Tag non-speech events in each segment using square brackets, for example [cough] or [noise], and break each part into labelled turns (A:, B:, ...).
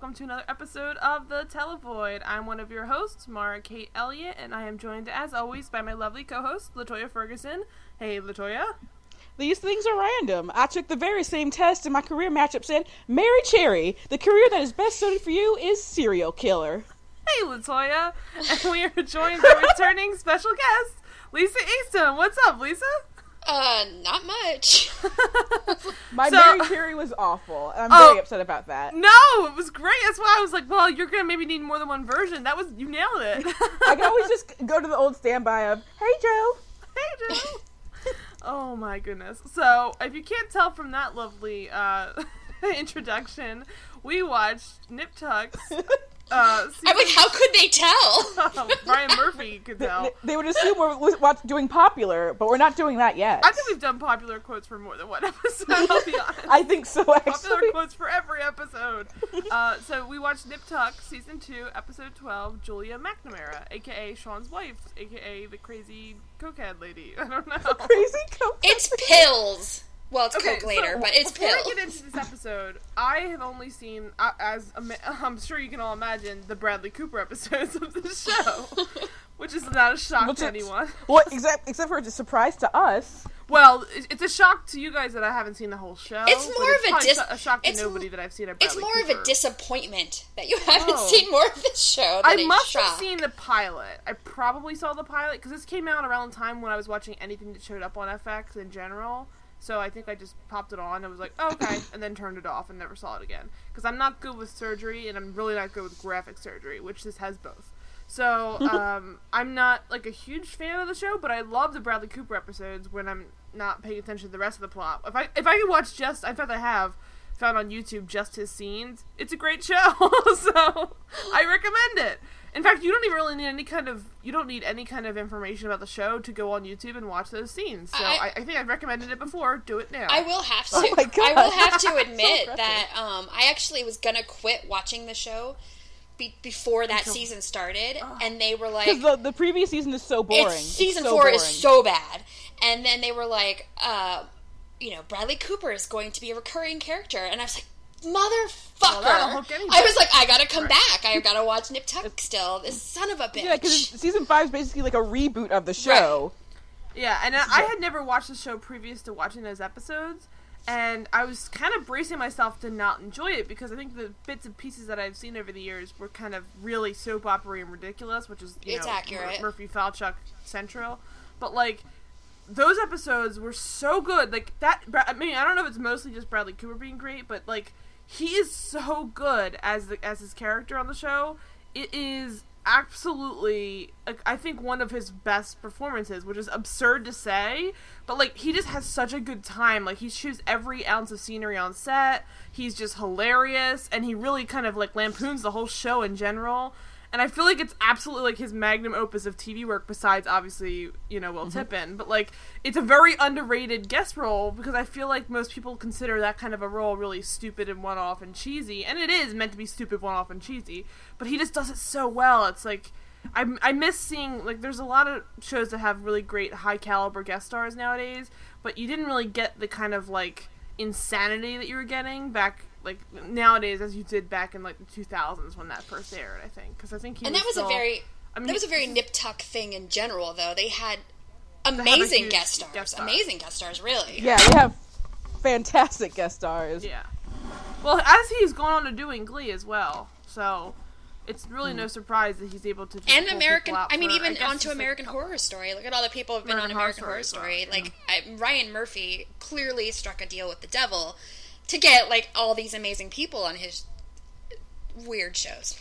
A: welcome to another episode of the Televoid. I'm one of your hosts, Maura Kate Elliott, and I am joined, as always, by my lovely co-host, Latoya Ferguson. Hey, Latoya.
B: These things are random. I took the very same test, and my career matchup said, Mary Cherry, the career that is best suited for you is serial killer.
A: Hey, Latoya. [laughs] And we are joined by returning special guest, Lisa Easton. What's up, Lisa?
C: Uh, not much. [laughs]
B: My
A: So-
B: Mary Cherry was awful, and I'm
A: Oh.
B: very upset about that.
A: No, it was great. That's why I was like, well, you're gonna maybe need more than one version. That was you nailed it.
B: I can always just go to the old standby of, Hey Joe. [laughs]
A: Hey, Joe. oh my goodness. So, if you can't tell from that lovely uh, [laughs] introduction, we watched Nip Tuck's. Uh,
C: I'm like, how could they tell? [laughs]
A: Brian Murphy [laughs] could tell.
B: They, they would assume we're w- watch- doing popular, but we're not doing that yet.
A: I think we've done popular quotes for more than one [laughs] episode. I'll be honest.
B: I think so, Actually.
A: Popular quotes for every episode. Uh, so we watched Nip Tuck, season two, episode twelve. Julia McNamara, aka Sean's wife, aka the crazy cokehead lady. I don't know.
B: Crazy coke.
C: It's pills. Well, it's
A: Okay,
C: coke later,
A: so
C: but it's
A: before
C: pill.
A: I get into this episode, I have only seen, uh, as [laughs] I'm sure you can all imagine, the Bradley Cooper episodes [laughs] of the show, [laughs] which is not a shock
B: Which
A: to
B: is-
A: anyone.
B: Well, except except for it's a surprise to us.
A: Well, it's a shock to you guys that I haven't seen the whole show.
C: It's
A: but
C: more of a dis-
A: a shock to nobody that I've seen a
C: It's
A: Bradley
C: more of a disappointment that you haven't
A: Oh.
C: seen more of this show.
A: I
C: Than a
A: must
C: shock.
A: have seen the pilot. I probably saw the pilot because this came out around the time when I was watching anything that showed up on FX in general. So I think I just popped it on and was like, oh, okay, [coughs] and then turned it off and never saw it again. Because I'm not good with surgery and I'm really not good with graphic surgery, which this has both. So [laughs] um, I'm not like a huge fan of the show, but I love the Bradley Cooper episodes when I'm not paying attention to the rest of the plot. If I if I could watch just, in fact I have found on YouTube just his scenes. It's a great show, [laughs] so I recommend it. In fact, you don't even really need any kind of you don't need any kind of information about the show to go on YouTube and watch those scenes. So I,
C: I-
A: I, think I've recommended it before. Do it now.
C: I will have to.
B: Oh my God.
C: I will have to [laughs] admit
B: impressive.
C: that um, I actually was gonna quit watching the show be- before that
A: Until-
C: season started, and they were like,
B: Because the, the previous season is so boring.
C: It's, season
B: so
C: four
B: boring.
C: is so bad. And then they were like, uh, you know, Bradley Cooper is going to be a recurring character, and I was like, motherfucker!
A: that'll hook.
C: I was like, I gotta come back. I gotta watch Nip Tuck still. This son of a bitch.
B: Yeah, because season five is basically like a reboot of the show.
A: Yeah, and I I had never watched the show previous to watching those episodes, and I was kind of bracing myself to not enjoy it because I think the bits and pieces that I've seen over the years were kind of really soap opera and ridiculous, which is you
C: It's
A: know,
C: accurate.
A: Murphy Falchuk central, but like those episodes were so good. Like that, I mean, I don't know if it's mostly just Bradley Cooper being great, but like he is so good as the as his character on the show. It is absolutely I think one of his best performances, which is absurd to say, but like he just has such a good time. Like he shoots every ounce of scenery on set. He's just hilarious and he really kind of like lampoons the whole show in general. And I feel like it's absolutely like his magnum opus of TV work besides obviously, you know, Will mm-hmm. Tippin, but like it's a very underrated guest role because I feel like most people consider that kind of a role really stupid and one-off and cheesy, and it is meant to be stupid, one-off and cheesy, but he just does it so well. It's like I, I miss seeing like there's a lot of shows that have really great high caliber guest stars nowadays, but you didn't really get the kind of like insanity that you were getting back like nowadays as you did back in like the 2000s when that first aired. I think because I think he
C: and that was
A: still-
C: a very
A: I mean,
C: that was a very Nip Tuck thing in general, though. They had amazing
A: huge
C: guest stars.
A: guest star.
C: Amazing guest stars, really.
B: Yeah, they have fantastic guest stars.
A: Yeah. Well, as he's gone on to doing Glee as well, so it's really no hmm. surprise that he's able to. Just
C: And
A: pull
C: American,
A: out
C: I mean,
A: for-
C: even
A: guess
C: onto
A: just, like,
C: American Horror Story. Look at all the people who've been
A: American
C: on American Horror
A: Story
C: Story.
A: as well,
C: Like I, Ryan Murphy clearly struck a deal with the devil to get like all these amazing people on his weird shows.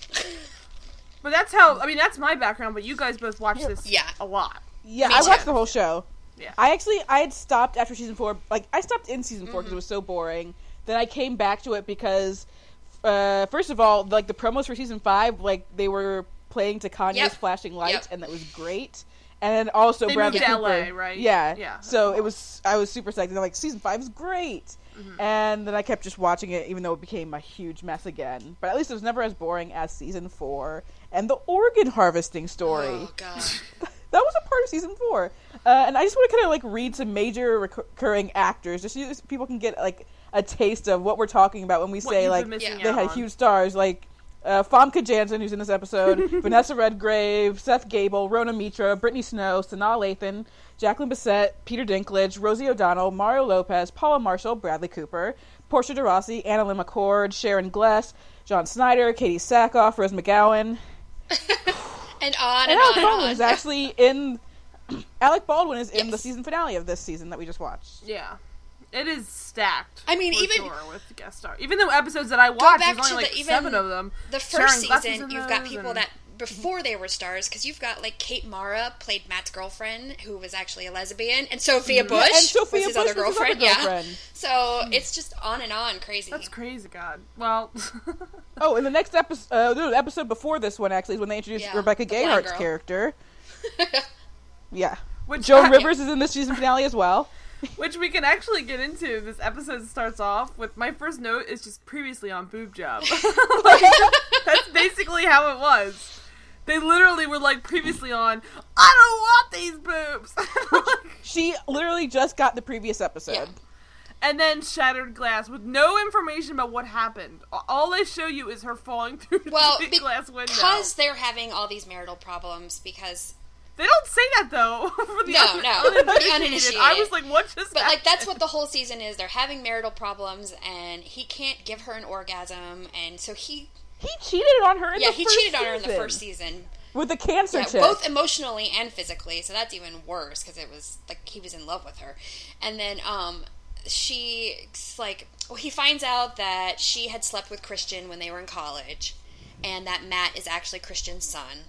A: But that's how. I mean, that's my background. But you guys both watch this
C: Yeah.
A: a lot.
B: Yeah,
C: Me
B: I
C: too.
B: watched the whole show.
A: Yeah.
B: I actually I had stopped after season four. Like I stopped in season 4
C: Mm-hmm.
B: because it was so boring. Then I came back to it because, uh, first of all, like the promos for season five, like they were playing to Kanye's
C: Yep.
B: "Flashing Lights,"
C: Yep.
B: and that was great. And then also
A: They
B: Bradley
A: moved to
B: Cooper,
A: LA, right?
B: Yeah,
A: Yeah,
B: So
A: that's
B: it was I was super psyched. And like season five is great.
A: Mm-hmm.
B: And then I kept just watching it, even though it became a huge mess again. But at least it was never as boring as season four and the organ harvesting story
C: Oh god. [laughs]
B: that was a part of season four. Uh, and I just want to kind of like read some major recurring actors, just so people can get like a a taste of what we're talking about when we
A: What
B: say like they
A: out
B: had
A: on.
B: huge stars like uh, Famke Janssen, who's in this episode, [laughs] Vanessa Redgrave, Seth Gabel, Rona Mitra, Brittany Snow, Sanaa Lathan, Jacqueline Bisset, Peter Dinklage, Rosie O'Donnell, Mario Lopez, Paula Marshall, Bradley Cooper, Portia de Rossi, AnnaLynne McCord, Sharon Gless, John Snyder, Katee Sackhoff, Rose McGowan, [laughs]
C: And on and,
B: and Alec
C: on
B: Baldwin
C: and
B: is
C: on.
B: actually in. [clears throat] Alec Baldwin is in the season finale of this season that we just watched.
A: Yeah. It is stacked.
C: I mean,
A: for
C: even-
A: sure, with guest star. Even the episodes that I watched,
C: back
A: there's
C: to
A: only
C: the-
A: like
C: even
A: seven of them.
C: the first season, you've got people
A: and-
C: that before they were stars, because you've got like Kate Mara played Matt's girlfriend, who was actually a lesbian, and Sophia Bush
B: and Sophia
C: was his
B: Bush
C: other
B: was his other
C: girlfriend. Yeah.
B: girlfriend. [laughs]
C: So it's just on and on, crazy.
A: That's crazy, God. Well, [laughs]
B: Oh, in the next episode, uh, the episode before this one actually is when they introduced
C: Yeah,
B: Rebecca
C: the Gayheart's
B: character. [laughs] Yeah,
A: which
B: Joan
C: Yeah.
B: Rivers is in this season finale as well. [laughs]
A: which we can actually get into. This episode starts off with my first note is just previously on boob job. [laughs] Like, that's basically how it was. They literally were like previously on. I don't want these boobs. [laughs]
B: She literally just got the previous episode.
C: Yeah.
A: and then shattered glass with no information about what happened. All they show you is her falling through
C: well,
A: the
C: be-
A: glass window.
C: because they're having all these marital problems. Because,
A: They don't say that though. [laughs]
C: No, no, the
A: uninitiated. I was like, what just?
C: but like that's what the whole season is. They're having marital problems, and he can't give her an orgasm, and so he,
B: He cheated on her. In
C: yeah, he cheated on her in the first season.
B: with the cancer
C: Yeah,
B: chick.
C: both emotionally and physically. So that's even worse because it was like he was in love with her. And then um, she's like, well, he finds out that she had slept with Christian when they were in college, and that Matt is actually Christian's son.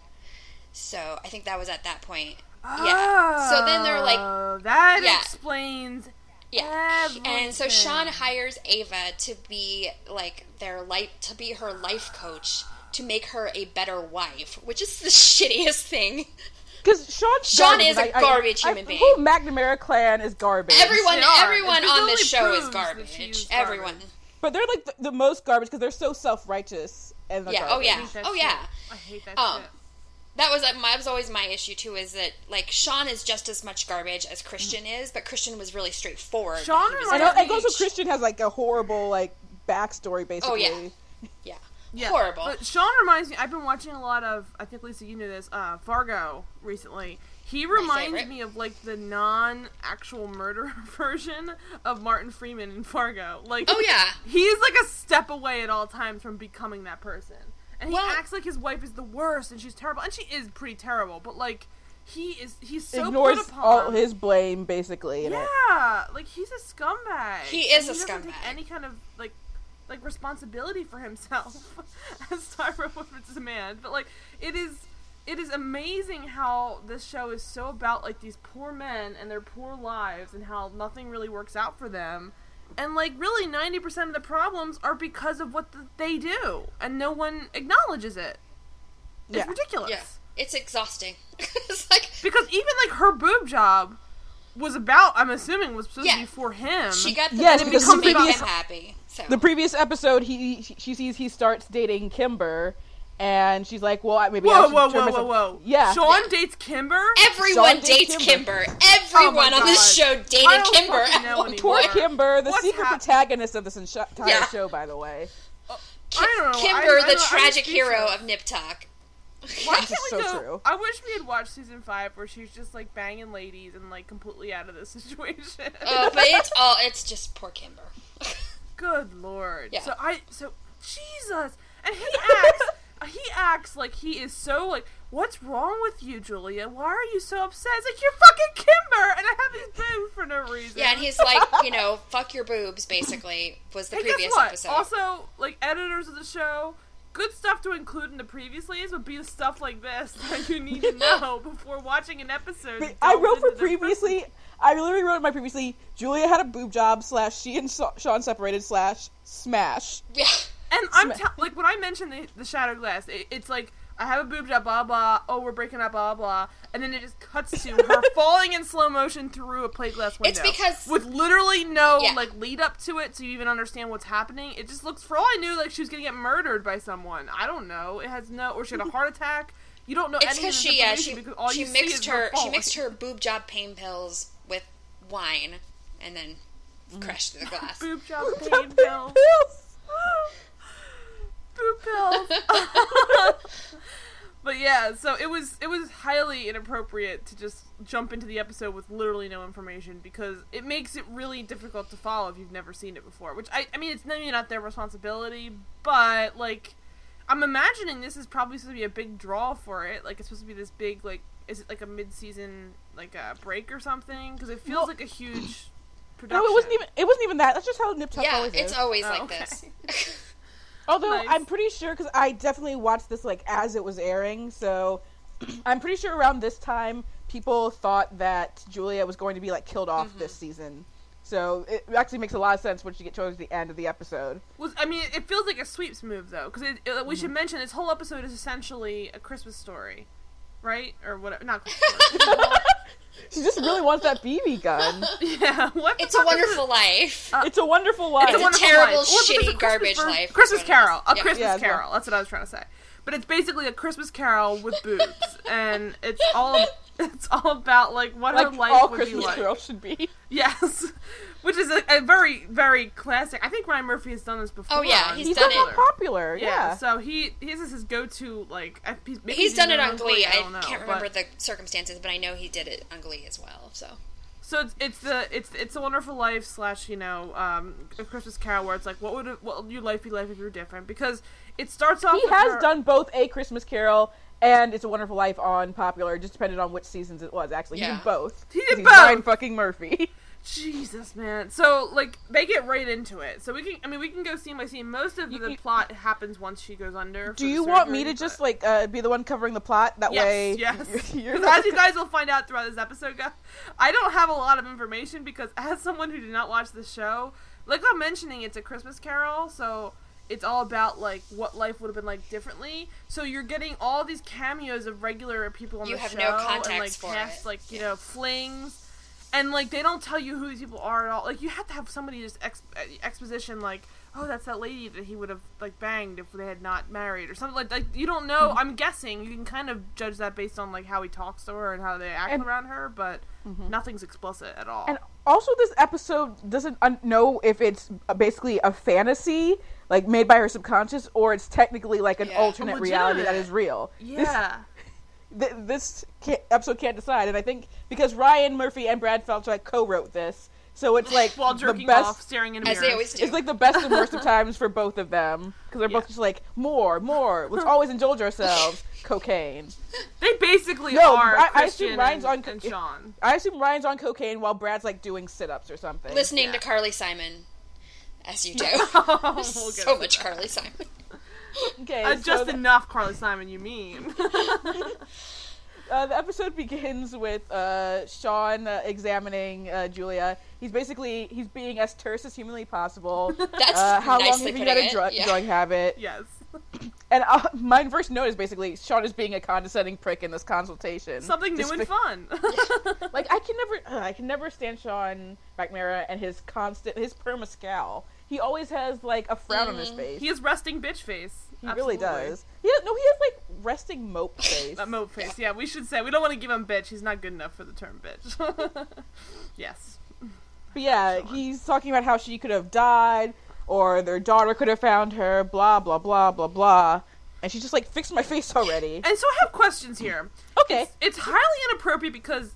C: So I think that was at that point. Yeah. So then they're like,
A: Oh, that
C: Yeah.
A: explains.
C: yeah. And so Sean hires Ava to be like their life to be her life coach to make her a better wife, which is the [laughs] shittiest thing.
B: Because Sean,
C: Sean is a garbage human
B: The
C: being.
B: The whole McNamara clan is garbage.
C: Everyone,
A: They
C: everyone on this show is garbage.
A: she's garbage.
C: Everyone.
B: but they're like the, the most garbage because they're so self righteous and they're
C: Yeah, oh,
B: garbage.
C: yeah.
A: I hate that
C: Oh,
A: shit.
C: yeah.
A: I hate that
C: Um,
A: shit.
C: That was uh, my, that was always my issue too. Is that like Sean is just as much garbage as Christian is, but Christian was really straightforward.
A: Sean
C: He
B: I
A: reminds
B: know,
C: their
B: and also. Christian has like a horrible like backstory basically.
C: Oh, yeah. yeah,
A: Yeah.
C: horrible.
A: But Sean reminds me. I've been watching a lot of. I think Lisa, you knew this. Uh, Fargo recently. He reminds me of like the non-actual murder [laughs] version of Martin Freeman in Fargo. Like,
C: Oh, yeah.
A: he's like a step away at all times from becoming that person, and he
C: Well-
A: acts like his wife is the worst and she's terrible, and she is pretty terrible. But like, he is he's so
B: Ignores
A: put upon.
B: all his blame basically in it.
A: Yeah, like he's a scumbag.
C: He is
A: And
C: a
A: doesn't take
C: scumbag.
A: any kind of like like responsibility for himself [laughs] as Tyra Woodward's man. But like it is it is amazing how this show is so about like these poor men and their poor lives and how nothing really works out for them. And like really 90% of the problems are because of what th- they do and no one acknowledges it. It's
B: Yeah.
A: ridiculous.
C: yeah, it's exhausting. [laughs] it's like
A: Because even like her boob job was about I'm assuming was supposed
C: Yeah.
A: to be for him.
C: she got the
B: Yes,
C: boobs
B: because
C: to
A: the previous-
C: him happy. So
B: The previous episode, he she, she sees he starts dating Kimber, and she's like, "Well, I- maybe I
A: Whoa,
B: should
A: whoa,
B: turn
A: whoa, whoa,
B: myself-"
A: whoa!
B: Yeah,
A: Sean
C: Yeah.
A: dates Kimber.
C: everyone
B: Sean dates
C: dates
B: Kimber.
C: Kimber. Everyone on this
A: God.
C: show
A: I
C: dated
A: don't
C: Kimber.
A: fucking [laughs] know
C: at one
A: anymore.
B: Poor. Kimber, the
A: What's
B: secret
A: hap-
B: protagonist of this entire
C: Yeah.
B: show, by the way.
C: Ki-
A: I don't know.
C: Kimber,
A: I- I
C: the
A: don't- I'm
C: tragic hero of Nip Tuck. [laughs]
A: Why
B: This
A: can't
B: is
A: we
B: so
A: go?
B: true.
A: I wish we had watched season five where she's just like banging ladies and like completely out of the [laughs] situation.
C: Uh, but it's all it's just poor Kimber.
A: Good lord.
C: Yeah.
A: So I so Jesus, and he acts. He acts like he is so like. What's wrong with you, Julia? Why are you so upset? It's like you're fucking Kimber, and I have these boobs for no reason.
C: Yeah, and he's like, you know, [laughs] fuck your boobs. Basically, was the
A: Hey,
C: previous
A: guess what?
C: episode.
A: Also, like editors of the show, good stuff to include in the previouslys would be stuff like this [laughs] that you need to know before watching an episode.
B: I wrote for previously. I literally wrote in my previously. Julia had a boob job slash she and Sean separated slash smash.
C: yeah,
A: And I'm like when I mentioned the, the shadow glass, it, it's like I have a boob job, blah blah. Oh, we're breaking up, blah blah. And then it just cuts to [laughs] her falling in slow motion through a plate glass window.
C: It's because-
A: with literally no
C: Yeah.
A: like lead up to it, so you even understand what's happening. It just looks, for all I knew, like she was gonna get murdered by someone. I don't know. It has no, or she had a heart attack. You don't know
C: it's
A: any
C: she yeah she
A: because all
C: she
A: you
C: mixed
A: is
C: her she mixed her boob job pain pills with wine, and then mm. crashed through the glass. [laughs]
A: Boob job pain pills. [laughs] Boob pills. [laughs] but yeah, so it was it was highly inappropriate to just jump into the episode with literally no information because it makes it really difficult to follow if you've never seen it before. Which I I mean it's maybe not their responsibility, but like I'm imagining this is probably supposed to be a big draw for it. Like it's supposed to be this big like is it like a mid season like a break or something? Because it feels
B: Well-
A: like a huge. Production. [clears throat]
B: No, it wasn't even. It wasn't even that. That's just how Nip Tuck
C: yeah,
B: always is.
C: it's always
A: Oh,
C: like
A: okay.
C: this. [laughs]
B: Although
A: Nice.
B: I'm pretty sure because I definitely watched this like as it was airing, so [clears throat] I'm pretty sure around this time people thought that Julia was going to be like killed off this
A: Mm-hmm.
B: season. So it actually makes a lot of sense when she get towards the end of the episode.
A: Was I mean, it feels like a sweeps move though, because we
B: Mm-hmm.
A: should mention this whole episode is essentially a Christmas story, right? Or whatever. Not [laughs] Christmas story. [laughs]
B: She just really wants that BB gun. [laughs] [laughs]
A: yeah. What?
C: it's a wonderful
A: it?
C: life.
A: Uh,
B: it's a wonderful life.
C: It's a
A: Wonderful
C: terrible,
A: Life. Or it's a
C: shitty, garbage
A: ver-
C: life,
A: Christmas Carol.
C: is.
A: A
C: Yeah.
A: Christmas
B: Yeah,
A: Carol. That's what I was trying to say. But it's basically a Christmas Carol with boobs, and it's all [laughs] it's all about like what
B: like
A: her life
B: all
A: would
B: Christmas
A: be like.
B: girls should be. [laughs]
A: Yes, which is a, a very very classic. I think Ryan Murphy has done this before.
C: Oh, yeah, he's
B: He's
C: done
B: not
C: it.
B: popular.
A: Yeah.
B: Yeah.
A: So he his is his go to like I- he's,
C: He's done it on Glee. I,
A: don't know,
C: can't
A: but-
C: remember the circumstances, but I know he did it on Glee as well. So
A: So it's it's the it's it's a Wonderful Life slash you know um a Christmas Carol where it's like what would it, what would your life be like if you were different because it starts off
B: he
A: with
B: has
A: her-
B: done both a Christmas Carol and It's a Wonderful Life on popular, just depending on which seasons it was. Actually, he did both.
A: He did both!
B: Ryan fucking Murphy. [laughs]
A: Jesus man so like they get right into it so we can I mean we can go scene by scene most of
B: You-
A: the
B: you-
A: plot happens once she goes under
B: Do you want me to just like uh, be the one covering the plot? That
A: Yes,
B: way,
A: yes. [laughs] Because as you guys will find out throughout this episode, I don't have a lot of information because as someone who did not watch the show, like I'm mentioning, it's a Christmas Carol, so it's all about like what life would have been like differently. So you're getting all these cameos of regular people on
C: You
A: the
C: have
A: show
C: no
A: and like
C: for
A: past
C: it.
A: like you
C: Yeah.
A: know flings. And like they don't tell you who these people are at all. Like you have to have somebody just ex- uh, exposition like, oh, that's that lady that he would have like banged if they had not married or something like. Like you don't know.
B: Mm-hmm.
A: I'm guessing you can kind of judge that based on like how he talks to her and how they act
B: And-
A: around her, but nothing's explicit at all.
B: And also, this episode doesn't un- know if it's uh, basically a fantasy, like made by her subconscious, or it's technically like an
C: Yeah.
B: alternate oh, reality that is real.
A: yeah,
B: This, [laughs] th- this can't, episode can't decide, and I think because Ryan Murphy and Brad Falchuk like co-wrote this, so it's like
A: while
B: the best.
A: off, staring in
C: as they always do.
B: It's like the best and worst of [laughs] times for both of them because they're both just like more, more. Let's always indulge ourselves. [laughs] Cocaine.
A: they basically
B: No,
A: are.
B: I- I assume Ryan's
A: and,
B: on-
A: and Sean.
B: I assume Ryan's on cocaine while Brad's like doing sit-ups or something.
C: listening
A: Yeah.
C: to Carly Simon, as you [laughs] do.
A: We'll
C: so
A: to
C: much
A: that.
C: Carly Simon.
B: Okay,
A: Uh,
B: so
A: just
B: the-
A: enough, Carly Simon. You mean? [laughs] [laughs]
B: Uh, the episode begins with uh, Sean uh, examining uh, Julia. He's basically he's being as terse as humanly possible.
C: That's
B: uh, how long have you had a
C: it,
B: drug,
C: yeah.
B: drug habit?
A: yes. [clears throat]
B: And uh, my first note is basically Sean is being a condescending prick in this consultation.
A: Something new and fun.
B: Like I can never, uh, I can never stand Sean McNamara and his constant, his perma scowl. He always has like a frown on his mm-hmm. face.
A: he has resting bitch face.
B: He really
A: Absolutely.
B: does. He has, no, he has like resting mope [laughs] face.
A: That mope face. Yeah, we should say we don't want to give him bitch. He's not good enough for the term bitch. [laughs] yes.
B: But yeah, he's talking about how she could have died, or their daughter could have found her, blah, blah, blah, blah, blah. And she's just like, fix my face already.
A: And so I have questions here.
B: Okay.
A: It's, it's highly inappropriate because,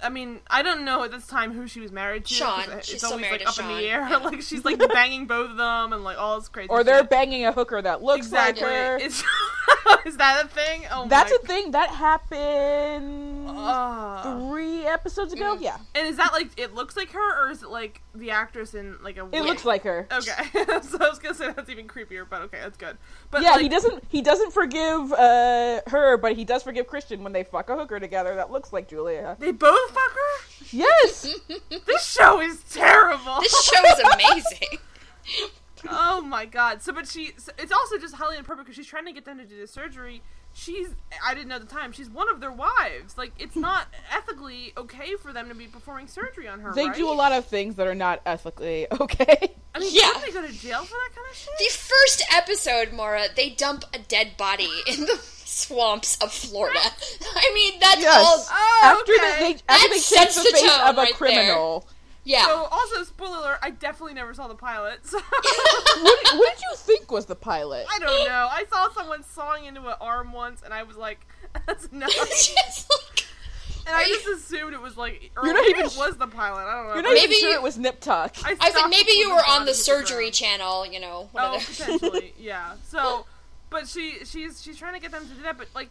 A: I mean, I don't know at this time who she was married to.
C: Sean.
A: It's
C: She's
A: always
C: still
A: like
C: to
A: up in the air.
C: Yeah. [laughs]
A: like she's like banging both of them and like all this crazy.
B: Or they're
A: shit.
B: banging a hooker that looks
A: exactly.
B: like her.
A: Is, [laughs] is that a thing? Oh
B: That's
A: my.
B: a thing that happened
A: Uh,
B: three episodes ago.
C: Mm.
B: Yeah.
A: and is that like it looks like her, or is it like the actress in like a?
B: It
A: wig?
B: looks like her.
A: Okay, [laughs] so I was gonna say that's even creepier, but okay, that's good. But
B: yeah,
A: like,
B: he doesn't. He doesn't forgive uh, her, but he does forgive Christian when they fuck a hooker together that looks like Julia.
A: They both fuck her.
B: Yes,
A: This show is terrible.
C: This show is amazing. [laughs]
A: oh my god. So, but she. So it's also just highly inappropriate because she's trying to get them to do the surgery. She's. I didn't know at the time. She's one of their wives. Like, it's [laughs] not ethically okay for them to be performing surgery on her.
B: they
A: right?
B: do a lot of things that are not ethically okay.
A: I mean,
C: Yeah.
A: yeah. they go to jail for that kind of shit?
C: The first episode, Maura, they dump a dead body in the swamps of Florida. [laughs] I mean, that's
B: Yes.
C: all.
A: Oh,
B: after
A: okay.
B: they, they
C: That
B: after they change
C: sets
B: the
C: the
B: face
C: tone
B: of a
C: right
B: criminal.
C: Yeah.
A: So also, spoiler alert, I definitely never saw the pilot. So [laughs]
B: what, what did you think was the pilot?
A: I don't know. I saw someone sawing into an arm once, and I was like, [laughs] "That's enough."
C: Like-
A: And I
C: Are you-
A: just assumed it was like, or
B: You're not
A: maybe
B: even
A: it was the pilot. I don't know.
B: You're not
C: Maybe
B: even sure
C: you-
B: it was Nip Tuck.
A: I,
C: I was like, maybe you were on the surgery channel, you know. One
A: Oh, potentially, yeah. So, but she she's she's trying to get them to do that, but like,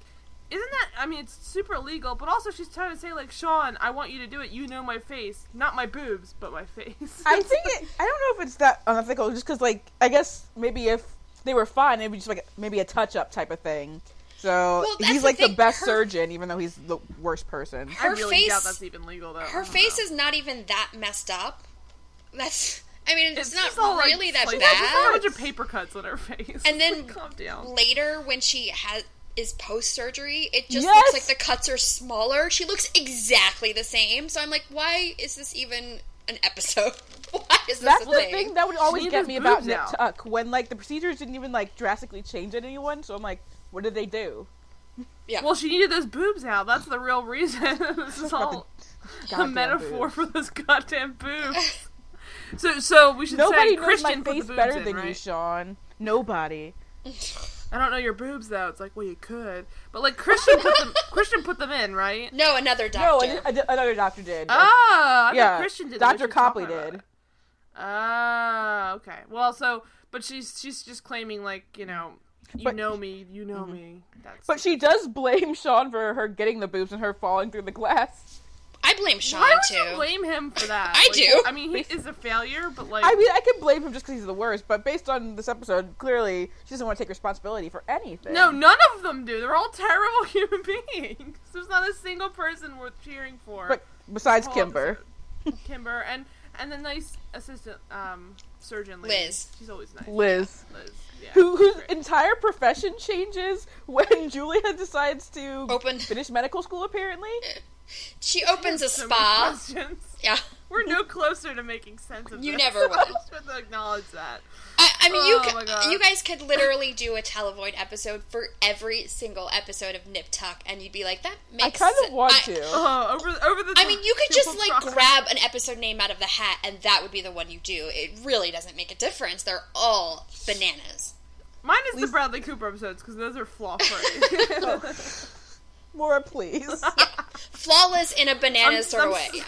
A: isn't that? I mean, it's super illegal, but also she's trying to say like, Sean, I want you to do it. You know my face, not my boobs, but my [laughs] face.
B: I think it. I don't know if it's that unethical, just because like I guess maybe if they were fine, it'd be just like maybe a touch up type of thing. So
C: Well,
B: he's like the
C: thing,
B: best
C: her-
B: surgeon, even though he's the worst person.
A: I
C: her
A: really
C: face-
A: doubt that's even legal though.
C: Her face
A: know.
C: is not even that messed up. That's. I mean, it's, not
A: just all, like,
C: really that
A: slices. There's a bunch of paper cuts on her face.
C: And then [laughs]
A: calm down.
C: later, when she has is post surgery, it just
B: Yes!
C: looks like the cuts are smaller. She looks exactly the same. So I'm like, why is this even an episode? [laughs] Why is this
B: That's
C: a
B: the
C: thing?
B: thing that would always
A: need
B: get me about
A: boobs
B: Nip. Tuck when like the procedures didn't even like drastically change anyone. So I'm like, what did they do?
C: Yeah.
A: Well, she needed those boobs out. That's the real reason. [laughs] this is all a metaphor
B: boobs.
A: for those goddamn boobs. So, so we should
B: Nobody
A: say
B: knows
A: Christian
B: my
A: put
B: face
A: the boobs
B: better
A: in,
B: than you,
A: right?
B: Sean. Nobody. [laughs]
A: I don't know your boobs though. It's like, well, you could, but like Christian put them. [laughs] Christian put them in, right?
C: no, another
B: No,
C: doctor.
B: an- another doctor did.
A: Ah, I
B: yeah,
A: Christian did.
B: Dr. Copley did.
A: it. Ah, okay. Well, so, but she's she's just claiming like, you know, you
B: But-
A: know me, you know me. That's
B: But she does blame [laughs] Sean for her getting the boobs and her falling through the glass.
C: I blame Sean
A: Why would
C: too.
A: you blame him for [laughs] that?
C: I
A: Like,
C: do.
A: I mean, he is a failure, but like,
B: I mean, I can blame him just because he's the worst, but based on this episode, clearly she doesn't want to take responsibility for anything.
A: no, none of them do. They're all [laughs] terrible human beings. There's not a single person worth cheering for.
B: But besides Kimber.
A: episode. Kimber, and and the nice assistant um surgeon lady.
C: Liz.
A: She's always nice.
B: Liz.
A: Liz. Yeah.
B: Who, whose
A: great.
B: entire profession changes when [laughs] Julia decides to
C: Open.
B: finish medical school, apparently?
C: She opens a
A: So
C: spa. Yeah.
A: We're no closer to making sense of
C: You
A: this.
C: never will. [laughs]
A: I just want to acknowledge that.
C: I, I mean, you
A: Oh
C: c-
A: my God.
C: you guys could literally do a Televoid episode for every single episode of Nip Tuck, and you'd be like, "That makes."
B: I kind of want
C: I-
B: to.
A: Oh, over over the.
C: I mean, you could just like
A: try.
C: grab an episode name out of the hat, and that would be the one you do. It really doesn't make a difference. They're all bananas.
A: Mine is the Bradley Cooper episodes because those are flaw [laughs] [laughs] free.
B: More, please. [laughs]
C: Flawless in a banana
A: I'm-
C: sort of
A: I'm
C: way. Yeah.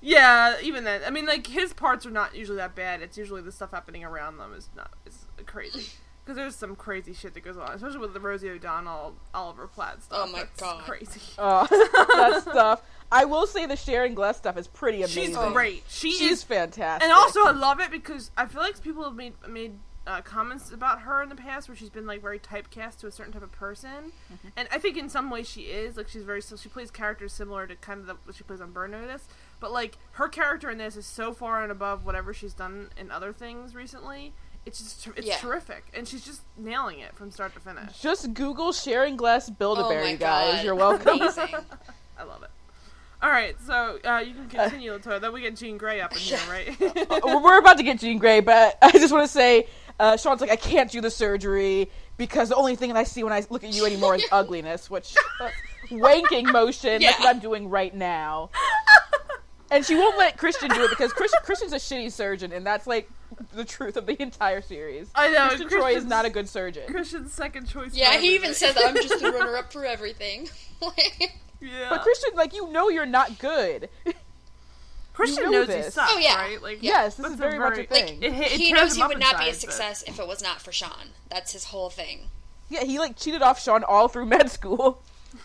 A: yeah, even then. I mean, like his parts are not usually that bad. It's usually the stuff happening around them is not. It's crazy. [laughs] Because there's some crazy shit that goes on, especially with the Rosie O'Donnell, Oliver Platt oh stuff.
C: Oh my
A: That's
C: God.
A: crazy. [laughs]
B: Oh, that stuff. I will say the Sharon Gless stuff is pretty amazing.
A: She's great. She
B: She's
A: is
B: fantastic.
A: And also, I love it because I feel like people have made made uh, comments about her in the past where she's been like very typecast to a certain type of person,
B: Mm-hmm.
A: and I think in some ways she is like she's very so she plays characters similar to kind of the, what she plays on Burn Notice, but like her character in this is so far and above whatever she's done in other things recently. It's just it's
C: Yeah.
A: terrific, and she's just nailing it from start to finish.
B: Just Google Sharon Gless Build-A-Bear,
C: Oh
B: you guys.
C: God.
B: You're welcome. [laughs]
A: I love it. All right, so uh, you can continue, Latoya. Then we get Jean Grey up in here, [laughs] right?
B: We're we're about to get Jean Grey, but [laughs] I just want to say, uh, Sean's like, I can't do the surgery because the only thing that I see when I look at you anymore is [laughs] ugliness, which uh, wanking motion. That's what I'm doing right now. And she won't let Christian do it because Chris, Christian's a shitty surgeon, and that's like the truth of the entire series.
A: I know,
B: Christian Troy is not a good surgeon.
A: Christian's second choice.
C: Yeah, he even
A: everything.
C: said that I'm just the [laughs] runner up for everything. [laughs]
A: yeah,
B: But Christian, like, you know you're not good.
A: Christian
B: you know
A: knows he
B: this.
A: sucks,
C: Oh, yeah.
A: right? Like,
B: yes, this is
A: a
B: very much a
A: very-
B: thing.
A: It, it
C: he knows he would not be a
A: inside, but-
C: success if it was not for Sean. That's his whole thing.
B: yeah, he like cheated off Sean all through [laughs] med school.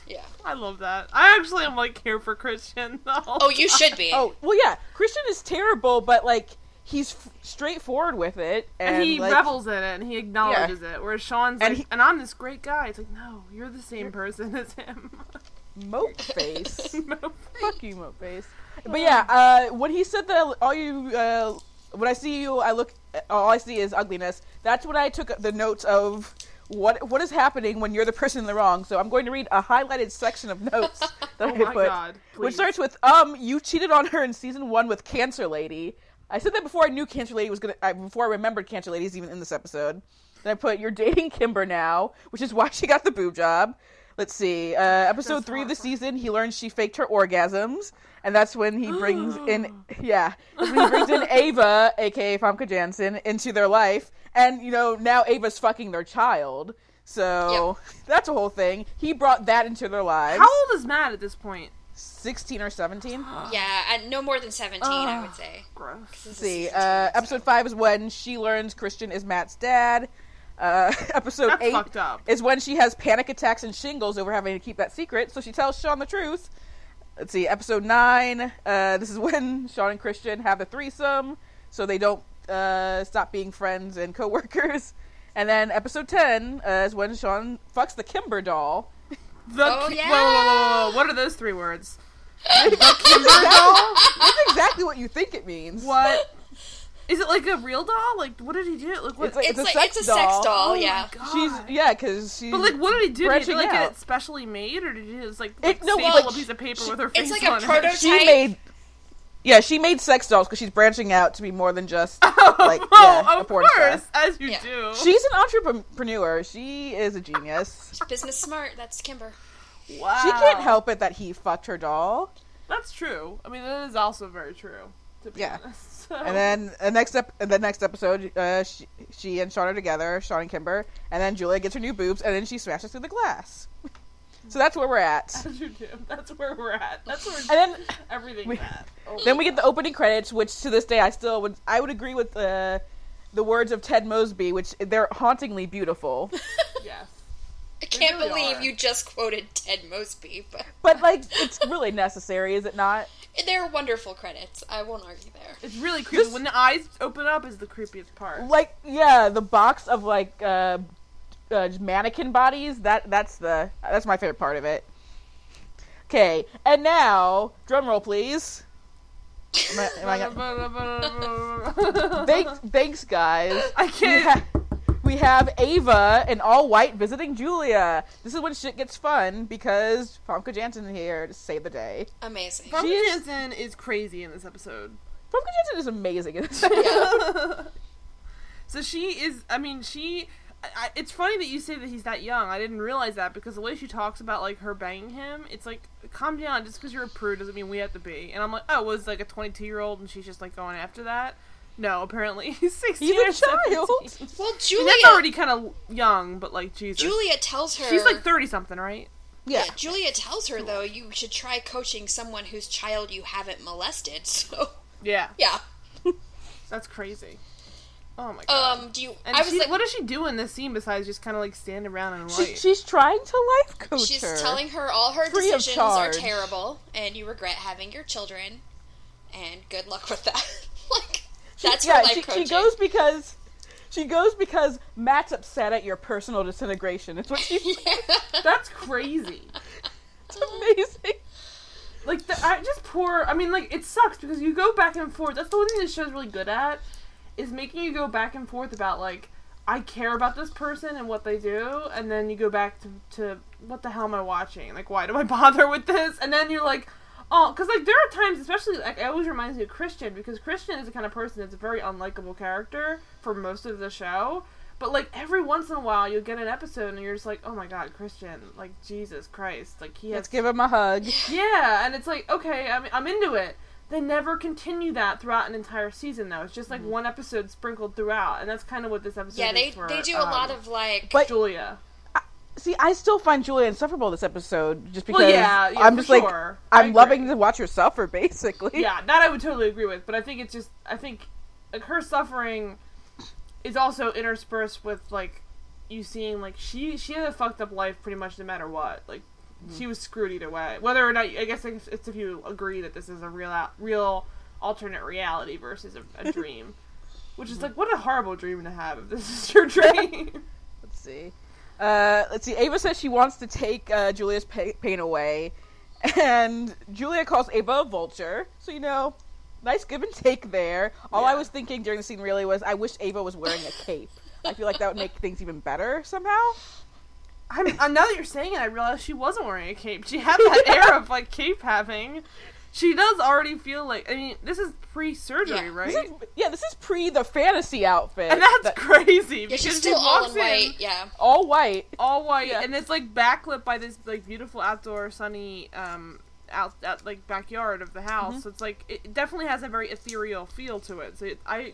C: Yeah.
A: I love that. I actually am like here for Christian. [laughs] The
C: Oh, you
A: time.
C: should be.
B: Oh well, yeah. Christian is terrible, but like he's f- straightforward with it, and,
A: And, he
B: like,
A: revels in it and he acknowledges it. Whereas Sean's
B: And
A: like,
B: he-
A: and I'm this great guy. It's like, no, you're the same person as him. [laughs]
B: mope face.
A: Nope.
B: Fuck you, mope face. But yeah, uh, when he said that all you, uh, when I see you, I look, all I see is ugliness. That's when I took the notes of what what is happening when you're the person in the wrong. So I'm going to read a highlighted section of notes [laughs] that
A: Oh
B: I
A: my
B: put,
A: God,
B: which starts with um, you cheated on her in season one with Cancer Lady. I said that before I knew Cancer Lady was gonna, I, before I remembered Cancer Lady's even in this episode. Then I put you're dating Kimber now, which is why she got the boob job. Let's see. Uh, episode
A: That's
B: three of the
A: horrifying.
B: season, he learns she faked her orgasms, and that's when he brings [gasps] in, yeah, when he brings in Ava, aka Famke Janssen, into their life, and you know now Ava's fucking their child, so that's a whole thing. He brought that into their lives.
A: How old is Matt at this point?
B: Sixteen or seventeen?
C: Yeah, and no more than 17, I would say.
A: Gross.
B: Let's see. Uh, episode five is when she learns Christian is Matt's dad. Uh, [laughs] episode
A: That's
B: eight
A: fucked up.
B: is when she has panic attacks and shingles over having to keep that secret, so she tells Sean the truth. Let's see, episode nine. Uh, this is when [laughs] Sean and Christian have the threesome, so they don't uh, stop being friends and coworkers. [laughs] And then episode ten uh, is when Sean fucks the Kimber doll.
A: The
C: Oh,
A: ki-
C: yeah.
A: whoa, whoa, whoa, whoa, What are those three words? The Kimber doll.
B: That's exactly what you think it means.
A: What? Is it like a real doll? Like, what did he do? Like, what?
B: It's like-
C: It's,
B: a
C: like
B: sex
C: it's a sex
B: doll.
C: doll,
A: oh
C: yeah.
A: My God.
B: She's yeah, because she's.
A: But like, what did he do? Did he
B: branching
A: like get it specially made, or did he just like,
B: It-
A: like
B: no,
A: staple
B: well,
A: a piece of paper
B: she-
A: with her face
C: it's like a
A: on
C: prototype.
A: it?
B: she
C: type-
B: made yeah she made sex dolls because she's branching out to be more than just [laughs] oh, like [laughs]
A: oh,
B: yeah, a
A: of
B: porn
A: course,
B: star.
A: as you
C: Yeah.
A: do.
B: she's an entrepreneur she is a genius [laughs] she's
C: Business smart, that's Kimber.
A: wow.
B: she can't help it that he fucked her doll
A: That's true. I mean, that is also very true. To be
B: Yeah.
A: honest. [laughs] So-
B: and then the next ep- the next episode uh, she, she and Sean are together Sean and Kimber and then Julia gets her new boobs and then she smashes through the glass so that's where we're at
A: as you do. That's where we're at. That's where
B: and then
A: everything's
B: we-
A: at. Oh. [laughs]
B: then we get the opening credits which to this day I still would I would agree with the the words of Ted Mosby which they're hauntingly beautiful [laughs]
A: yes.
C: I can't
A: really
C: believe
A: are.
C: you just quoted Ted Mosby, but [laughs]
B: But like, it's really necessary, is it not?
C: they're wonderful credits. I won't argue there.
A: It's really creepy.
B: Just-
A: when the eyes open up is the creepiest part.
B: Like, yeah, the box of like uh, uh, mannequin bodies. That that's the that's my favorite part of it. Okay, and now drum roll, please. Am I, am I [laughs] gonna- [laughs] thanks, thanks, guys.
A: I can't.
B: ha- we have Ava in all white visiting Julia. This is when shit gets fun because Famke Janssen here to save the day.
C: Amazing.
A: Famke
B: She is-
A: Janssen is crazy in this episode.
B: Famke Janssen is amazing in this. [laughs] episode.
A: so she is. I mean, she. I, I, it's funny that you say that he's that young. I didn't realize that because the way she talks about like her banging him, it's like calm down. Just because you're a prude doesn't mean we have to be. And I'm like, oh, was like a 22 year old and she's just like going after that. No, apparently he's 16
B: He's a
A: or 17.
B: child. [laughs]
C: Well,
A: I mean,
C: Julia
A: that's already kind of young, but like Jesus,
C: Julia tells her
A: she's like 30 something, right?
B: yeah.
C: Yeah, Julia tells her though you should try coaching someone whose child you haven't molested. [laughs] So
A: Yeah,
C: yeah. [laughs]
A: that's crazy. Oh my god.
C: Um, do you?
A: and
C: I was
A: she,
C: like,
A: what does she do in this scene besides just kind of like stand around and
B: She, she's trying to life coach
C: she's
B: her.
C: telling her all her
B: Free
C: decisions are terrible, and you regret having your children, and good luck with that. like that's
B: yeah, she,
C: coaching.
B: she goes because she goes because Matt's upset at your personal disintegration. It's what she. [laughs]
A: That's crazy.
B: it's [laughs] amazing.
A: Like the I just poor. I mean, like it sucks because you go back and forth. That's the one thing this show's really good at, is making you go back and forth about like I care about this person and what they do, and then you go back to, to what the hell am I watching? Like why do I [laughs] bother with this? And then you're like, oh, because like there are times, especially like it always reminds me of Christian because Christian is the kind of person that's a very unlikable character for most of the show. But like every once in a while, you'll get an episode and you're just like, oh my god, Christian, like Jesus Christ, like he has
B: Let's give him a hug. [laughs]
A: yeah, and it's like, okay, I'm, I'm into it. They never continue that throughout an entire season, though. It's just like one episode sprinkled throughout, and that's kind of what this episode
C: yeah,
A: is
C: they
A: for,
C: they do a
A: um,
C: lot of like.
B: But-
A: Julia.
B: See, I still find Julia insufferable this episode just because
A: Well, yeah, yeah,
B: I'm just like
A: sure.
B: I'm loving to watch her suffer, basically.
A: Yeah, that I would totally agree with, but I think it's just, I think like her suffering is also interspersed with like you seeing like she she had a fucked up life pretty much no matter what. Like mm-hmm. she was screwed either way. Whether or not I guess it's it's if you agree that this is a real out- real alternate reality versus a, a [laughs] dream. Which is mm-hmm. like what a horrible dream to have if this is your [laughs] dream. [laughs]
B: Let's see. Uh, let's see. Ava says she wants to take uh, Julia's pa- pain away, and Julia calls Ava a vulture. So you know, nice give and take there. All I was thinking during the scene really was, I wish Ava was wearing a cape. I feel like that would make things even better somehow.
A: I mean, uh, now that you're saying it, I realize she wasn't wearing a cape. She had that air of like cape having. She does already feel like. I mean, this is pre-surgery,
C: Yeah.
A: right?
B: This is, yeah, this is pre the fantasy outfit.
A: and that's
B: that-
A: crazy
C: Yeah,
A: because
C: she's
A: she
C: still all in white. Yeah.
B: all white.
A: all white,
B: Yeah.
A: and it's like backlit by this like beautiful outdoor sunny um out, out like backyard of the house.
B: Mm-hmm.
A: So it's like it definitely has a very ethereal feel to it. So it, I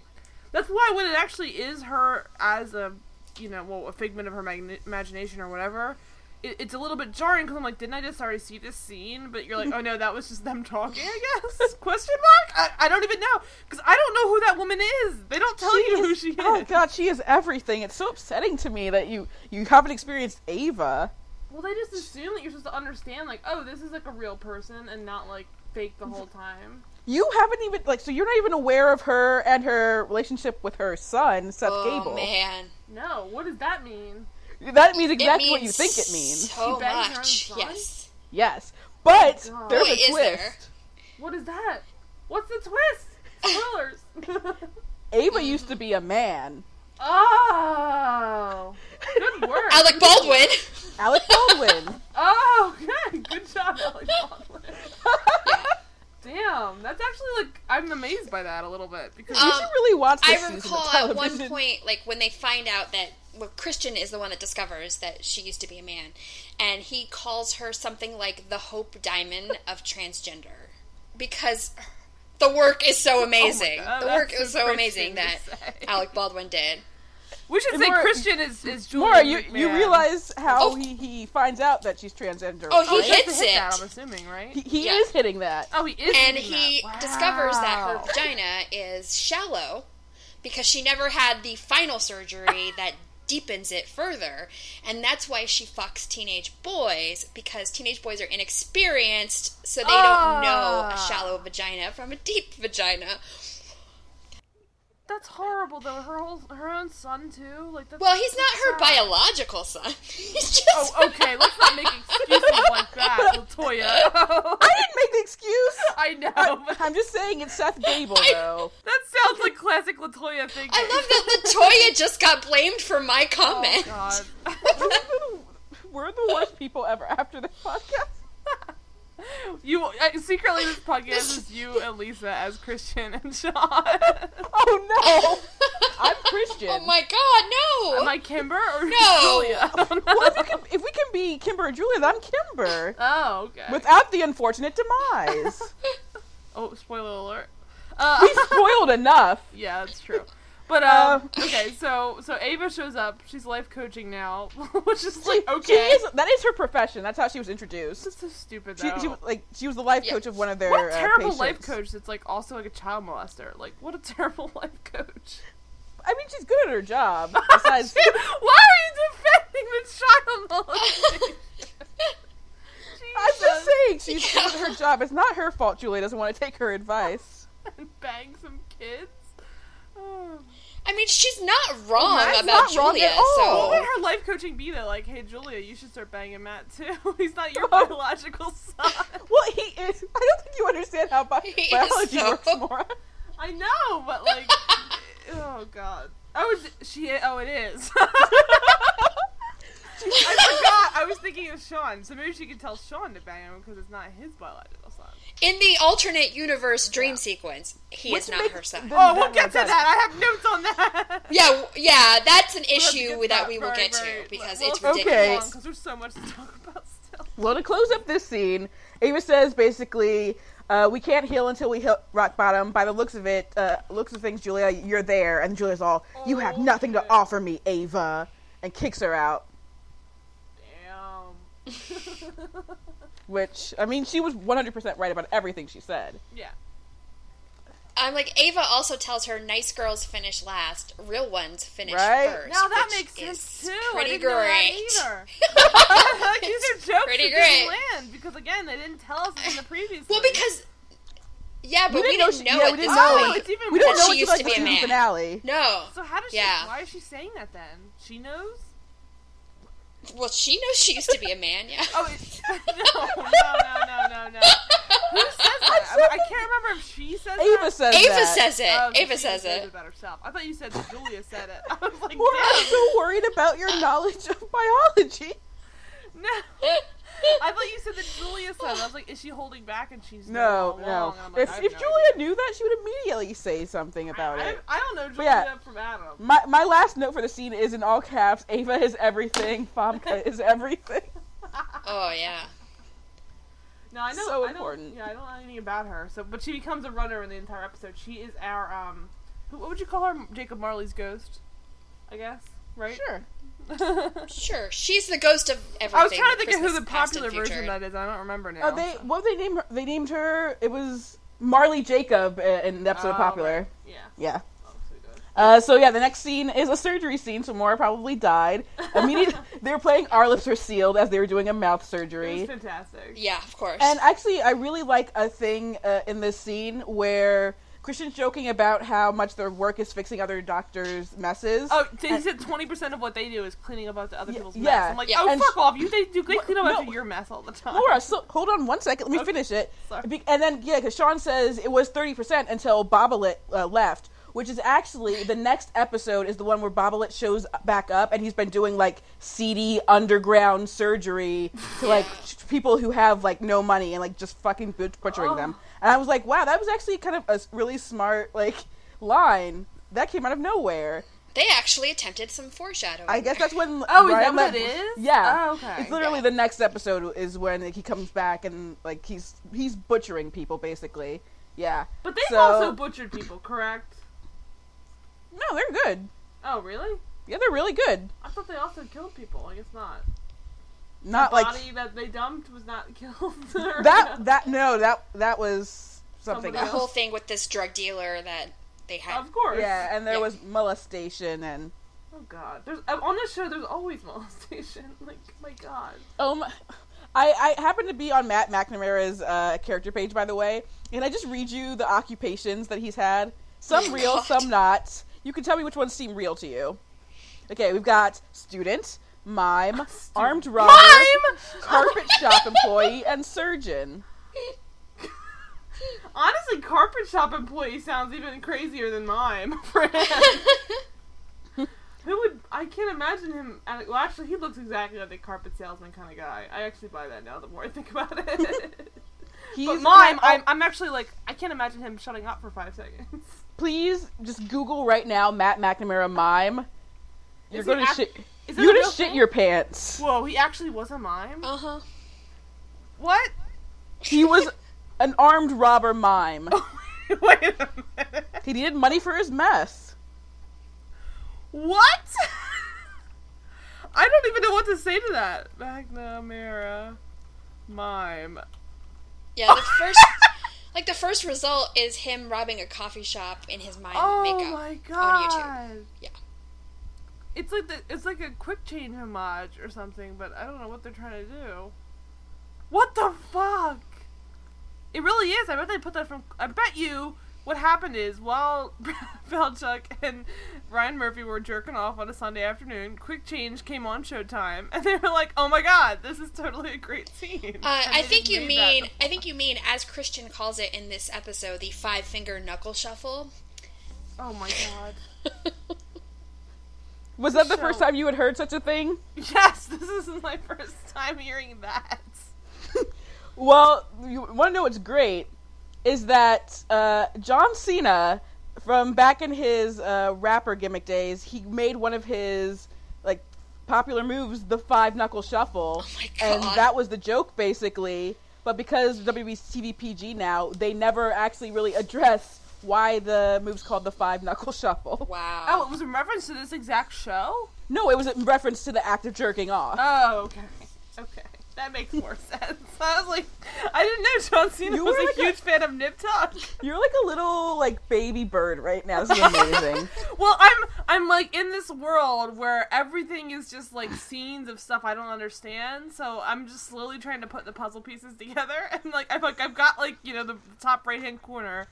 A: that's why when it actually is her as a you know well a figment of her magna- imagination or whatever. It, it's a little bit jarring because I'm like, didn't I just already see this scene? But you're like, oh no, that was just them talking, I guess. [laughs] Question mark? I, I don't even know because I don't know who that woman is. They don't tell you who she oh, is.
B: Oh god, she is everything. It's so upsetting to me that you you haven't experienced Ava.
A: Well, they just assume that you're supposed to understand, like, oh, this is like a real person and not like fake the whole time.
B: You haven't even like so you're not even aware of her and her relationship with her son, Seth
C: Oh
B: Gabel.
C: man.
A: No, what does that mean?
B: That means
C: It
B: exactly what you think it means.
C: So
A: She banged her own
C: much. Yes.
B: Yes. But
A: God.
B: there's
C: Wait,
B: a
C: is there?
B: twist.
A: What is that? What's the twist? Spoilers. [laughs]
B: Ava used to be a man.
A: oh, good work.
C: Alec Baldwin.
B: Alec Baldwin. [laughs]
A: Oh, okay, good job, Alec Baldwin. [laughs] Damn, that's actually like I'm amazed by that a little bit because
B: you
C: Um,
B: should really watch this
C: I
B: season of
C: recall at one point, like when they find out that well, Christian is the one that discovers that she used to be a man, and he calls her something like the Hope Diamond of transgender because the work is so oh amazing.
A: God,
C: the work is
A: so
C: so amazing that
A: say.
C: Alec Baldwin did.
A: we should
B: And
A: say
B: Maura-
A: Christian is is Julia.
B: Maura, you, you realize how
C: Oh.
B: he, he finds out that she's transgender.
C: Oh, he
A: Oh, he has to
C: hits
A: hit
C: it.
A: that, I'm assuming, right?
B: he, he
C: Yeah.
B: is hitting that.
A: oh, he is.
C: and he
A: that.
C: discovers that her vagina is shallow because she never had the final surgery that deepens it further and that's why she fucks teenage boys because teenage boys are inexperienced so they don't know
A: Ah.
C: a shallow vagina from a deep vagina
A: That's horrible, though. Her whole, her own son too. Like that's.
C: well he's not her
A: sad.
C: biological son [laughs] he's just
A: Oh, okay. Let's not make excuses like that, Latoya. [laughs]
B: I didn't make the excuse. [laughs]
A: I know,
B: I,
A: but
B: I'm just saying it's Seth Gabel,
C: I-
B: though.
A: that sounds like classic Latoya thing.
C: I love that Latoya just got blamed for my comment.
A: Oh
C: comment
A: God.
B: We're the worst people ever after this podcast.
A: You uh, secretly this podcast is you and Lisa as Christian and Sean. [laughs]
B: Oh no! I'm Christian.
C: oh my god no
A: Am I Kimber or
C: No.
A: Julia? [laughs] I don't know.
B: Well, if we, can, if we can be Kimber and Julia, then I'm Kimber.
A: Oh, okay.
B: Without the unfortunate demise. [laughs]
A: oh, spoiler alert. Uh,
B: we spoiled enough.
A: yeah, that's true. But
B: Uh,
A: um, okay, so so Ava shows up. She's life coaching now, [laughs] which is
B: She,
A: like
B: she
A: okay.
B: is, that is her profession. That's how she was introduced.
A: This is so stupid.
B: She,
A: Though.
B: she was like she was the life
C: Yeah.
B: coach of one of their
A: what a
B: uh,
A: terrible life
B: patients.
A: coach that's like also like a child molester. Like what a [laughs] terrible life coach.
B: I mean, she's good at her job. [laughs] Besides,
A: Why are you defending the child molestation?
B: I'm just saying she's good at her job. It's not her fault. Julie doesn't want to take her advice.
A: and bang some kids. Oh.
C: I mean, she's not wrong
B: Matt's
C: about
B: not wrong
C: Julia.
B: at all.
A: What would her life coaching be though? Like, hey Julia, you should start banging Matt too. [laughs] He's not your
B: Oh.
A: biological son. [laughs]
B: Well, he is. I don't think you understand how bi- [laughs]
C: He is
B: biology
C: so-
B: works, Maura.
A: I know, but like, oh god. Oh, is she? Oh, it is. I forgot. I was thinking of Sean, so maybe she could tell Sean to bang him because it's not his biological son.
C: In the alternate universe dream
A: Yeah.
C: sequence, he
B: Which
C: is not
B: makes
C: her son.
A: Oh, we'll get to
B: that-
A: that. I have notes on that.
C: Yeah, yeah, that's an
A: We'll have to
C: issue
A: get
C: that we will get to because
A: we'll
C: it's
A: have to get
B: Okay.
C: ridiculous.
A: long, 'cause there's so much to talk about still.
B: Well, to close up this scene, Ava says basically, uh, "We can't heal until we hit rock bottom." By the looks of it, uh, looks of things, Julia, you're there, and Julia's all, "You have
A: Oh,
B: nothing to offer me, Ava," and kicks her out.
A: Damn. [laughs]
B: Which I mean, she was 100 percent right about everything she said.
A: yeah.
C: I'm like Ava also tells her nice girls finish last, real ones finish
B: Right?
C: first.
A: Now that makes sense
C: is
A: too. I
C: Pretty
A: didn't know that
C: great.
A: either. [laughs] [laughs] These are jokes
C: pretty
A: that
C: great.
A: didn't land because again they didn't tell us in the previous.
C: well,
A: one.
C: because yeah, but we
B: didn't know
C: didn't
B: she-
C: know,
B: yeah,
C: at
B: we
C: this
B: didn't know.
A: Oh,
C: point.
A: it's even
B: We don't know
C: she
B: what
C: used
B: like
C: to be
B: the
C: a man.
B: finale.
C: No,
A: So how does she?
C: Yeah.
A: Why is she saying that then? She knows.
C: Well, she knows she used to be a man. Yeah. [laughs]
A: Oh it, [laughs] no, no, no, no, no, no. [laughs] Who says that? I, I can't remember if she says it.
B: Ava
A: that.
B: says
C: Ava
B: that.
C: says it.
A: Oh, so
C: Ava says
A: says
C: it.
A: about herself. I thought you said that Julia said it. I was like,
B: Maura, I'm so worried about your knowledge of biology.
A: No. [laughs] I thought you said that Julia said. it. I was like, is she holding back and she's
B: No, no.
A: along? And I'm like,
B: If if
A: no
B: Julia
A: idea.
B: knew that, she would immediately say something about
A: I,
B: it.
A: I don't know
B: But
A: Julia
B: yeah.
A: from Adam.
B: My my last note for the scene is in all caps. Ava is everything. Famke [laughs] is everything. [laughs]
C: Oh yeah.
A: No, I know.
B: So
A: I don't-
B: important.
A: yeah, I don't know anything about her. So, but she becomes a runner in the entire episode. She is our um, who, what would you call her? Jacob Marley's ghost, I guess. Right.
B: Sure. [laughs]
C: Sure. She's the ghost of everything.
A: I was trying to think of who
C: Christmas,
A: the
C: past
A: popular version
C: future.
A: that is. I don't remember now.
B: Oh, they what did they name her? They named her. It was Marley Jacob uh, in the episode of
A: Oh,
B: Popular.
A: right. Yeah.
B: Yeah.
A: Oh, so.
B: Uh, so yeah, the next scene is a surgery scene. So Maura probably died. Immediately, [laughs] they were playing "Our Lips Are Sealed" as they were doing a mouth
A: It was
B: surgery.
A: fantastic.
C: Yeah, of course.
B: And actually, I really like a thing uh, in this scene where Christian's joking about how much their work is fixing other doctors' messes.
A: Oh, so he said twenty percent of what they do is cleaning up after other
B: Yeah,
A: people's
B: yeah.
A: mess. I'm like,
C: Yeah.
A: oh
B: And-
A: fuck off! You they do they clean up
B: No.
A: after your mess all the time.
B: Laura, so hold on one second. Let me
A: Okay.
B: finish it.
A: Sorry.
B: Be- And then, yeah, because Sean says it was 30% until Bobolit uh, left, which is actually the next episode is the one where Bobolit shows back up and he's been doing like seedy underground surgery to like [laughs] people who have like no money and like just fucking butchering
A: Oh.
B: them. And I was like, wow, that was actually kind of a really smart like line that came out of nowhere.
C: they actually attempted some foreshadowing.
B: I guess that's when. [laughs]
A: Oh, is
B: Ryan
A: that what it is?
B: Yeah.
A: Oh, okay.
B: It's literally
C: Yeah.
B: the next episode is when he comes back and like he's he's butchering people basically. Yeah.
A: But they've
B: So-
A: also butchered people, correct?
B: No, they're good.
A: Oh, really?
B: Yeah, they're really good.
A: I thought they also killed people. I guess not.
B: Not
A: the
B: like
A: body that they dumped was not killed. [laughs]
B: that. That no, that that was something
A: Somebody
C: the
B: else.
C: whole thing with this drug dealer that they had.
A: Of course.
B: Yeah, and there
C: Yeah.
B: was molestation and
A: Oh god. There's uh, on this show. There's always [laughs] molestation. Like my god.
B: um. I, I happen to be on Matt McNamara's uh, character page, by the way, and I just read you the occupations that he's had. Some
C: Oh,
B: real,
C: God.
B: some not. You can tell me which ones seem real to you. Okay, we've got student, mime, armed robber,
A: Mime!
B: carpet shop employee, and surgeon. [laughs]
A: Honestly, carpet shop employee sounds even crazier than mime. [laughs] [laughs] Who would? I can't imagine him. Well, actually, he looks exactly like a carpet salesman kind of guy. I actually buy that now. The more I think about it.
B: He's
A: but mime, I'm, I'm actually like, I can't imagine him shutting up for five seconds.
B: please just Google right now Matt McNamara mime. You're gonna
A: act-
B: shit.
A: Is
B: You're
A: a
B: shit
A: thing?
B: your pants.
A: Whoa, he actually was a mime.
C: Uh huh.
A: What?
B: He was [laughs] an armed robber mime. [laughs]
A: Wait a minute.
B: He needed money for his mess.
A: What? [laughs] I don't even know what to say to that. McNamara mime.
C: Yeah, the first, like the first result is him robbing a coffee shop in his mind
A: Oh
C: makeup.
A: my
C: on. YouTube. Yeah.
A: It's like the, it's like a quick change homage or something, but I don't know what they're trying to do. What the fuck? It really is. I bet they put that from. I bet you what happened is while [laughs] Falchuk and Ryan Murphy were jerking off on a Sunday afternoon, Quick Change came on Showtime, [laughs] and they were like, "Oh my god, this is totally a great scene."
C: Uh, I think you mean,
A: that.
C: I think you mean, as Christian calls it in this episode, the five finger knuckle shuffle.
A: Oh my god. [laughs]
B: Was that the
A: So-
B: first time you had heard such a thing?
A: Yes, [laughs] this is my first time hearing that. [laughs]
B: Well, you want to know what's great is that uh, John Cena, from back in his uh, rapper gimmick days, he made one of his like popular moves, the five knuckle shuffle,
C: Oh my
B: and that was the joke basically. But because WB's TV PG now, they never actually really [laughs] address why the move's called the five knuckle shuffle.
C: Wow.
A: Oh, it was in reference to this exact show?
B: No, it was in reference to the act of jerking off.
A: Oh, okay. Okay. That makes more [laughs] sense. I was like, I didn't know John Cena
B: You
A: was
B: were
A: a
B: like a-
A: huge fan of Nip Tuck.
B: You're like a little like baby bird right now. This is amazing. [laughs]
A: Well, I'm I'm like in this world where everything is just like scenes of stuff I don't understand. So I'm just slowly trying to put the puzzle pieces together, [laughs] and like I've like I've got like you know the top right hand corner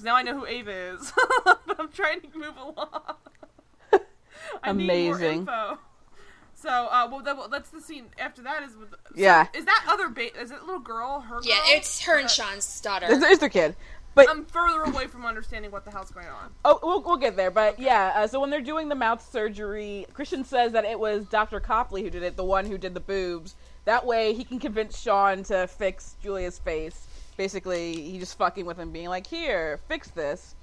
A: because now I know who Ava is, [laughs] but I'm trying to move along. [laughs] I Need
B: Amazing.
A: more info. So, uh, well, that, well, that's the scene after that is with. so
B: Yeah.
A: Is that other ba- Is it little girl? Her.
C: yeah,
A: girl?
C: it's her and Sean's daughter.
B: It's, it's their kid. But
A: I'm further away from understanding what the hell's going on.
B: Oh, we'll, we'll get there. But yeah, uh, so when they're doing the mouth surgery, Christian says that it was Dr. Copley who did it, the one who did the boobs. That way he can convince Sean to fix Julia's face. Basically, he just fucking with him, being like, here, fix this.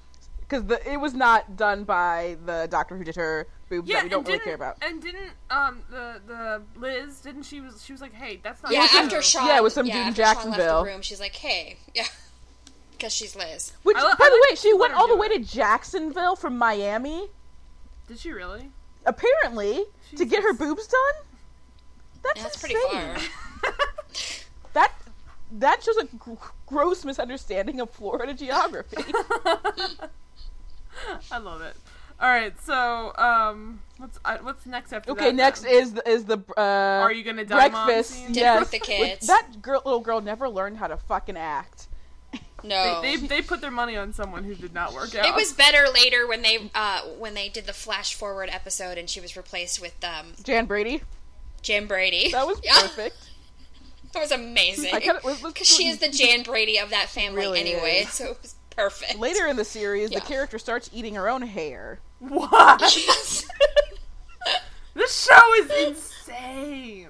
B: Because it was not done by the doctor who did her boobs that we don't really care about.
A: And didn't um the the Liz didn't she was she was like, hey, that's not
C: Yeah,
A: true.
C: after Sean.
B: Yeah, with some dude in
C: after Sean left
B: Jacksonville.
C: the room, she's like, "Hey, yeah," because she's Liz.
B: Which,
A: I
B: by
A: I
B: the
A: like
B: way, she went all the way
A: it.
B: to Jacksonville from Miami,
A: Did she really?
B: apparently, to get her boobs done. That's,
C: That's pretty
B: insane.
C: far. [laughs]
B: That that shows a gr- gross misunderstanding of Florida geography. [laughs]
A: I love it. All right, so um, what's uh, what's next after that?
B: okay, next
A: then?
B: is the, is the uh,
A: Are you gonna die,
B: breakfast?
A: scene?
C: Dinner
B: yes,
C: with the kids.
B: That girl, little girl never learned how to fucking act.
C: No,
A: They, they they put their money on someone who did not work out.
C: it was better later when they uh, when they did the flash forward episode and she was replaced with um,
B: Jan Brady,
C: Jan Brady.
B: that was [laughs]
C: Yeah,
B: perfect.
C: That was amazing.
B: I kinda- was- was-
C: Because she is the Jan Brady of that family
B: Really
C: anyway,
B: is.
C: so it was perfect.
B: Later in the series,
C: Yeah.
B: the character starts eating her own hair.
A: what? [laughs]
C: Yes. [laughs]
A: this show is insane.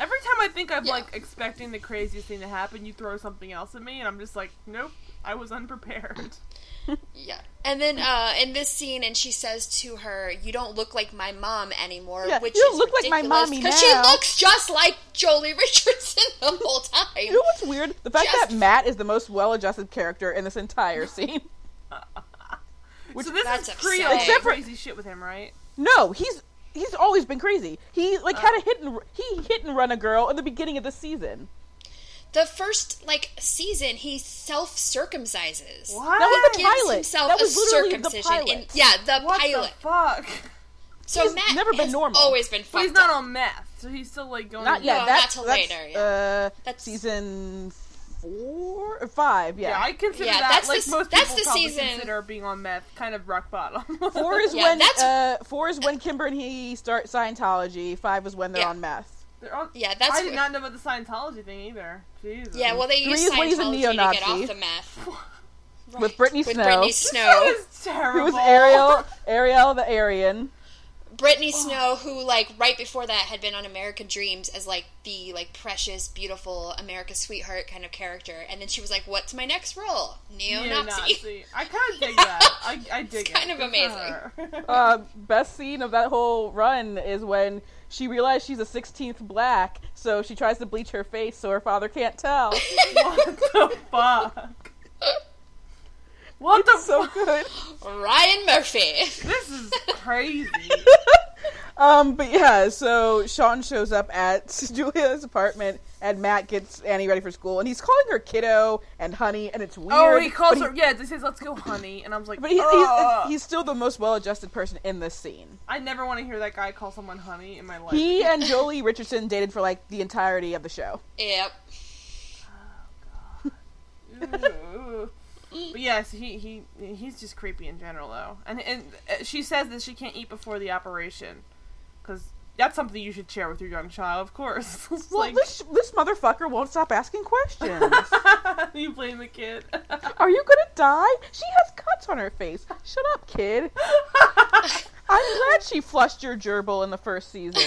A: Every time I think I'm
C: Yeah.
A: like expecting the craziest thing to happen, you throw something else at me, and I'm just like, nope, I was unprepared.
C: Yeah. And then uh, in this scene, and she says to her, "You don't look like my mom anymore,"
B: Yeah,
C: which
B: you don't
C: is
B: look like my
C: ridiculous
B: mommy
C: because she looks just like Joely [laughs] Richardson the whole time.
B: You know what's weird? The fact
C: Just-
B: that Matt is the most well-adjusted character in this entire scene. [laughs] Which-
A: so this
C: That's
A: is pre.
B: Except for-
A: crazy shit with him, right?
B: No, he's he's always been crazy. He like
C: Oh.
B: had a hit and he hit and run a girl in the beginning of the season.
C: The first like season, he self circumcises.
A: What?
B: That was the
C: Gives
B: pilot.
C: himself
B: That was
C: a
B: literally the pilot.
C: In, yeah, the
A: what
C: pilot.
A: the fuck?
C: So
B: He's
C: Matt
B: never been
C: has
B: normal.
C: Always been
A: But he's not
C: up.
A: on meth, so he's still like going.
B: Not yet.
C: No,
B: that's
C: not till
B: that's,
C: later, yeah.
B: Uh,
C: That's-
B: season four or five. Yeah.
A: Yeah, I consider
C: Yeah,
A: that
C: that's
A: like
C: the-
A: most
C: that's
A: people
C: the
A: probably
C: season-
A: consider being on meth kind of rock bottom.
B: Four is
C: Yeah,
B: when
C: that's-
B: uh, four is when Kimber and he start Scientology. Five is when they're
C: Yeah.
B: on meth.
A: They're on-
C: Yeah, that's
A: I did
C: what-
A: not know about the Scientology thing either. Jesus.
C: Yeah, well, they
B: Three
C: use
B: is when he's a
C: Scientology to get off the meth. [laughs]
B: With Brittany
C: With
B: Snow.
C: Brittany
A: This [laughs]
C: Snow.
A: show is terrible.
B: Who was Ariel? [laughs] Ariel the Aryan.
C: Brittany Snow, who like right before that had been on American Dreams as like the like precious, beautiful America's sweetheart kind of character, and then she was like, "What's my next role? Neo-Nazi."
A: Neo-Nazi. I kind of [laughs] dig that. I, I dig
C: It's kind of
A: Good
C: amazing. [laughs]
B: Uh, best scene of that whole run is when she realized she's a 16th black, so she tries to bleach her face so her father can't tell. [laughs]
A: what the fuck? What the
B: so
A: fuck?
B: good. [laughs]
C: Ryan Murphy.
A: This is crazy. [laughs]
B: Um, but yeah, so Sean shows up at [laughs] Julia's apartment, and Matt gets Annie ready for school, and he's calling her kiddo and honey, and it's weird.
A: oh, he calls
B: but
A: her. Yeah, he says, "Let's go, honey," and I was like,
B: But he's, he's, he's still the most well-adjusted person in this scene.
A: I never want to hear that guy call someone honey in my life.
B: He and Joely Richardson dated for like the entirety of the show.
C: Yep. Oh, God.
A: Ooh. But yes, he he he's just creepy in general though, and and uh, she says that she can't eat before the operation because that's something you should share with your young child, of course. [laughs]
B: Well,
A: like
B: this this motherfucker won't stop asking questions. [laughs]
A: you blame the kid. [laughs]
B: Are you gonna die? She has cuts on her face. Shut up, kid. I'm glad she flushed your gerbil in the first season.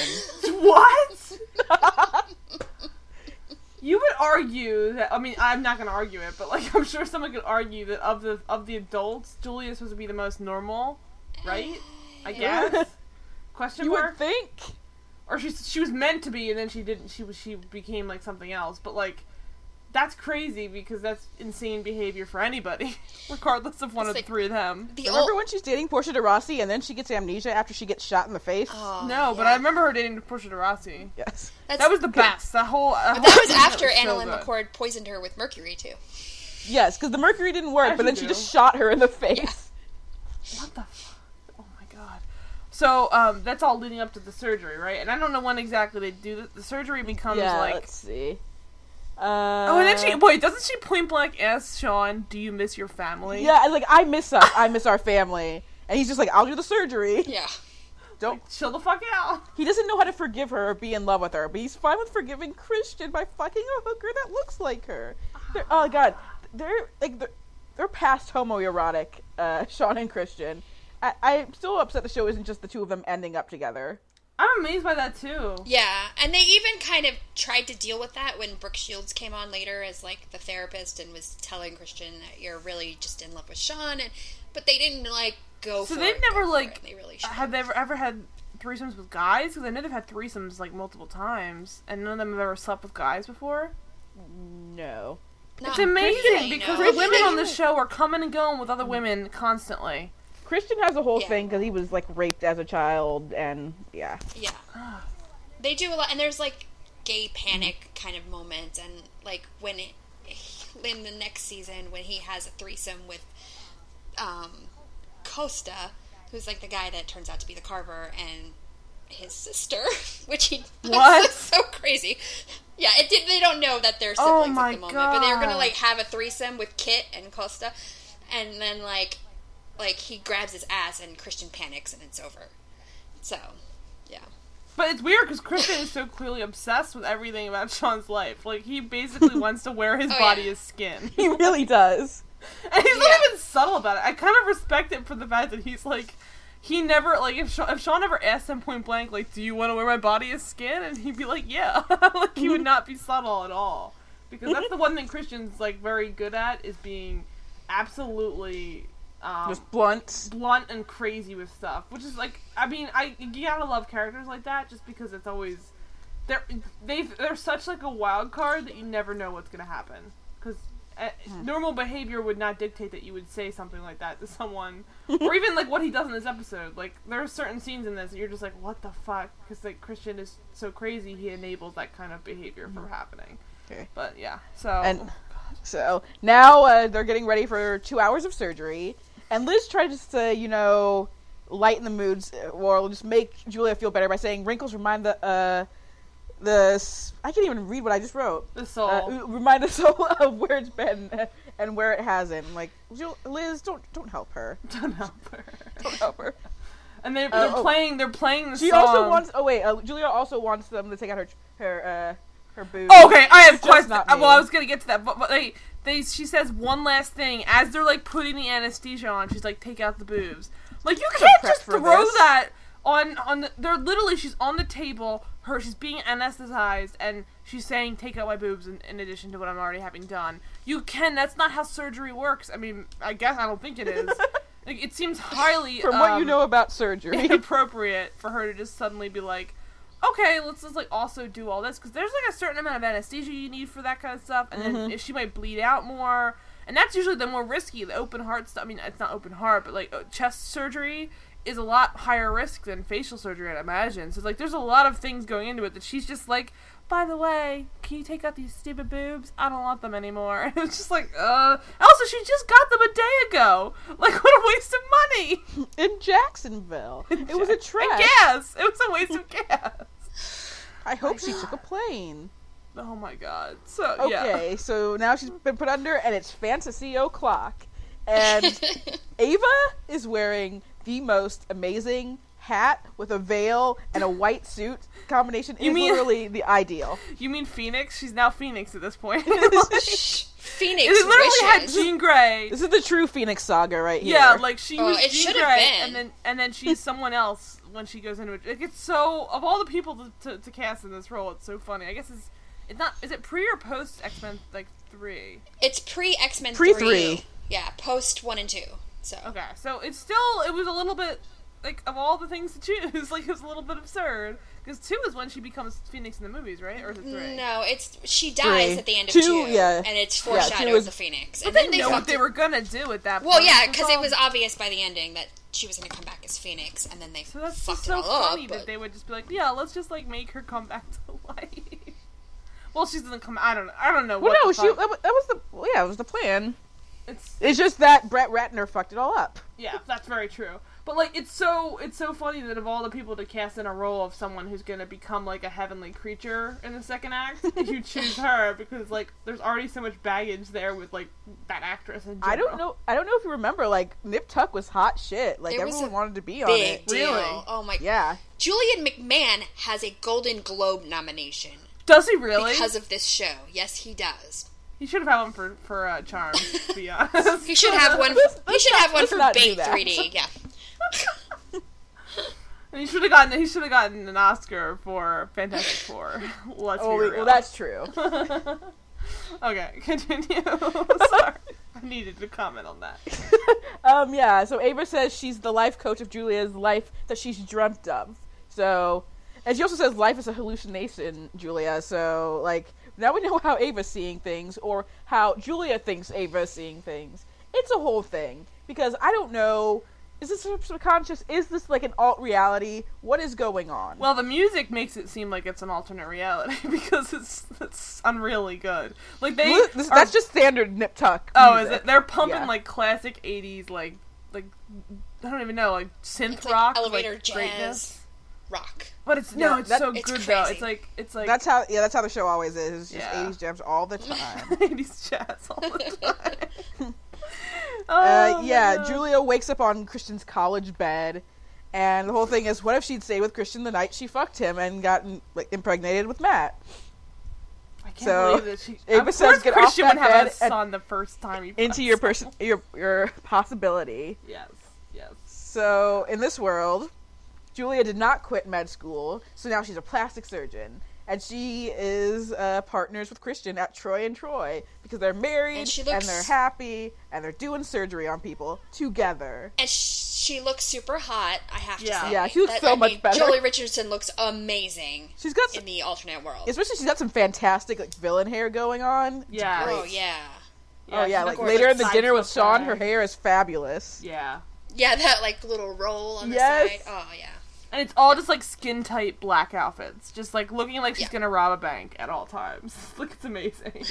A: what? You would argue that I mean I'm not gonna argue it, but like [laughs] I'm sure someone could argue that of the of the adults, Julia is supposed to be the most normal, right? I guess. [laughs] Question
B: you
A: mark.
B: would think.
A: or she she was meant to be and then she didn't she was she became like something else but like that's crazy because that's insane behavior for anybody [laughs] regardless of one
C: It's
A: of
C: like-
A: the three of them
C: The
B: Remember
C: old-
B: when she's dating Portia de Rossi and then she gets amnesia after she gets shot in the face?
C: Oh,
A: no but i remember her dating Portia de Rossi
B: Yes.
C: That's,
A: that was the best that whole that,
C: That was
A: whole
C: after
A: was so AnnaLynne.
C: McCord poisoned her with mercury too.
B: Yes, because the mercury didn't work,
A: As
B: but
A: you
B: then she just shot her in the face.
A: what the fuck? oh my god so um that's all leading up to the surgery right and i don't know when exactly they do the, the surgery becomes
B: yeah,
A: like
B: let's see. Uh,
A: oh and then she wait doesn't she point blank ask sean do you miss your family
B: Yeah, like I miss us. I miss our family. And he's just like, I'll do the surgery.
C: Yeah.
B: Don't.
A: chill the fuck out
B: He doesn't know how to forgive her or be in love with her, but he's fine with forgiving Christian by fucking a hooker that looks like her. They're, oh god, they're like they're, they're past homoerotic, uh, Sean and Christian. I, I'm still upset the show isn't just the two of them ending up together.
A: I'm amazed by that too.
C: Yeah, and they even kind of tried to deal with that when Brooke Shields came on later as like the therapist and was telling Christian that you're really just in love with Sean, and but they didn't like go.
A: So
C: for
A: they've
C: it,
A: never like.
C: They really should.
A: have they ever ever had threesomes with guys? Because I know they've had threesomes like multiple times, and none of them have ever slept with guys before.
B: No.
C: Not
A: It's amazing because
C: no.
A: the women on the [laughs] show are coming and going with other women constantly.
B: Christian has a whole
C: Yeah.
B: thing because he was like raped as a child, and yeah.
C: Yeah. They do a lot, and there's like gay panic kind of moments, and like when it, in the next season when he has a threesome with um, Costa, who's like the guy that turns out to be the Carver, and his sister, [laughs] which he [laughs]
A: What?
C: so crazy. Yeah, it did. They don't know that they're
A: Oh
C: siblings
A: my
C: at the moment, but they're gonna like have a threesome with Kit and Costa, and then like, like he grabs his ass, and Christian panics, and it's over. So, yeah.
A: But it's weird because Christian is so clearly obsessed with everything about [laughs] Sean's life. Like he basically [laughs] wants to wear his
C: Oh,
A: body
C: yeah.
A: as skin,
B: He really does. [laughs]
A: and he's
C: Yeah.
A: not even subtle about it. I kind of respect it for the fact that he's like. He never like if Sean, if Sean ever asked him point blank like, "Do you want to wear my body as skin?" and he'd be like, "Yeah," like he would mm-hmm. not be subtle at all because that's mm-hmm. the one thing Christian's like very good at is being absolutely um,
B: Just blunt.
A: blunt and crazy with stuff, which is like, I mean, I you gotta love characters like that just because it's always they're they they're such like a wild card that you never know what's gonna happen because. Uh, normal behavior would not dictate that you would say something like that to someone, [laughs] or even like what he does in this episode. Like there are certain scenes in this that you're just like, "What the fuck?" Because like Christian is so crazy, he enables that kind of behavior from happening.
B: Okay.
A: But yeah, so
B: And so now uh, they're getting ready for two hours of surgery, and Liz tries to, you know, lighten the moods uh, or just make Julia feel better by saying wrinkles remind the uh, the I can't even read what I just wrote.
A: the soul.
B: Uh, remind us [laughs] all of where it's been and where it hasn't. I'm like Liz, don't don't help her. [laughs]
A: Don't help her.
B: Don't help her.
A: And they're, they're
B: oh.
A: playing. They're playing the
B: She
A: song.
B: also wants. Oh wait, uh, Julia also wants them to take out her her uh, her boobs.
A: Oh, okay, I have questions. Well. I was gonna get to that, but, but they, they, she says one last thing as they're like putting the anesthesia on. She's like, "Take out the boobs." Like you can't just throw
B: this.
A: that on on. The, they're literally she's on the table. Her she's being anesthetized, and she's saying, "Take out my boobs." In, in addition to what I'm already having done, you can. That's not how surgery works. I mean, I guess I don't think it is. [laughs] like, it seems highly
B: From what you
A: um,
B: know about surgery,
A: inappropriate for her to just suddenly be like, okay, let's just like also do all this because there's like a certain amount of anesthesia you need for that kind of stuff, and then if she might bleed out more, and that's usually the more risky. The open heart stuff. I mean, it's not open heart, but like uh, chest surgery is a lot higher risk than facial surgery, I'd imagine. So like, there's a lot of things going into it that she's just like. By the way, can you take out these stupid boobs? I don't want them anymore. And [laughs] it's just like, uh. Also, she just got them a day ago. [laughs] Like, what a waste of money. [laughs]
B: in Jacksonville, it was a
A: And
B: trap.
A: gas. It was a waste of gas.
B: I hope she [sighs] took a plane.
A: Oh my god. So yeah.
B: Okay, so now she's been put under, and it's fantasy o'clock, and Ava is wearing the most amazing hat with a veil and a white suit combination.
A: You
B: is
A: mean-
B: literally the ideal.
A: You mean Phoenix? She's now Phoenix at this point. [laughs] [laughs]
C: Phoenix
A: it literally had. Jean Grey.
B: This is the true Phoenix saga right here.
A: Yeah, like she
C: Oh,
A: was Jean Grey,
C: been.
A: and then and then she's [laughs] someone else when she goes into it. Like, it's so of all the people to, to, to cast in this role, it's so funny. I guess it's it's not. Is it pre or post X Men like three?
C: It's pre X Men
B: Pre three.
C: Yeah, post 1 and 2. So.
A: Okay, so it's still it was a little bit like of all the things to choose, [laughs] like it's a little bit absurd because two is when she becomes Phoenix in the movies, right? Or is it three?
C: No, it's she dies
B: Three.
C: at the end of
B: Two,
C: 2,
B: yeah.
C: and it's
B: Yeah, two
C: foreshadowed
B: is-
C: the Phoenix.
A: But
C: and
A: they
C: then they
A: know what they
C: it-
A: were gonna do at that.
C: Well,
A: point.
C: yeah, because it
A: all-
C: was obvious by the ending that she was going to come back as Phoenix, and then they
A: So that's
C: fucked
A: just so
C: it all
A: funny
C: up.
A: that
C: but-
A: they would just be like, yeah, let's just like make her come back [laughs] to life. well, she doesn't come. I don't know. I don't know.
B: Well,
A: what
B: no,
A: the
B: she
A: fuck-
B: that that was the well, yeah, it was the plan.
A: It's
B: It's just that Brett Ratner fucked it all up.
A: yeah, that's very true. But like, it's so it's so funny that of all the people to cast in a role of someone who's gonna become like a heavenly creature in the second act, [laughs] you choose her because like there's already so much baggage there with like that actress. In
B: I don't know. I don't know if you remember. Like Nip Tuck was hot shit. Like
C: There
B: everyone wanted to be on
C: Big
B: it.
C: deal.
A: Really?
C: Oh my.
B: Yeah.
C: Julian McMahon has a Golden Globe nomination
A: Does he really?
C: because of this show. Yes, he does.
A: He should have had one for for uh, Charm. To be [laughs] honest,
C: He should have one.
B: Let's-
C: He should have one for
B: not
C: Bait 3D. Yeah.
A: And [laughs] he should have gotten he should have gotten an Oscar for Fantastic Four. [laughs] Let's
B: Oh,
A: be real.
B: well, that's true. [laughs]
A: okay. Continue. Sorry, I needed to comment on that.
B: um, yeah. So Ava says she's the life coach of Julia's life that she's dreamt of. So, and she also says life is a hallucination, Julia. So, like, now we know how Ava's seeing things, or how Julia thinks Ava's seeing things. It's a whole thing because I don't know. Is this subconscious? Is this like an alt reality? What is going on?
A: Well, the music makes it seem like it's an alternate reality [laughs] because it's it's unreally good. Like they
B: Well, this-
A: are-
B: that's just standard nip tuck.
A: oh, is it? They're pumping
B: Yeah.
A: like classic '80s like like I don't even know like synth
C: It's like
A: rock
C: elevator
A: like
C: jazz.
A: greatness.
C: Rock.
A: But it's no,
B: Yeah,
A: it's
B: that-
A: so
C: it's
A: good though. It's like it's like
B: That's how. Yeah, that's how the show always is. It's just
A: Yeah.
B: 80s jams all the [laughs] time.
A: 80s jazz all the [laughs] time. [laughs]
B: Uh,
A: Oh,
B: yeah,
A: no.
B: Julia wakes up on Christian's college bed, and the whole thing is, what if she'd stayed with Christian the night she fucked him and gotten like impregnated with Matt?
A: I can't
B: so,
A: believe that she.
B: Ava says get off
A: Christian
B: that
A: would have a
B: bed
A: son the first time he
B: Into your person, your your possibility.
A: Yes, yes.
B: So in this world, Julia did not quit med school, so now she's a plastic surgeon. And she is uh, partners with Christian at Troy and Troy because they're married
C: And she
B: and they're happy and they're doing surgery on people together.
C: And she looks super hot. I have to
A: Yeah.
C: say.
B: Yeah, she looks
C: That-
B: so
C: I
B: much
C: mean,
B: better.
C: Joely Richardson looks amazing
B: She's got
C: in the alternate world.
B: Especially she's got some fantastic like villain hair going on. It's
A: Yeah.
B: great.
C: Oh yeah,
B: oh yeah, like later in the dinner with Sean, her hair is fabulous.
A: Yeah.
C: yeah. That like little roll on the
B: Yes.
C: side. Oh yeah.
A: And it's all just like skin tight black outfits, just like looking like she's
C: Yeah.
A: gonna rob a bank at all times. [laughs] Look, it's amazing.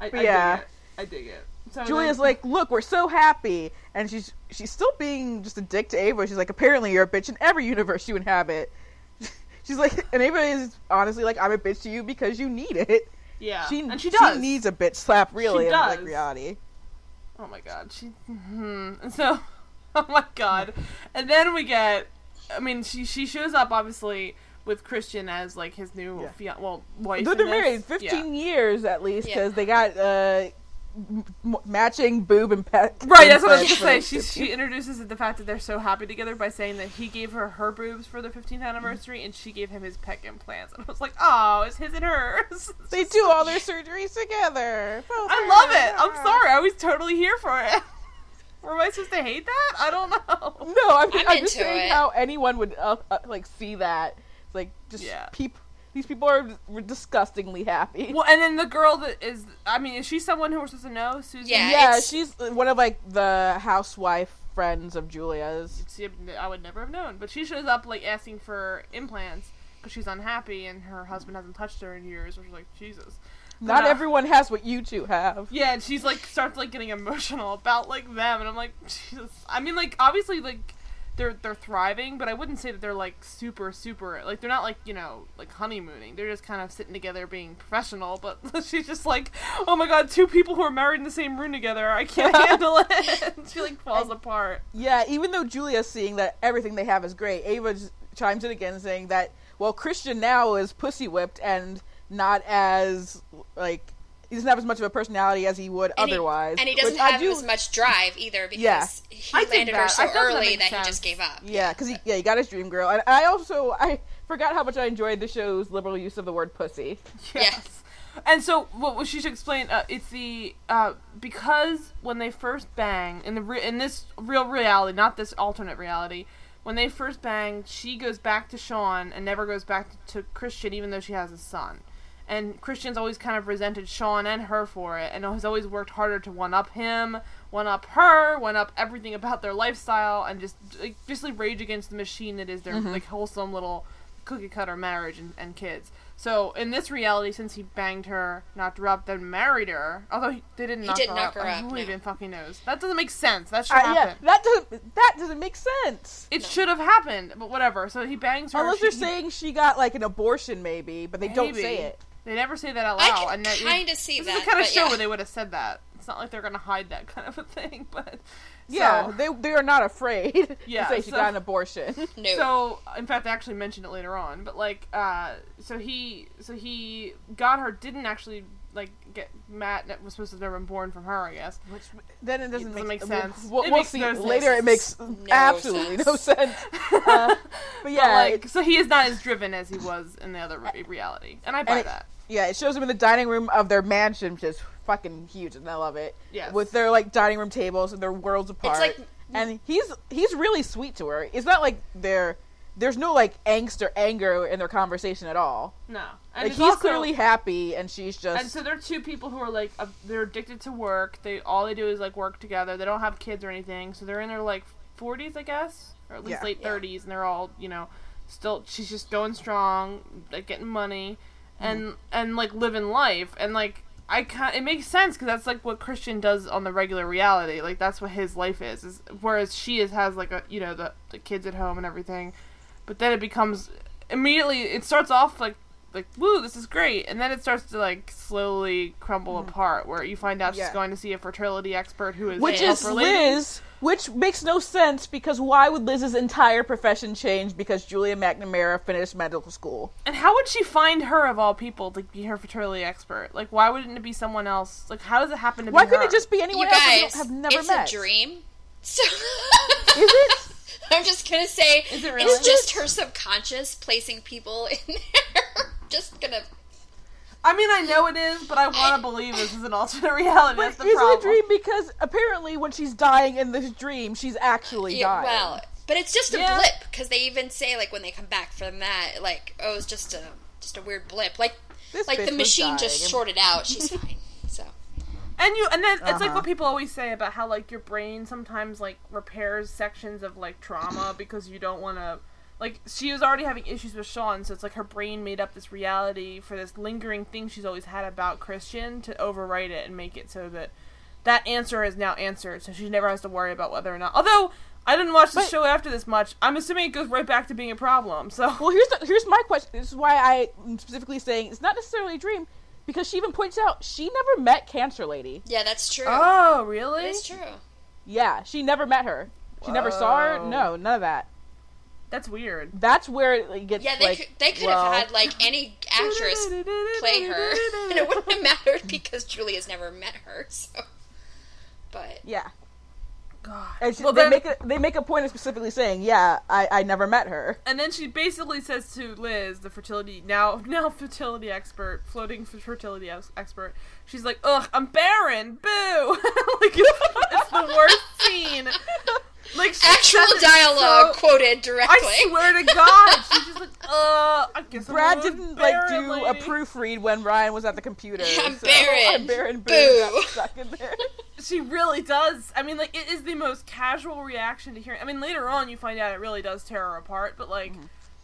A: I, I
B: Yeah.
A: dig it. I dig it. So
B: Julia's
A: then-
B: like, "Look, we're so happy," and she's she's still being just a dick to Ava. She's like, "Apparently, you're a bitch in every universe you inhabit." [laughs] She's like, and Ava is honestly like, "I'm a bitch to you because you need it."
A: yeah,
B: She
A: and she does.
B: She needs a bitch slap, really,
A: She
B: in like reality.
A: Oh my god, she. hmm And so, [laughs] oh my god, and then we get. I mean, she she shows up obviously with Christian as like his new
B: Yeah.
A: fian- well wife.
B: They're
A: in this.
B: married
A: Yeah.
B: 15 years at least
C: Yeah.
B: because they got uh, m- m- matching boob and pet.
A: Right, that's what I was gonna say. [laughs] She she introduces the fact that they're so happy together by saying that he gave her her boobs for the 15th anniversary and she gave him his pec implants. And I was like, oh, it's his and hers. [laughs]
B: They do all their surgeries together.
A: I love it. I'm sorry. I was totally here for it. [laughs] Or am I supposed to hate that? I don't know. [laughs]
B: No, I'm,
C: I'm
B: I'm, just saying
C: it.
B: how anyone would uh, uh, like see that. It's like just
A: Yeah.
B: peop. These people are disgustingly happy.
A: Well, and then the girl that is, I mean, is she someone who we're supposed to know? Susan?
C: Yeah.
B: yeah,
C: it's-
B: she's one of like the housewife friends of Julia's.
A: See, I would never have known. But she shows up, like, asking for implants because she's unhappy and her husband hasn't touched her in years. Which is like, Jesus.
B: Not
A: uh,
B: everyone has what you two have.
A: Yeah, and she's like starts like getting emotional about like them, and I'm like, Jesus. I mean, like obviously like they're they're thriving, but I wouldn't say that they're like super super like they're not like you know like honeymooning. They're just kind of sitting together being professional. But [laughs] she's just like, oh my god, two people who are married in the same room together, I can't [laughs] handle it. [laughs] she like falls apart.
B: Yeah, even though Julia's seeing that everything they have is great, Ava chimes in again saying that well, Christian now is pussy whipped and not as like he doesn't have as much of a personality as he would
C: And he-
B: otherwise.
C: and he doesn't have
B: do-
C: as much drive either because
B: Yeah.
C: he
A: I think
C: landed her
A: that-
C: so
A: I thought that
C: early that, he just gave up.
B: Yeah, because he yeah he got his dream girl, and I also I forgot how much I enjoyed the show's liberal use of the word pussy.
A: Yes. And so, what what she should explain? Uh, it's the uh, because when they first bang in the re- in this real reality, not this alternate reality, when they first bang, she goes back to Sean and never goes back to Christian, even though she has a son. And Christian's always kind of resented Sean and her for it, and has always worked harder to one up him, one up her, one up everything about their lifestyle, and just like, basically rage against the machine that is their like wholesome little cookie cutter marriage and, and kids. So in this reality, since he banged her, knocked her up, then married her, although he, they didn't knock
C: did
A: her
C: knock
A: up,
C: her up,
A: who
C: no.
A: even fucking knows? That doesn't make sense. That should
B: Uh,
A: happen.
B: yeah, that doesn't that doesn't make sense.
A: It should have happened, but whatever. So he bangs her.
B: Unless
A: she-
B: they're
A: he-
B: saying she got like an abortion, maybe, but they don't say it.
A: They never say that out
C: I can
A: and that-
C: kind of see
A: this
C: that.
A: is the kind of
C: but
A: show
C: yeah.
A: where they would have said that. It's not like they're gonna hide that [laughs] kind of a thing, but
B: Yeah,
A: So-
B: they they are not afraid [laughs]
A: Yeah,
B: to say she
A: so-
B: got an abortion. [laughs]
C: no.
A: So, in fact, I actually mentioned it later on, but like, uh, so he, so he got her, didn't actually like get Matt that was supposed to have never been born from her. I guess.
B: Which then it doesn't,
A: doesn't
B: make,
A: make
B: we'll-
A: sense.
B: We'll,
A: It
B: we'll
A: makes
B: see
A: no sense.
B: later. It makes
C: No [laughs]
B: absolutely no sense. [laughs] Uh, but yeah,
A: But, like, so he is not as driven as he was in the other re- reality, and I buy
B: And it-
A: that.
B: yeah, it shows him in the dining room of their mansion, which is fucking huge, and I love it.
A: Yeah,
B: with their like dining room tables and they're worlds apart.
C: like-
B: and he's he's really sweet to her. It's not like they're there's no like angst or anger in their conversation at all.
A: No, and
B: Like he's
A: also-
B: clearly happy, and she's just
A: And so they're two people who are like uh, they're addicted to work. They all they do is like work together. They don't have kids or anything. So they're in their like 40s, I guess, or at least
B: Yeah.
A: late
C: Yeah.
A: 30s, and they're all you know still. She's just going strong, like getting money, and and like living life. And like I can it makes sense because that's like what Christian does on the regular reality. Like that's what his life is. Is whereas she is has like a you know the the kids at home and everything, but then it becomes immediately it starts off like like woo this is great and then it starts to like slowly crumble apart where you find out she's
B: Mm-hmm.
A: Going to see a fertility expert who is
B: which is
A: helper.
B: Liz, which makes no sense because why would Liz's entire profession change because Julia McNamara finished medical school?
A: and how would she find her of all people to be her fertility expert like why wouldn't it be someone else like how does it happen to
B: Why
A: be
B: couldn't
A: her?
B: it just be anyone
C: you
B: else that
C: guys,
B: don't have never met?
C: it's
B: met?
C: a dream. So
B: Is it? [laughs] [laughs]
C: I'm just gonna say
A: Is it really?
C: it's just her subconscious placing people [laughs] in there. just gonna
A: I mean I know it is but I want to believe this is an alternate reality
B: But
A: that's
B: is
A: the
B: it
A: problem
B: a dream? Because apparently, when she's dying in this dream, she's actually
C: yeah,
B: dying.
C: well, but it's just a
A: Yeah.
C: blip because they even say like when they come back from that, like oh, it's just a just a weird blip. Like
B: This
C: like
B: bitch
C: the
B: was
C: machine just
B: dying.
C: shorted out. She's [laughs] fine.
A: And you and then it's like
B: Uh-huh.
A: what people always say about how like your brain sometimes like repairs sections of like trauma because you don't want to like she was already having issues with Sean, so it's like her brain made up this reality for this lingering thing she's always had about Christian to overwrite it and make it so that that answer is now answered, so she never has to worry about whether or not. Although I didn't watch the
B: But-
A: show after this much, I'm assuming it goes right back to being a problem. So
B: Well, here's the, here's my question. This is why I'm specifically saying it's not necessarily a dream, because she even points out she never met Cancer Lady.
C: yeah, that's true.
A: oh really?
C: It's true.
B: Yeah, she never met her. She never saw her. No, none of that.
A: That's weird.
B: That's where it gets
C: Yeah, they
B: like
C: could they could
B: well,
C: have had like any actress play her, and it wouldn't have [laughs] mattered because Julia's never met her. So, but
B: Yeah,
A: God.
B: and she,
A: Well,
B: they
A: then-
B: make a, they make a point of specifically saying, "Yeah, I, I never met her."
A: And then she basically says to Liz, the fertility now [laughs] now fertility expert, floating fertility ex- expert, she's like, "Ugh, I'm barren, boo!" [laughs] like it's, [laughs] it's the worst scene. Like she
C: actual
A: says
C: dialogue
A: so-
C: quoted directly.
A: I swear to God, she's just like, [laughs] "Uh, I guess I'm
B: Brad didn't like
A: barren
B: do a proofread when Ryan was at the computer.
C: I'm
B: so,
C: barren.
B: I'm [laughs] barren. Boo.
C: Boo.
B: stuck in there. [laughs]
A: She really does. I mean, like it is the most casual reaction to hearing. I mean, later on you find out it really does tear her apart, but like,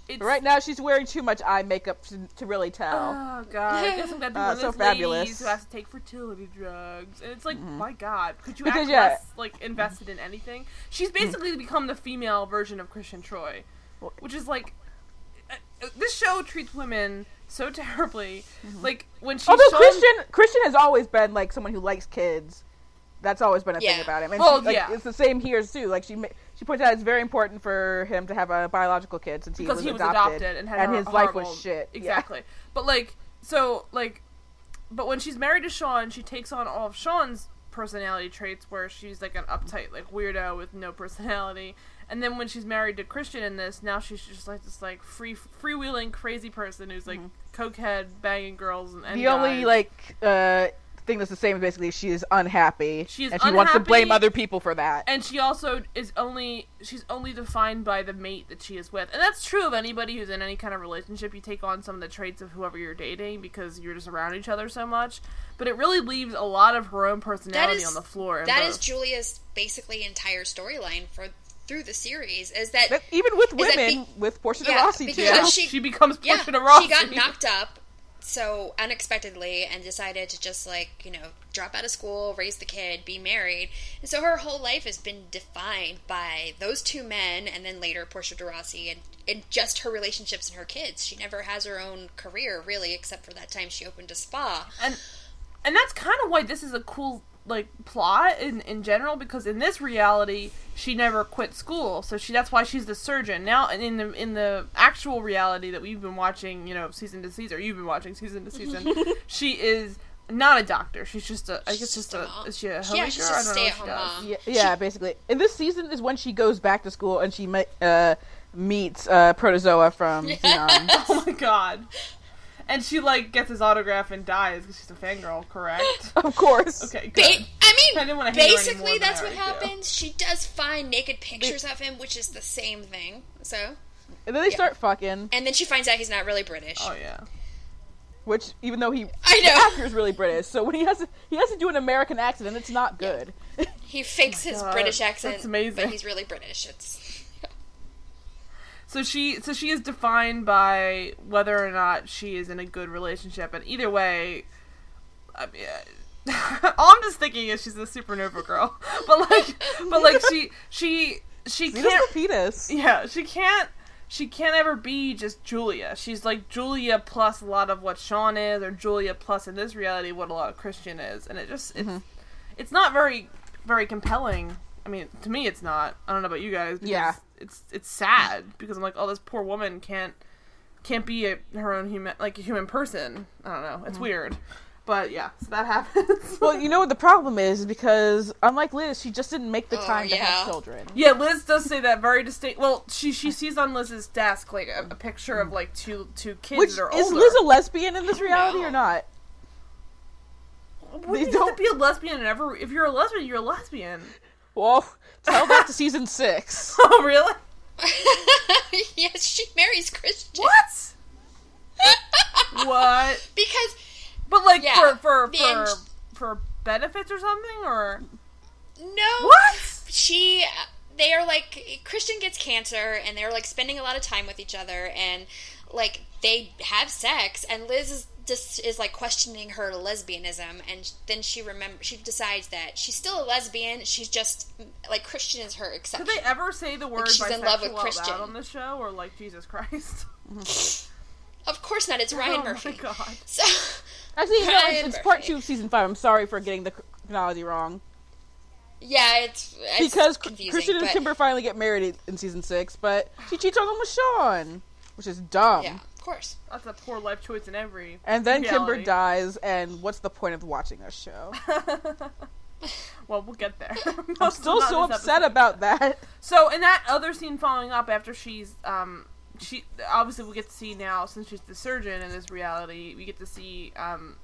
A: it's
B: right now, she's wearing too much eye makeup to, to really tell.
A: Oh god, I guess I'm gonna be [laughs]
B: Uh,
A: one of
B: so
A: those
B: fabulous.
A: ladies who has to take fertility drugs, and it's like, my god, could you
B: Because,
A: act
B: yeah.
A: less like invested in anything? She's basically become the female version of Christian Troy, which is like, uh, uh, this show treats women so terribly. Like when she's
B: Although
A: shown-
B: Christian Christian has always been like someone who likes kids. That's always been a thing about him. And
A: Well,
B: she, like,
A: yeah.
B: it's the same here too. Like she ma- she points out it's very important for him to have a biological kid since he was
A: he was
B: adopted,
A: adopted and had
B: and
A: a
B: his life was shit. Yeah.
A: Exactly. But like, so like, but when she's married to Sean, she takes on all of Sean's personality traits, where she's like an uptight, like weirdo with no personality. And then when she's married to Christian in this, now she's just like this like free freewheeling crazy person who's like cokehead, banging girls and, and
B: Mm-hmm. The only like uh thing that's the same is basically she is unhappy.
A: She is
B: and she wants to blame other people for that.
A: and she also is only she's only defined by the mate that she is with and that's true of anybody who's in any kind of relationship you take on some of the traits of whoever you're dating because you're just around each other so much but it really leaves a lot of her own personality
C: is-
A: on the floor in
C: That
A: both.
C: is Julia's basically entire storyline for through the series. Is that
B: But even with women,
C: be-
B: with Portia de
C: Yeah,
B: Rossi too.
C: she-
A: she, becomes
C: yeah,
A: Portia de Rossi.
C: she got knocked up so unexpectedly and decided to just like you know drop out of school, raise the kid, be married, and so her whole life has been defined by those two men, and then later Portia de Rossi, and and just her relationships and her kids. She never has her own career really, except for that time she opened a spa.
A: and and that's kind of why this is a cool like plot in in general because in this reality she never quit school so she that's why she's the surgeon now in the in the actual reality that we've been watching you know season to season or you've been watching season to season [laughs] she is not a doctor. She's just a. I guess just a.
C: mom.
A: Is she a
C: Yeah,
A: homemaker?
C: she's a
A: I don't know
C: stay-at-home mom.
B: Yeah, yeah, basically. And this season is when she goes back to school and she me- uh, meets uh, Protozoa from [laughs] Zenon. [laughs]
A: Oh my god. And she like gets his autograph and dies because she's a fangirl, correct? [laughs]
B: of course.
A: Okay,
C: Ba- I mean,
A: I didn't wanna hate her
C: basically, that's what
A: already do.
C: happens. She does find naked pictures of him, which is the same thing. So,
B: And then they
C: Yeah.
B: start fucking,
C: and then she finds out he's not really British.
A: Oh yeah.
B: which even though he
C: I know.
B: actor is really British, so when he has to he has to do an American accent, and it's not good.
C: He fakes oh his
A: Oh God,
C: British accent,
A: that's amazing.
C: but he's really British. It's
A: So she so she is defined by whether or not she is in a good relationship, and either way, I mean, [laughs] all I'm just thinking is she's a supernova girl, [laughs] but like, but like she she she can't
B: Lapidus.
A: yeah she can't she can't ever be just Julia. She's like Julia plus a lot of what Sean is, or Julia plus in this reality what a lot of Christian is, and it just it's mm-hmm. it's not very very compelling. I mean, to me, it's not. I don't know about you guys. Because
B: Yeah.
A: It's it's sad because I'm like, oh, this poor woman can't can't be a, her own human like a human person. I don't know. It's mm. weird, but yeah, so that [laughs] happens.
B: Well, you know what the problem is because unlike Liz, she just didn't make the
C: Oh,
B: time to have children.
A: yeah, Liz does say that very distinct. Well, she she sees on Liz's desk like a, a picture of like two two kids
B: Which
A: that are
B: is. Liz a lesbian in this reality
C: know.
B: or not?
A: Wouldn't
B: they
A: you
B: don't-
A: to be a lesbian and ever? If you're a lesbian, you're a lesbian.
B: Well, tell that to season six. [laughs]
A: Oh really? [laughs]
C: yes, she marries Christian.
A: What? [laughs] what?
C: Because
A: But like
C: Yeah,
A: for for for
C: eng-
A: for benefits or something or
C: no,
A: what?
C: she they are like Christian gets cancer and they're like spending a lot of time with each other and like they have sex and Liz is just is like questioning her lesbianism and then she remember she decides that she's still a lesbian she's just mm, like Christian is her exception
A: Did
C: exception
A: they ever say the word
C: she's in love with
A: bisexual out
C: Christian.
A: on the show or like Jesus Christ? [laughs]
C: of course not it's [laughs] oh Ryan
A: oh
C: Murphy
A: my god.
C: so
B: Actually, [laughs] no, it's, it's part two of season five. I'm sorry for getting the chronology wrong.
C: yeah it's, it's
B: because Christian and
C: but-
B: Kimber finally get married in season six, but she cheats on them with Sean, which is dumb.
C: yeah of course
A: That's a poor life choice in every
B: And then Kimber dies, and what's the point of watching a show? [laughs]
A: Well, we'll get there.
B: I'm [laughs] still so upset about that.
A: So in that other scene following up after she's um she obviously we get to see now since she's the surgeon in this reality we get to see um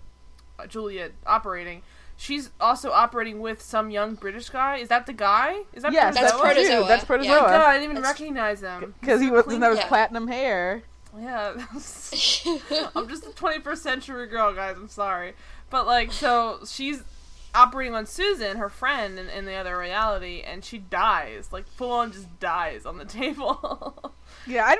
A: uh, Julia operating. She's also operating with some young British guy. Is that the guy? Is that
B: Yes,
C: That's
B: that's
A: Protozoa?
B: Protozoa.
C: Protozoa.
B: That's
C: Yeah.
A: God, I didn't even
C: That's-
A: recognize him
B: Because he was
A: clean-
B: doesn't have
C: Yeah.
B: platinum hair.
A: Yeah, [laughs] I'm just a [laughs] 21st century girl, guys. I'm sorry, but like, so she's operating on Susan, her friend, in, in the other reality, and she dies, like full on, just dies on the [laughs] table.
B: Yeah, I,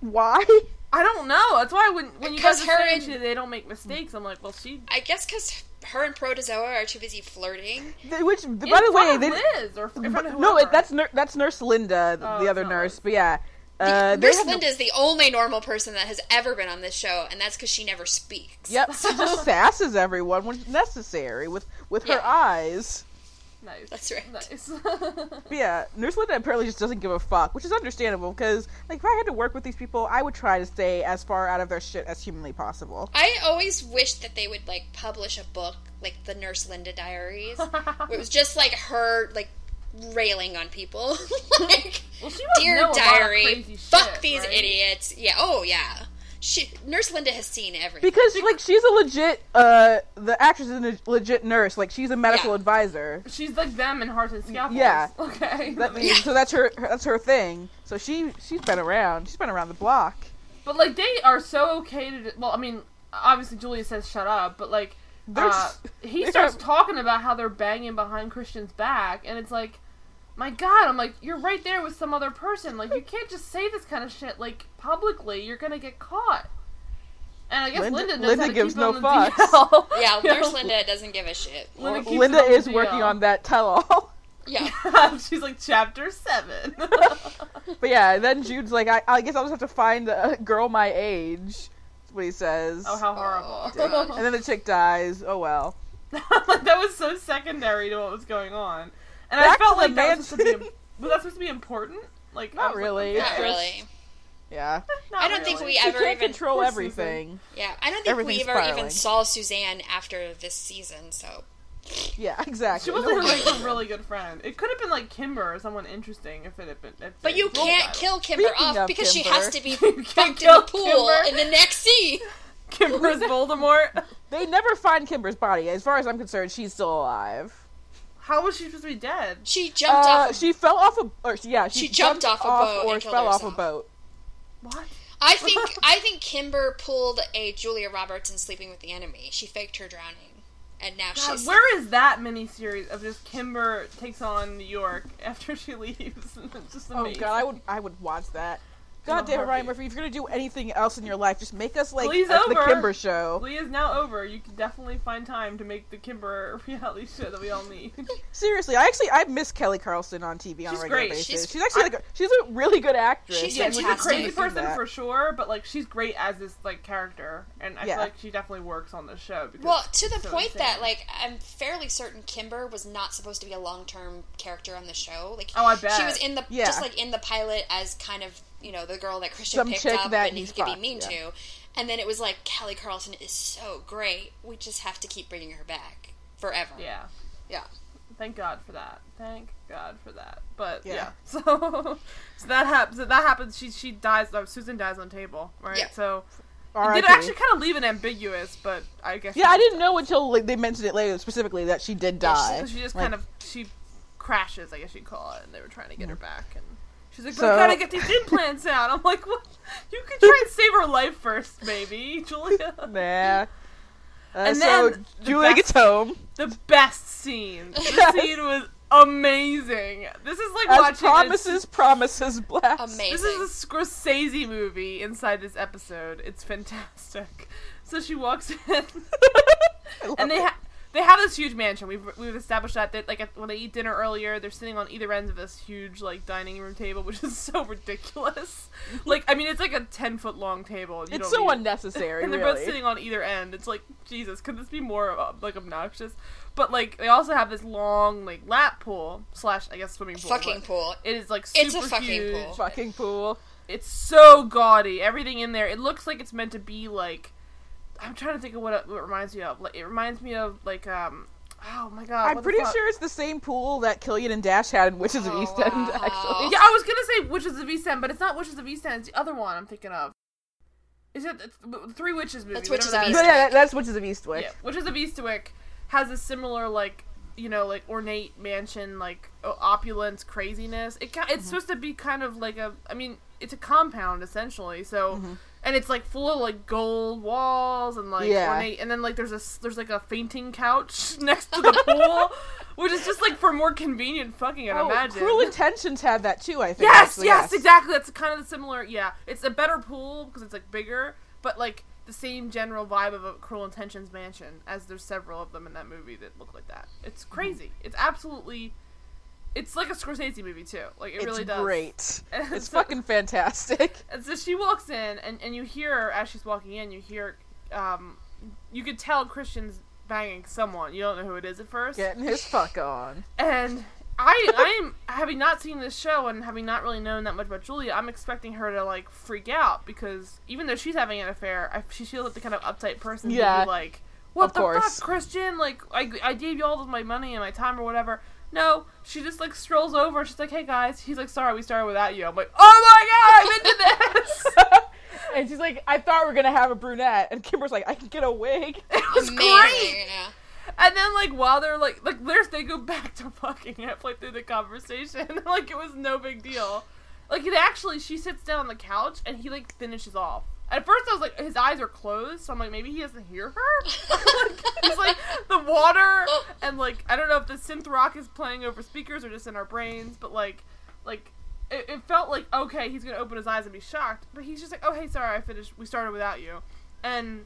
B: why?
A: I don't know. That's why when when you guys
C: Because
A: are
C: her
A: saying
C: and-
A: they don't make mistakes, I'm like, well, she.
C: I guess because her and Protozoa are too busy flirting.
B: They- Which, by
A: in
B: the
A: front
B: way,
A: of
B: they
A: Liz or in front of
B: no, it, that's nur- that's Nurse Linda,
A: Oh,
B: the
A: it's
B: other nurse.
A: Liz.
B: But yeah, uh, they
C: Nurse
B: have no-
C: Linda is the only normal person that has ever been on this show, and that's because she never speaks.
B: Yep, she just [laughs] sasses everyone when necessary with with her
C: Yeah.
B: eyes.
A: nice.
C: That's right.
A: Nice.
B: Yeah, Nurse Linda apparently just doesn't give a fuck, which is understandable because like if I had to work with these people, I would try to stay as far out of their shit as humanly possible.
C: I always wish that they would like publish a book like the Nurse Linda Diaries, where it was just like her like railing on people, [laughs] like
A: well, she must know
C: dear
A: a lot of
C: diary,
A: crazy
C: fuck
A: shit,
C: these
A: right?
C: idiots. Yeah, oh yeah. She Nurse Linda has seen everything.
B: Because like she's a legit, uh, the actress is a legit nurse. Like she's a medical
C: Yeah.
B: advisor.
A: She's like them in Hearts and Scalpels.
B: Yeah.
A: Okay.
B: That, So that's her, her. That's her thing. So she she's been around. She's been around the block.
A: But like they are so okay to. Well, I mean, obviously Julia says shut up, but like uh, he starts talking about how they're banging behind Christian's back, and it's like, my God, I'm like, you're right there with some other person. Like you can't just say this kind of shit like publicly. You're gonna get caught. And I guess
B: Linda-
A: Linda, knows
B: Linda
A: how to
B: gives
A: keep
B: no [laughs] [laughs] [laughs]
A: it
B: fucks.
C: Yeah,
A: You know?
C: Nurse Linda doesn't give a shit.
A: Linda keeps
B: Linda
A: it the
B: is working on that tell-all.
C: Yeah.
A: She's like chapter seven.
B: But yeah, then Jude's like, I, I guess I'll just have to find a girl my age. That's what he says.
A: oh, how
C: Oh,
A: horrible!
B: and then the chick dies. Oh well.
A: that was so secondary to what was going on, and
B: Back
A: I felt like that was supposed to be. Was that supposed to be important? Like,
B: Not
A: was like,
B: really.
A: okay.
C: Not really.
B: Yeah. [laughs]
A: Not
C: I don't think we ever
B: can't
C: even.
B: control
A: Poor
B: everything.
C: Yeah, I don't think we
B: Everything's
C: ever even saw Suzanne after this season. So
B: Yeah, exactly.
A: She wasn't
B: No-
A: like a really good friend. It could have been like Kimber or someone interesting if it had been. If
C: But you can't kill Kimber
B: Speaking
C: off
B: of
C: because she has to be [laughs]
A: You can't
C: fucked in the pool
A: Kimber.
C: in the next scene. [laughs]
A: Kimber's Voldemort.
B: They never find Kimber's body. As far as I'm concerned, she's still alive.
A: How was she supposed to be dead?
C: She jumped
B: Uh,
C: off.
B: she fell off a, or yeah, she,
C: She jumped off a boat
B: or
C: and killed
B: fell off a boat.
A: What?
C: I [laughs] think I think Kimber pulled a Julia Roberts in Sleeping with the Enemy. She faked her drowning, and now
A: God,
C: she's
A: where is that miniseries of just Kimber takes on New York [laughs] after she leaves? [laughs] it's just
B: Oh god, I would I would watch that.
A: In
B: God damn it, Ryan. Murphy! If you're gonna do anything else in your life, just make us like
A: Please
B: uh, the
A: over.
B: Kimber show.
A: Glee is now over. You can definitely find time to make the Kimber [laughs] reality show that we all need. [laughs]
B: Seriously, I actually I miss Kelly Carlson on TV on
A: She's
B: a regular
A: great.
B: basis.
C: She's-
B: She's, actually like a, she's a really good actress.
C: She's
A: yeah, she's a
C: fantastic.
A: crazy
B: need to see
A: person for sure, but like she's great as this like character, and I
B: Yeah.
A: feel like she definitely works on the show. Because
C: Well, to the
A: so
C: point
A: insane.
C: that like I'm fairly certain Kimber was not supposed to be a long term character on the show. Like,
A: Oh, I bet.
C: she was in the
B: Yeah.
C: just like in the pilot as kind of you know the girl that Christian
B: Some
C: picked up
B: that
C: and he
B: he's
C: could be mean
B: yeah.
C: to, and then it was like Kelly Carlson is so great. We just have to keep bringing her back forever.
A: yeah,
C: Yeah.
A: thank God for that. Thank God for that. But yeah,
B: Yeah. [laughs]
A: so so that happens. So that happens. She she dies. Oh, Susan dies on table, right?
C: Yeah.
A: So it
B: R.I.P.
A: did actually kind of leave it ambiguous, but I guess
B: Yeah, I didn't know until like, they mentioned it later specifically that she did
C: Yeah,
B: die.
A: So she just
B: Like,
A: kind of she crashes, I guess you'd call it, and they were trying to get her mm. back, and she's like, "But
B: So-
A: I gotta get these implants out." I'm like, "What? You could try and save her life first, maybe, [laughs] Julia." [laughs]
B: Nah. Uh,
A: And
B: so
A: then the
B: Julia
A: best-
B: gets home.
A: The best scene. The
B: Yes.
A: scene was amazing. This is like
B: As
A: watching.
B: promises, promises, blast.
C: Amazing.
A: This is a Scorsese movie inside this episode. It's fantastic. So she walks in. [laughs]
B: I love
A: and they
B: it.
A: ha- they have this huge mansion. We've we've established that that like at- when they eat dinner earlier, they're sitting on either ends of this huge like dining room table, which is [laughs] so ridiculous. like I mean, it's like a ten foot long table. You
B: it's
A: don't
B: so
A: need-
B: unnecessary. [laughs]
A: And they're
B: really.
A: both sitting on either end. It's like Jesus, could this be more uh, like obnoxious? But like they also have this long like lap pool slash I guess swimming pool.
C: fucking pool.
A: It is like super
C: It's a fucking
A: huge.
C: pool.
B: Fucking pool.
A: It's so gaudy. Everything in there. It looks like it's meant to be like. I'm trying to think of what it, what it reminds me of. Like it reminds me of like um. Oh my god!
B: I'm pretty sure it's the same pool that Killian and Dash had in Witches of
C: Oh,
B: East End,
C: wow.
B: actually.
A: Yeah, I was gonna say Witches of East End, but it's not Witches of East End. It's the other one I'm thinking of. Is it the Three Witches movie?
C: That's Witches of
A: is.
B: But yeah, that's Witches of Eastwick.
A: Yeah, Witches of Eastwick has a similar like you know like ornate mansion like opulence craziness. It ki-
B: Mm-hmm.
A: it's supposed to be kind of like a I mean it's a compound essentially. So
B: Mm-hmm.
A: And it's like full of like gold walls and like
B: Yeah.
A: ornate and then like there's a there's like a fainting couch [laughs] next to the pool, which is just like for more convenient fucking. I'd
B: Oh,
A: imagine.
B: Cruel Intentions had that too, I think.
A: Yes,
B: actually,
A: yes, exactly. That's kind of the similar. Yeah, it's a better pool because it's like bigger, but like the same general vibe of a Cruel Intentions mansion. As there's several of them in that movie that look like that. It's crazy. It's absolutely. It's like a Scorsese movie too. Like it
B: It's
A: really does.
B: great. [laughs]
A: And
B: It's
A: so-
B: fucking fantastic. [laughs]
A: And so she walks in, and and you hear her as she's walking in. You hear, um, you could tell Christian's banging someone. You don't know who it is at first.
B: Getting his fuck on. [laughs]
A: And I, I'm having not seen this show and having not really known that much about Julia. I'm expecting her to like freak out because even though she's having an affair, I, she feels like the kind of uptight person
B: Yeah.
A: be like, "What
B: Of
A: the
B: course.
A: fuck, Christian? Like, I, I gave you all of my money and my time or whatever." No, she just like strolls over. She's like, "Hey guys," he's like, "Sorry, we started without you." I'm like, "Oh my god, I'm into this." [laughs]
B: and she's like, I thought we were gonna have a brunette, and Kimber's like, I can get a wig. [laughs]
A: it was
C: Amazing.
A: great.
C: Yeah.
A: And then like while they're like like there's they go back to fucking halfway through the conversation. [laughs] like it was no big deal. Like it actually she sits down on the couch and he like finishes off. At first I was like his eyes are closed, so I'm like maybe he doesn't hear her. like, it's like the water like I don't know if the synth rock is playing over speakers or just in our brains, but like like it, it felt like okay, he's gonna open his eyes and be shocked, but he's just like, oh hey, sorry, I finished. We started without you, and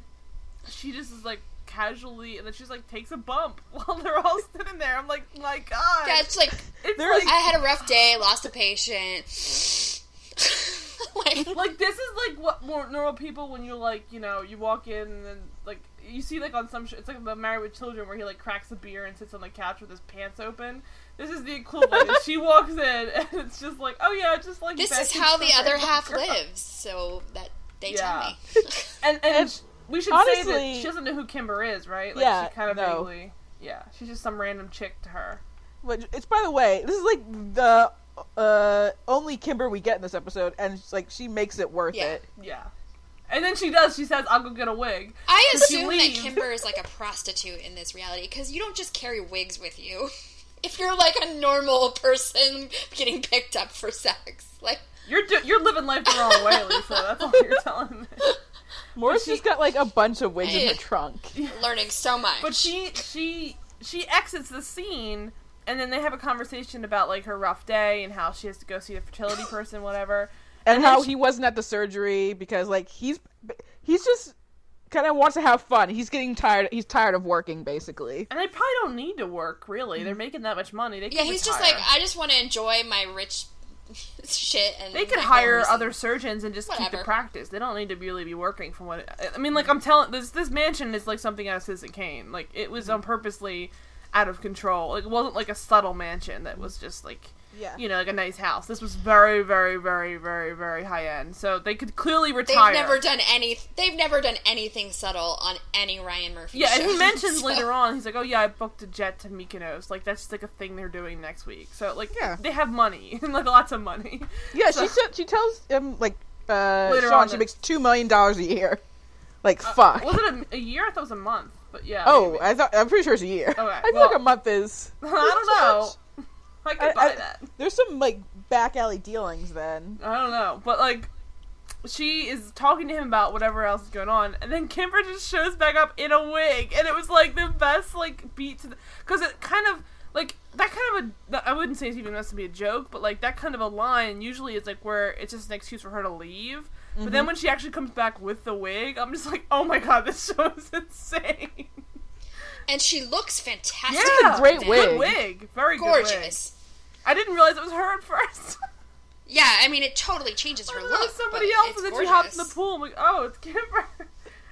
A: she just is like casually, and then she's like takes a bump [laughs] while they're all sitting there. I'm like, my God,
C: Yeah, it's like
A: it's like,
C: I had a rough day, lost a patient. [laughs] like,
A: like this is like what more normal people when you like you know you walk in and you see like on some sh- it's like the Married with Children where he like cracks a beer and sits on the couch with his pants open. This is the equivalent. [laughs] she walks in [laughs] and it's just like, oh yeah, just like
C: this is how the other half [laughs]
A: Girl.
C: lives. so that they
A: Yeah.
C: tell me.
A: And and
B: And
A: we should say that
B: honestly-
A: she doesn't know who Kimber is, right? Like
B: Yeah,
A: she kind of
B: no.
A: vaguely. Yeah, she's just some random chick to her.
B: Which it's by the way, this is like the uh only Kimber we get in this episode, and like she makes it worth
C: Yeah.
B: it.
A: Yeah. And then she does. She says, "I'll go get a wig."
C: I
A: She
C: assume that. Kimber is like a prostitute in this reality because you don't just carry wigs with you. [laughs] If you're like a normal person getting picked up for sex, like
A: You're do- you're living life the wrong way, Lisa. That's all you're telling me.
B: Morris
A: she-
B: just got like a bunch of wigs in her [laughs] trunk.
C: learning so much.
A: But she she she exits the scene, and then they have a conversation about like her rough day and how she has to go see a fertility person, whatever.
B: And,
A: And
B: how
A: she-
B: he wasn't at the surgery because like he's he's just kind of wants to have fun. He's getting tired. He's tired of working basically.
A: And they probably don't need to work really. They're mm-hmm. making that much money. They
C: yeah,
A: could
C: he's just like I just want to enjoy my rich [laughs] shit and
A: They could hire
C: homes
A: other surgeons and just keep the practice. They don't need to really be working from what. I mean, like I'm telling this this mansion is like something out of Citizen Kane. Like it was mm-hmm. on purposely out of control. Like it wasn't like a subtle mansion that was just like
B: Yeah.
A: you know like a nice house. This was very very very very very high end. So they could clearly retire.
C: They've never done any. They've never done anything subtle on any Ryan Murphy.
A: Yeah, and he mentions [laughs]
C: So-
A: later on, he's like, "Oh yeah, I booked a jet to Mykonos. Like that's like a thing they're doing next week. So like,
B: Yeah.
A: they have money, and [laughs] like lots of money.
B: Yeah,
A: So-
B: she said she tells him like uh
A: Later
B: Sean
A: on
B: she makes two million dollars a year. [laughs] Like fuck.
A: Was it a, a year? I thought it was a month, but yeah.
B: oh,
A: maybe.
B: I thought I'm pretty sure it's a year.
A: Okay,
B: I feel
A: well-
B: like a month is.
A: I don't know. I could
B: I-
A: buy
B: I-
A: that.
B: There's some like back alley dealings then.
A: I don't know, but like, she is talking to him about whatever else is going on, and then Kimber just shows back up in a wig, and it was like the best like beat to the because it kind of like that kind of a I wouldn't say it's even meant to be a joke, but like that kind of a line usually is like where it's just an excuse for her to leave. But
B: Mm-hmm.
A: then when she actually comes back with the wig, I'm just like, oh my god, this [laughs] show is insane.
C: And she looks fantastic.
A: Yeah,
B: a great wig.
A: Good wig, very good wig.
C: gorgeous.
A: I didn't realize it was her at first. [laughs]
C: Yeah, I mean it totally changes her
A: I thought
C: look.
A: it was somebody
C: but
A: else,
C: it's
A: and then
C: gorgeous.
A: she hopped in the pool. I'm like, oh, it's Kimber. [laughs]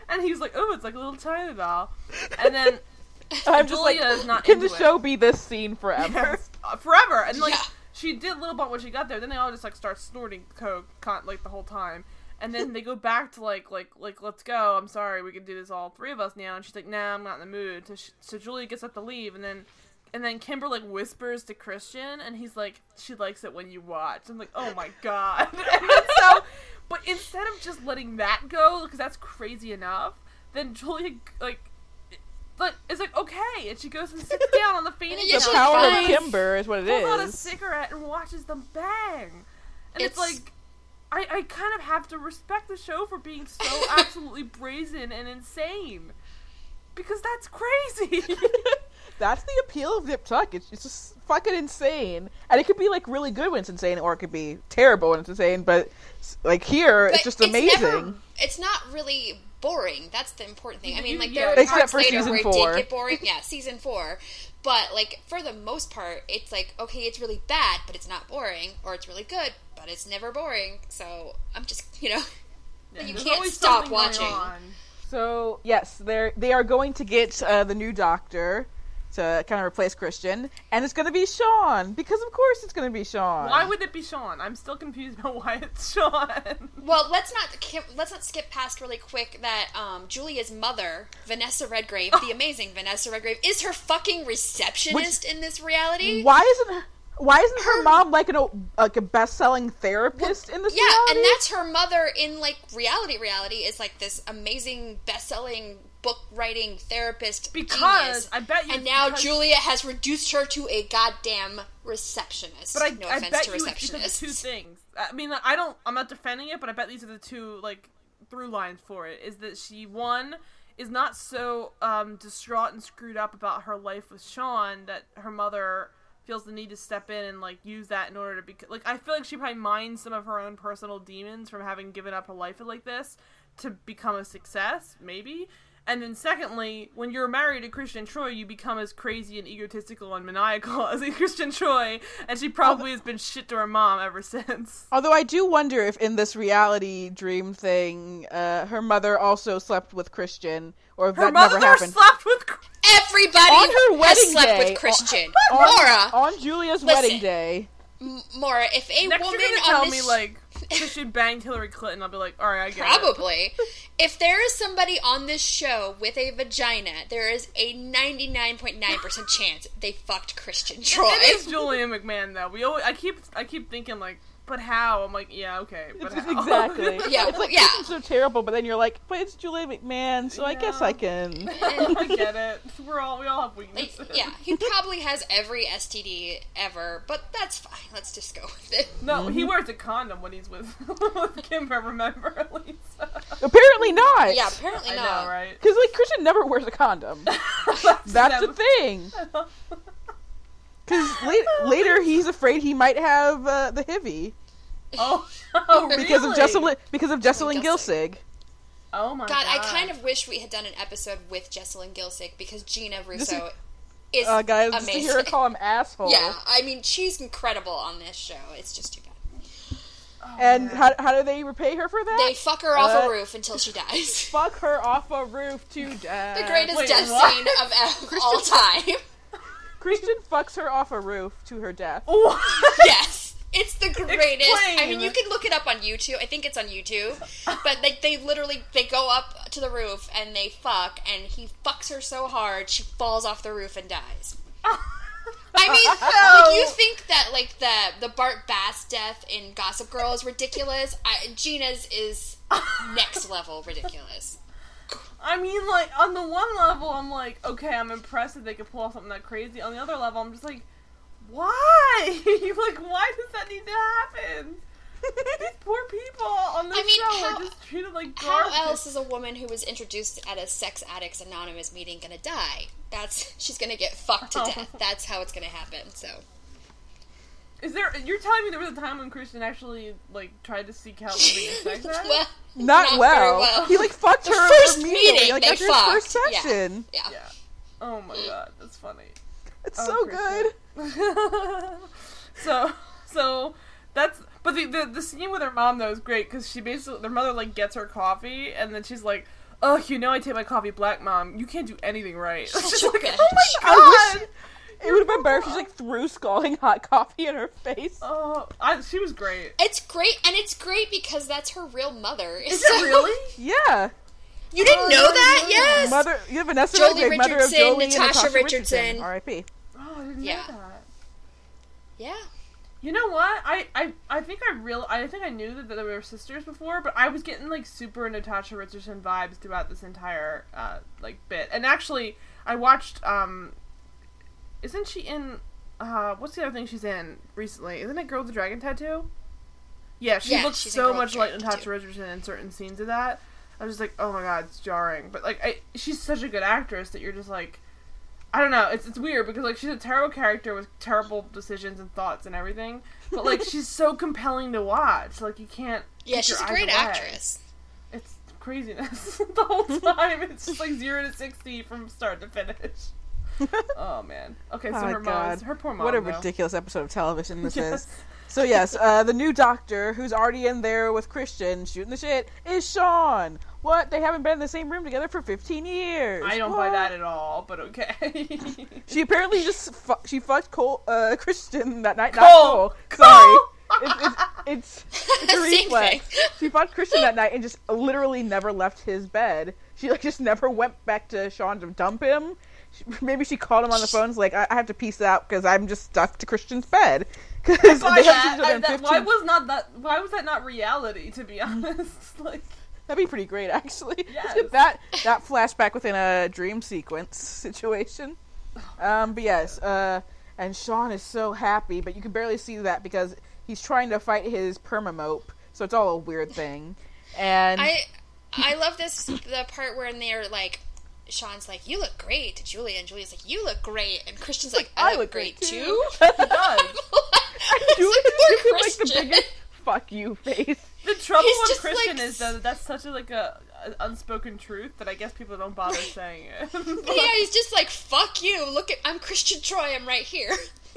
A: And he's like, oh, it's like a little China doll. And then [laughs]
B: I'm just like,
A: Julia is not
B: can
A: into
B: the
A: it.
B: show be this scene forever?
A: Yes, uh, forever. And like,
C: Yeah.
A: she did a little bit when she got there. Then they all just like start snorting coke, con- like the whole time. And then they go back to like, like, like, let's go. I'm sorry, we can do this all three of us now. And she's like, nah, I'm not in the mood. So, she, so Julia gets up to leave, and then, and then Kimber like whispers to Christian, and he's like, she likes it when you watch. I'm like, oh my god. [laughs] and so, but instead of just letting that go, because that's crazy enough, then Julia like. Like, it's like okay, and she goes and sits [laughs] down on the fainting
C: Yeah,
B: the power of. Kimber is what it
A: pulls out a cigarette and watches them bang. And it's,
C: It's-
A: like, I, I kind of have to respect the show for being so [laughs] absolutely brazen and insane. Because that's crazy. [laughs]
B: That's the appeal of Nip Tuck. It's, it's just fucking insane, and it could be like really good when it's insane, or it could be terrible when it's insane. But like here, it's
C: But
B: just amazing.
C: never- it's not really boring. That's the important thing. I mean, like
A: Yeah.
C: there were
B: Except
C: parts later where
B: four.
C: it did get [laughs] boring. Yeah, season four. But like for the most part, it's like okay, it's really bad, but it's not boring, or it's really good, but it's never boring. So I'm just you know,
A: Yeah,
C: You can't stop watching.
B: So yes, they're they are going to get uh, the new doctor to kind of replace Christian, and it's going to be Sean because of course it's going to be Sean.
A: Why would it be Sean? I'm still confused about [laughs] why it's Sean.
C: Well, let's not let's not skip past really quick that um, Julia's mother, Vanessa Redgrave, the [laughs] amazing Vanessa Redgrave, is her fucking receptionist in this reality.
B: Why isn't her, why isn't her
C: Her-
B: mom like an like a best selling therapist in this
C: Yeah,
B: reality?
C: and that's her mother in like reality. Reality is like this amazing best-selling book writing therapist
A: Because
C: genius.
A: I bet you
C: and now Julia has reduced her to a goddamn receptionist.
A: But I,
C: no
A: I
C: offense
A: bet
C: to receptionists.
A: two things. I mean, I don't. I'm not defending it, but I bet these are the two like through lines for it. Is that she one is not so um, distraught and screwed up about her life with Sean that her mother feels the need to step in and like use that in order to be like. I feel like she probably minds some of her own personal demons from having given up her life like this to become a success, maybe. And then secondly, when you're married to Christian Troy, you become as crazy and egotistical and maniacal [laughs] as a Christian Troy, and she probably has been shit to her mom ever [laughs] since.
B: Although I do wonder if in this reality dream thing, uh, her mother also slept with Christian, or if
A: Her
B: that
A: mother
B: never happened.
A: slept with. Cr-
C: Everybody
B: On her
C: has
B: wedding
C: slept
B: day,
C: with Christian. [laughs]
B: on,
C: Maura,
B: on Julia's
C: listen.
B: wedding day.
C: M- Maura, if a
A: Next,
C: woman
A: you're tell
C: on this
A: me like [laughs] Christian banged Hillary Clinton, I'll be like, all right, I get it.
C: Probably. if there is somebody on this show with a vagina, there is a 99.9% chance they fucked Christian Troy.
A: It is Julian McMahon though. We always, I keep I keep thinking like, but how? I'm like, yeah, okay, but
B: It's-
A: how? [laughs]
B: exactly.
C: Yeah,
B: it's like
C: yeah.
B: this is so terrible, but then you're like, but it's Julian McMahon, so I guess I can. [laughs]
A: I get it. We're all we all have
C: Like,
A: weaknesses.
C: yeah, he probably has every STD ever, but that's fine. Let's just go with it.
A: No, he mm-hmm. wears a condom when he's with, [laughs] with Kimber. Remember, Lisa?
B: Apparently not.
C: Yeah, apparently
A: I
C: not.
A: know, right?
B: Because like Christian never wears a condom. That's the
A: never-
B: thing. Because la- [laughs] later he's afraid he might have uh, the HIV
A: Oh, [laughs] oh
B: because of
A: really?
B: Jessalyn because of Jessalyn
C: Gilsig.
B: Gilsig.
A: Oh my
C: God,
A: god!
C: I kind of wish we had done an episode with Jessalyn Gilsig because Gina Russo is
B: Uh, guys, just to hear her call him asshole.
C: yeah, I mean, she's incredible on this show. It's just too bad.
B: And how, how do they repay her for that?
C: They fuck her off
B: Uh,
C: a roof until she dies.
B: fuck her off a roof to death. [laughs]
C: the greatest
A: wait,
C: death
A: what?
C: scene of of all time.
B: Christian fucks her off a roof to her death. [laughs]
A: What?
C: yes. It's the greatest. I mean, you can look it up on YouTube. I think it's on YouTube. But like, they literally they go up to the roof and they fuck, and he fucks her so hard she falls off the roof and dies. I mean, [laughs] like, you think that like the the Bart Bass death in Gossip Girl is ridiculous? I, Gina's is [laughs] next level ridiculous.
A: I mean, like on the one level, I'm like, okay, I'm impressed that they could pull off something that crazy. On the other level, I'm just like, why? [laughs] like, why does that need to happen? [laughs] These poor people on the
C: I mean,
A: show
C: how-
A: are just treated like garbage.
C: How else is a woman who was introduced at a sex addicts anonymous meeting gonna die? That's she's gonna get fucked to
A: Oh. [laughs]
C: death. That's how it's gonna happen. So
A: Is there? You're telling me there was a time when Christian actually like tried to seek help for being a sex addict?
C: well,
B: Not,
C: very
B: well.
C: well.
B: He like fucked
C: The
B: her
C: first
B: immediately,
C: meeting,
B: like
C: they
B: after his first
C: fucked. Yeah.
B: session.
C: yeah.
A: Yeah. Oh my god, that's funny.
B: It's
A: Oh,
B: so
A: Christian.
B: good. [laughs]
A: so so that's but the, the the scene with her mom though is great because she basically their mother like gets her coffee and then she's like oh you know I take my coffee black mom you can't do anything right
C: Such [laughs]
A: She's like
C: bitch. [laughs]
A: oh my
B: I
A: god
B: wish it would have been better if she like threw scalding hot coffee in her face.
A: oh I, she was great
C: It's great, and it's great because that's her real mother.
A: is
C: So-
A: it [laughs] really
B: Yeah,
C: You didn't
A: Oh,
C: know
A: no,
C: that?
A: no.
C: Yes.
B: mother, you yeah, Vanessa
C: Joely
B: Redgrave, mother of
C: Richardson,
B: Joely and
C: Natasha
B: Natasha
C: Richardson.
B: Richardson. R.I.P.
A: oh I didn't
C: Yeah.
A: know that
C: Yeah.
A: you know what I I, I think I real I think I knew that they were sisters before but I was getting like super Natasha Richardson vibes throughout this entire uh like bit and actually I watched um isn't she in uh what's the other thing she's in recently isn't it Girl with the Dragon Tattoo yeah she
C: Yeah,
A: looks so much like Natasha. Richardson in certain scenes of that I was just like oh my god it's jarring but like I she's such a good actress that you're just like I don't know. It's it's weird because like she's a terrible character with terrible decisions and thoughts and everything, but like [laughs] she's so compelling to watch. Like you can't.
C: Yeah, she's a great actress.
A: It's craziness [laughs] the whole time. It's just like zero to sixty from start to finish. [laughs] oh man. Okay, so
B: Oh,
A: her mom, her poor mom.
B: What a
A: though.
B: ridiculous episode of television this [laughs]
A: Yes.
B: is. So yes, uh, the new doctor who's already in there with Christian shooting the shit is Sean. What? They haven't been in the same room together for 15 years.
A: I don't buy that at all, but okay. [laughs]
B: She apparently just fu- she fucked Cole uh, Christian that night.
A: Cole!
B: Not Cole.
A: Cole!
B: Sorry. It's, it's, it's, it's a reflex. She fucked Christian that night and just literally never left his bed. She like just never went back to Sean to dump him. She, [laughs] maybe she called him on the phone. and was like, I, I have to piece out because I'm just stuck to Christian's bed. Because
A: Buy
B: haven't seen each other
A: I-
B: in
A: that-
B: 15
A: why was not that? Why was that not reality? To be honest, [laughs] like
B: That'd be pretty great, actually. Let's [laughs]
A: Yes.
B: that that flashback within a dream sequence situation. Um, but yes, uh, and Sean is so happy, but you can barely see that because he's trying to fight his permamope, so it's all a weird thing. And
C: I I love this the part where they're like Sean's like, You look great to Julia and Julia's like, You look great and Christian's like, I, look, great, too. [laughs]
A: he does.
B: Julia's
C: Poor
B: giving, like the
C: Christian.
B: biggest "fuck you" face.
A: The trouble
C: He's
A: with Christian
C: like,
A: is though that that's such a like a, a unspoken truth that I guess people don't bother [laughs] saying it. [laughs]
C: yeah, he's just like, Fuck you, look at I'm Christian Troy, I'm right here.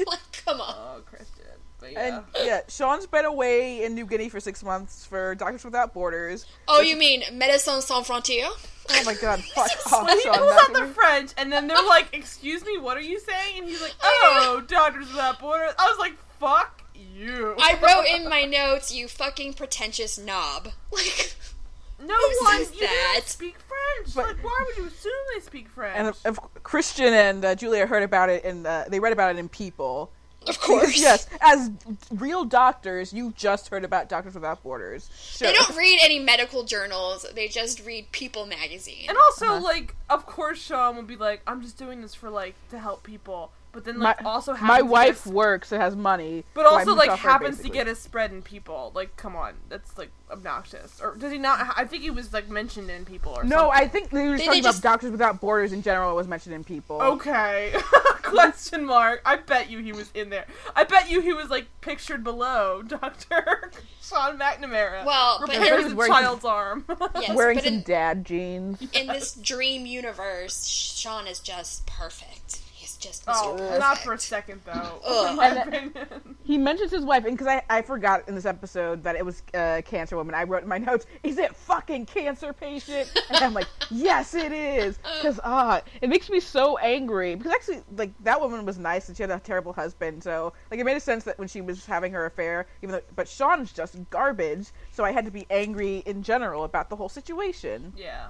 C: like, come on.
A: oh, Christian. But yeah.
B: And yeah, Sean's been away in New Guinea for six months for Doctors Without Borders.
C: Oh, you mean Médecins Sans Frontières?
B: Oh my god, fuck off,
A: he
B: Sean.
A: pulls out the French, and then they're like, "Excuse me, what are you saying?" And he's like, "Oh, Doctors Without Borders." I was like, "Fuck you.
C: I [laughs] wrote in my notes, "You fucking pretentious knob." [laughs] Like,
A: no
C: Who
A: one.
C: says
A: You
C: that?
A: don't speak French.
B: But-
A: like, why would you assume they speak French?
B: And Christian and uh, Julia heard about it, and uh, they read about it in People.
C: Of course, [laughs]
B: yes, as real doctors, you just heard about Doctors Without Borders. Sure.
C: They don't read any medical journals. They just read People magazine.
A: And also,
B: Uh-huh.
A: like, of course, Sean would be like, "I'm just doing this for like to help people," but then like
B: my,
A: also happens
B: my
A: to
B: wife
A: get-
B: works and has money,
A: but
B: so
A: also
B: mooch
A: like
B: off her,
A: happens to get a spread in people. Like, come on, that's like obnoxious. Or does he not? I think he was like mentioned in people or something?
B: No,
A: something.
B: I think they were
C: They-
B: talking
C: they just-
B: about Doctors Without Borders in general. It was mentioned in People.
A: Okay. [laughs] Question mark. I bet you he was in there. I bet you he was like pictured below [laughs] Doctor Sean McNamara.
C: Well, but-
A: repairs
B: He
A: a
B: was wearing
A: child's arm. [laughs]
C: Yes,
B: wearing some
C: in,
B: dad jeans.
C: in this dream universe, Sean is just perfect. He's just Mr.
A: oh,
C: perfect.
A: not for a second though. [laughs] [laughs]
C: Ugh.
A: In my
B: And-
A: opinion. [laughs]
B: He mentions his wife, and because I, I forgot in this episode that it was uh, cancer woman, I wrote in my notes, "Is it fucking cancer patient?" And I'm like, "Yes, it is." Because ah, it makes me so angry. Because actually, like that woman was nice, and she had a terrible husband, so like it made a sense that when she was having her affair, even though, but Sean's just garbage. So I had to be angry in general about the whole situation.
A: Yeah,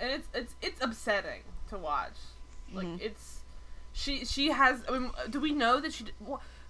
A: and it's it's it's upsetting to watch. Like
B: Mm-hmm.
A: it's she she has. I mean, do we know that she?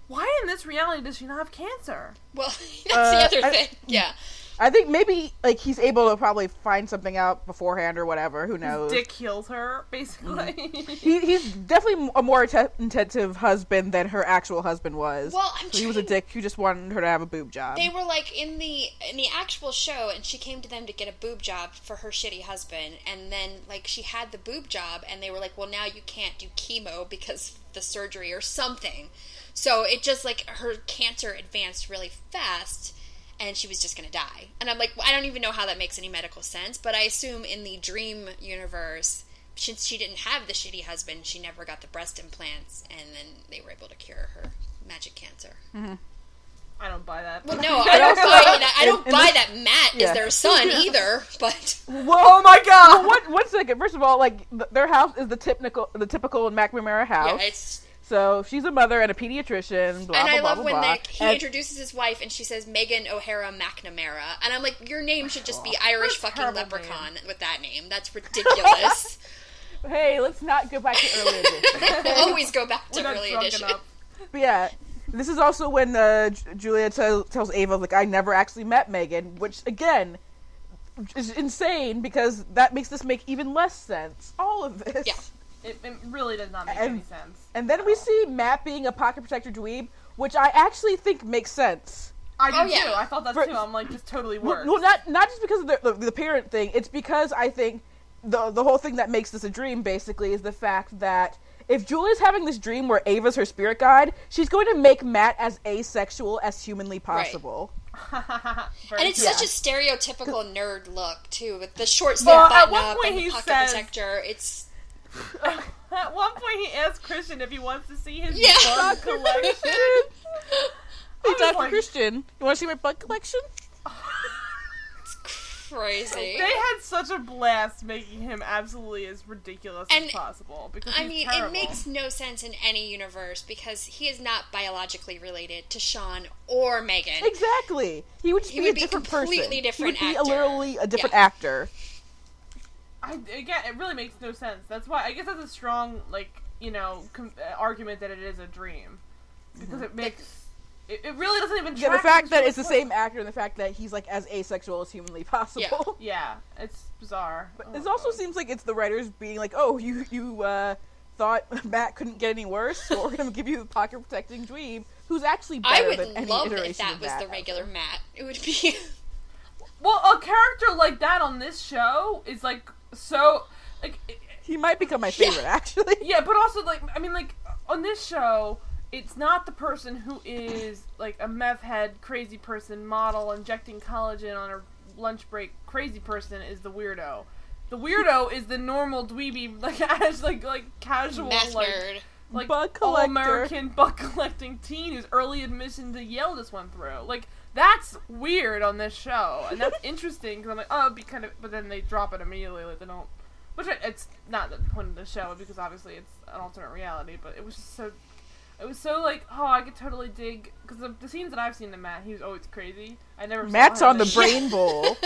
A: Why in this reality does she not have cancer?
C: Well, [laughs] that's
B: Uh,
C: the other
B: I-
C: thing. Yeah.
B: I think maybe like he's able to probably find something out beforehand or whatever. Who knows?
A: Dick heals her basically. [laughs]
B: He, he's definitely a more atten- attentive husband than her actual husband was.
C: Well, I'm
B: so he was a dick who just wanted her to have a boob job.
C: They were like in the in the actual show, and she came to them to get a boob job for her shitty husband, and then like she had the boob job, and they were like, "Well, now you can't do chemo because the surgery or something." So it just like her cancer advanced really fast, and she was just gonna die. And I'm like, well, I don't even know how that makes any medical sense, but I assume in the dream universe. Since she didn't have the shitty husband, she never got the breast implants, and then they were able to cure her magic cancer. Mm-hmm.
A: I don't buy that.
C: Well, [laughs] no, I don't buy. I don't
B: And- and
C: buy
B: this-
C: that Matt
B: yeah.
C: is their son [laughs] either. But
A: Oh my god!
B: One, one second. First of all, like th- their house is the typical, the typical McNamara house.
C: yeah, it's.
B: So she's a mother and a pediatrician. Blah
C: and
B: blah
C: I love
B: blah.
C: when they, he
B: And-
C: introduces his wife and she says Megan O'Hara McNamara, and I'm like, your name should just be Irish fucking leprechaun with that name. That's ridiculous. [laughs] [laughs]
B: hey, let's not go back to earlier. [laughs] editions.
C: Always go back to
A: We're
C: early edition.
B: But yeah, this is also when uh, Julia tell tells Ava like I never actually met Megan, which again is insane because that makes this make even less sense. All of this.
C: Yeah.
A: It, it really does not make
B: And-
A: any sense.
B: And then we see Matt being a pocket protector dweeb, which I actually think makes sense.
A: I do
C: Oh, yeah.
A: too. I thought that
B: For-
A: too. I'm like, this totally works.
B: well, not not just because of the, the the parent thing. It's because I think the the whole thing that makes this a dream basically is the fact that if Julia's having this dream where Ava's her spirit guide, she's going to make Matt as asexual as humanly possible.
A: Very [laughs]
C: And it's
A: true.
C: such a stereotypical nerd look too, with the short sleeve
A: Well, at
C: button
A: one
C: up
A: point
C: and
A: he
C: the pocket
A: says-
C: protector. It's
A: At one point, he asked Christian if he wants to see his
C: Yeah.
A: bug collection.
B: Hey, Dr.
A: like-
B: Christian, you want to see my bug collection?
C: It's crazy.
A: They had such a blast making him absolutely as ridiculous
C: And,
A: as possible because
C: I mean,
A: terrible.
C: it makes no sense in any universe because he is not biologically related to Sean or Megan.
B: Exactly. He would just
C: He
B: be
C: would
B: a
C: be
B: different
C: completely
B: person.
C: different
B: he would be
C: actor.
B: a literally a different
C: Yeah.
B: actor.
A: I, again, it really makes no sense. That's why I guess that's a strong like you know com- uh, argument that it is a dream because it makes it, it really doesn't even.
B: Mm-hmm. Yeah, the fact that it's the
A: going-
B: same actor and the fact that he's like as asexual as humanly [laughs] possible.
A: Yeah, it's bizarre.
B: But
A: Oh
B: it also
A: God.
B: seems like it's the writers being like, "Oh, you you uh, thought [laughs] Matt couldn't get any worse, so we're gonna [laughs] give you the pocket protecting dweeb, who's actually
C: I
B: better than
C: would
B: any
C: love
B: iteration
C: if that was
B: Matt
C: the regular
B: there.
C: Matt. It would be.
A: Well, a character like that on this show is like so like it-
B: He might become my [laughs]
C: Yeah.
B: favorite, actually. [laughs]
A: yeah, but also like I mean like on this show it's not the person who is like a meth head crazy person model injecting collagen on her lunch break crazy person is the weirdo. The weirdo [laughs] is the normal dweeby like as like like casual
C: Math
A: like
C: nerd.
A: like all. American buck collecting teen whose early admission to Yale just went through. Like that's weird on this show, and that's interesting because I'm like, oh, it'd be kind of, but then they drop it immediately. Like they don't, which it's not the point of the show because obviously it's an alternate reality. But it was just so. It was so like, oh, I could totally dig because the, the scenes that I've seen of Matt, he was always crazy. I never. saw
B: Matt's
A: him
B: on the
A: in-
B: brain [laughs] bowl.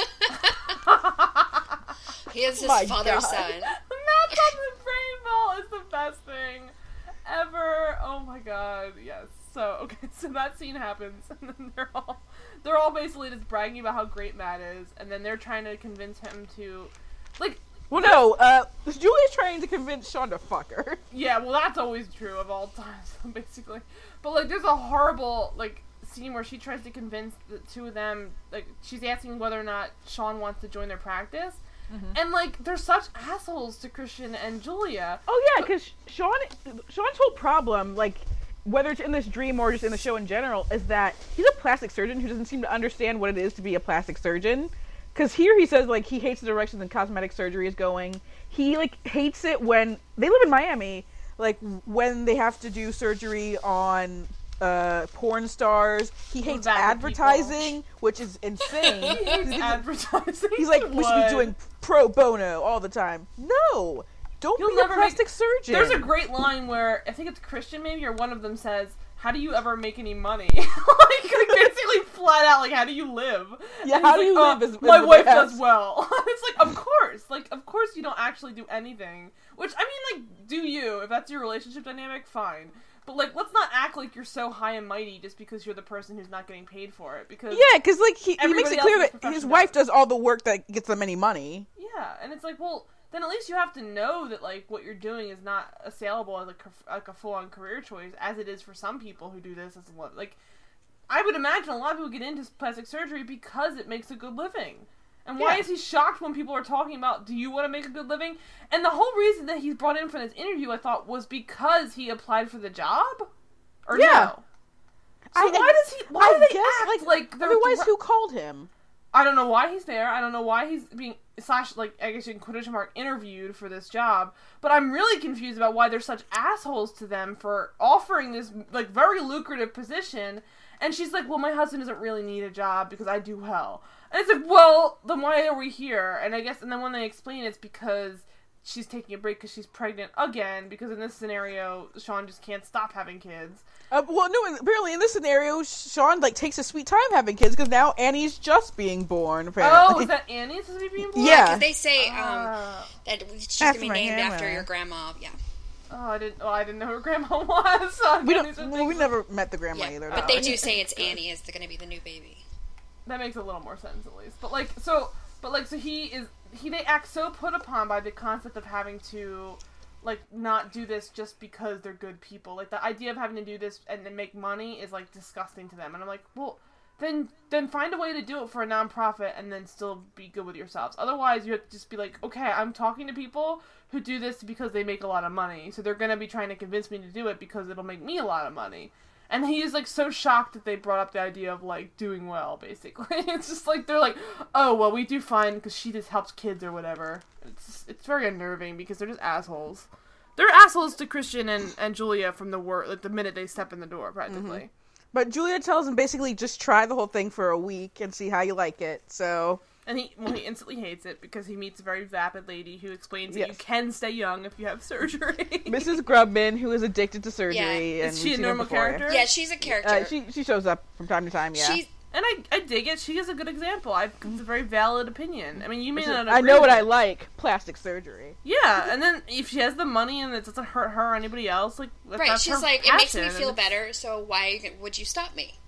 C: He is his [laughs] oh
B: My
C: father's
B: God.
C: son. [laughs]
A: Matt's on the brain bowl is the best thing ever. Oh my god, yes. So okay, so that scene happens, and then they're all they're all basically just bragging about how great Matt is, and then they're trying to convince him to, like,
B: Well, no, uh, Julia's trying to convince Sean to fuck her.
A: yeah, well that's always true of all [laughs] times, basically. But like, there's a horrible like scene where she tries to convince the two of them, like, she's asking whether or not Sean wants to join their practice. And like they're such assholes to Christian and Julia.
B: Oh yeah, because Sean, Sean's whole problem, like whether it's in this dream or just in the show in general, is that he's a plastic surgeon who doesn't seem to understand what it is to be a plastic surgeon. Because here he says like he hates the direction that cosmetic surgery is going. He like hates it when they live in Miami, like when they have to do surgery on uh, porn stars. He hates advertising, which is insane. [laughs]
A: He hates
B: He's-
A: advertising.
B: He's like, we should be doing pro bono all the time. No, don't
A: You'll
B: be
A: never
B: a
A: make-
B: plastic surgeon.
A: There's a great line where I think it's Christian maybe, or one of them says, "How do you ever make any money?" [laughs] like, like, basically flat out, like, "How do you live?"
B: Yeah, how do you
A: like,
B: live
A: "Uh,
B: is- is
A: my wife
B: best."
A: does well. [laughs] it's like, of course, like, of course you don't actually do anything. Which I mean, like, do you? If that's your relationship dynamic, fine. But like, let's not act like you're so high and mighty just because you're the person who's not getting paid for it. Because
B: Yeah, because like he, he makes it clear that his wife
A: does
B: all the work that gets them any money.
A: Yeah, and it's like, well, then at least you have to know that like what you're doing is not assailable as a like a full on career choice, as it is for some people who do this as a li- like. I would imagine a lot of people get into plastic surgery because it makes a good living. And why
B: Yeah.
A: is he shocked when people are talking about, do you want to make a good living? And the whole reason that he's brought in for this interview, I thought, was because he applied for the job? Or
B: Yeah.
A: no? So
B: I-
A: why does he, why
B: I
A: do they
B: guess,
A: act
B: like,
A: like,
B: Otherwise, who called him?
A: I don't know why he's there. I don't know why he's being slash like I guess you can quotation mark interviewed for this job. But I'm really confused about why they're such assholes to them for offering this like very lucrative position. And she's like, "Well, my husband doesn't really need a job because I do well." And it's like, "Well, then why are we here?" And I guess and then when they explain it's because she's taking a break because she's pregnant again because in this scenario Sean just can't stop having kids.
B: Uh, well, no. in- Apparently, in this scenario, Sean like takes a sweet time having kids because now Annie's just being born. Apparently.
A: Oh, is that Annie supposed to be being born?
B: Yeah.
C: Because they say um,
A: Ah.
C: that she's
B: After
C: gonna be named
B: grandma.
C: after your grandma. Yeah,
A: Oh, I didn't. Oh, I didn't know who her grandma [laughs] was. So
B: we don't. Well, we never met the grandma
C: yeah.
B: either.
C: But
B: though.
C: they do say it's Annie is gonna be the new baby.
A: That makes a little more sense, at least. But like, so, but like, so he is. He they act so put upon by the concept of having to, like, not do this just because they're good people. Like the idea of having to do this and then make money is like disgusting to them. And I'm like, well, then then find a way to do it for a nonprofit and then still be good with yourselves. Otherwise, you have to just be like, okay, I'm talking to people who do this because they make a lot of money, so they're gonna be trying to convince me to do it because it'll make me a lot of money. And he is like so shocked that they brought up the idea of like doing well, basically. [laughs] it's just like they're like, oh well, we do fine because she just helps kids or whatever. It's just, it's very unnerving because they're just assholes. They're assholes to Christian and, and Julia from the word like the minute they step in the door, practically. Mm-hmm.
B: But Julia tells him basically just try the whole thing for a week and see how you like it. So
A: And he well, he instantly hates it because he meets a very vapid lady who explains that you can stay young if you have surgery.
B: Mrs. Grubman, who is addicted to surgery,
C: Yeah.
B: and
A: Is she a normal character?
C: Yeah, she's a character.
B: Uh, she she shows up from time to time. Yeah,
C: She's
A: and I, I dig it. She is a good example. I, it's a very valid opinion. I mean, you may not.
B: I know what I like: plastic surgery.
A: Yeah, and then if she has the money and it doesn't hurt her or anybody else, like
C: right.
A: that's
C: She's
A: her
C: like, it makes me feel better. So why would you stop me?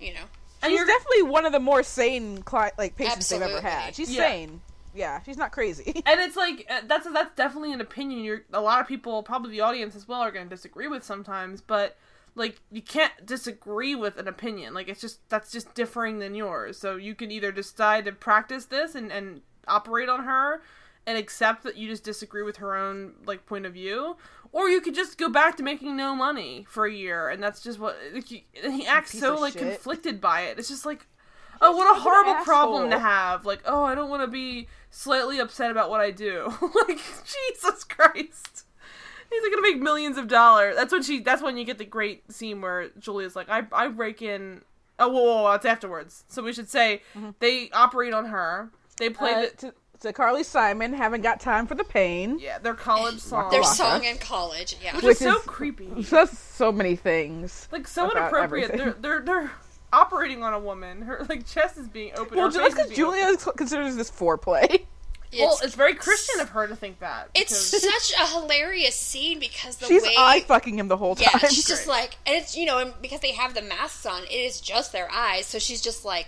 C: You know.
A: And
B: She's definitely one of the more sane cli- like patients they've ever had. She's
A: Yeah.
B: sane. Yeah, she's not crazy. [laughs]
A: and it's like uh, that's that's definitely an opinion. You're a lot of people, probably the audience as well, are going to disagree with sometimes, but like you can't disagree with an opinion. Like it's just that's just differing than yours. So you can either decide to practice this and and operate on her and accept that you just disagree with her own like point of view or you could just go back to making no money for a year and that's just what like, he acts so like
B: shit.
A: conflicted by it. It's just like oh what a horrible problem to have. Like oh i don't want to be slightly upset about what i do. [laughs] Like jesus christ. He's like gonna make millions of dollars. That's when she that's when you get the great scene where julia's like i, I rake in oh whoa, whoa, whoa that's afterwards. So we should say they operate on her. They play
B: Uh,
A: the
B: to So Carly Simon haven't got time for the pain.
A: Yeah, their college song.
C: Their
B: Waka.
C: song in college, yeah.
A: which,
B: Which
A: is so
B: is-
A: creepy. [laughs]
B: Says so many things.
A: Like so
B: about
A: inappropriate. They're they're they're operating on a woman. Her like chest is being opened.
B: Well,
A: her
B: that's because Julia
A: opened.
B: considers this foreplay. [laughs]
A: Well,
C: It's,
A: it's very Christian of her to think that.
C: it's such a hilarious scene because the
B: She's
C: way
B: eye fucking him the whole
C: yeah,
B: time.
C: she's just like, and it's you know, and because they have the masks on, it is just their eyes. So she's just like,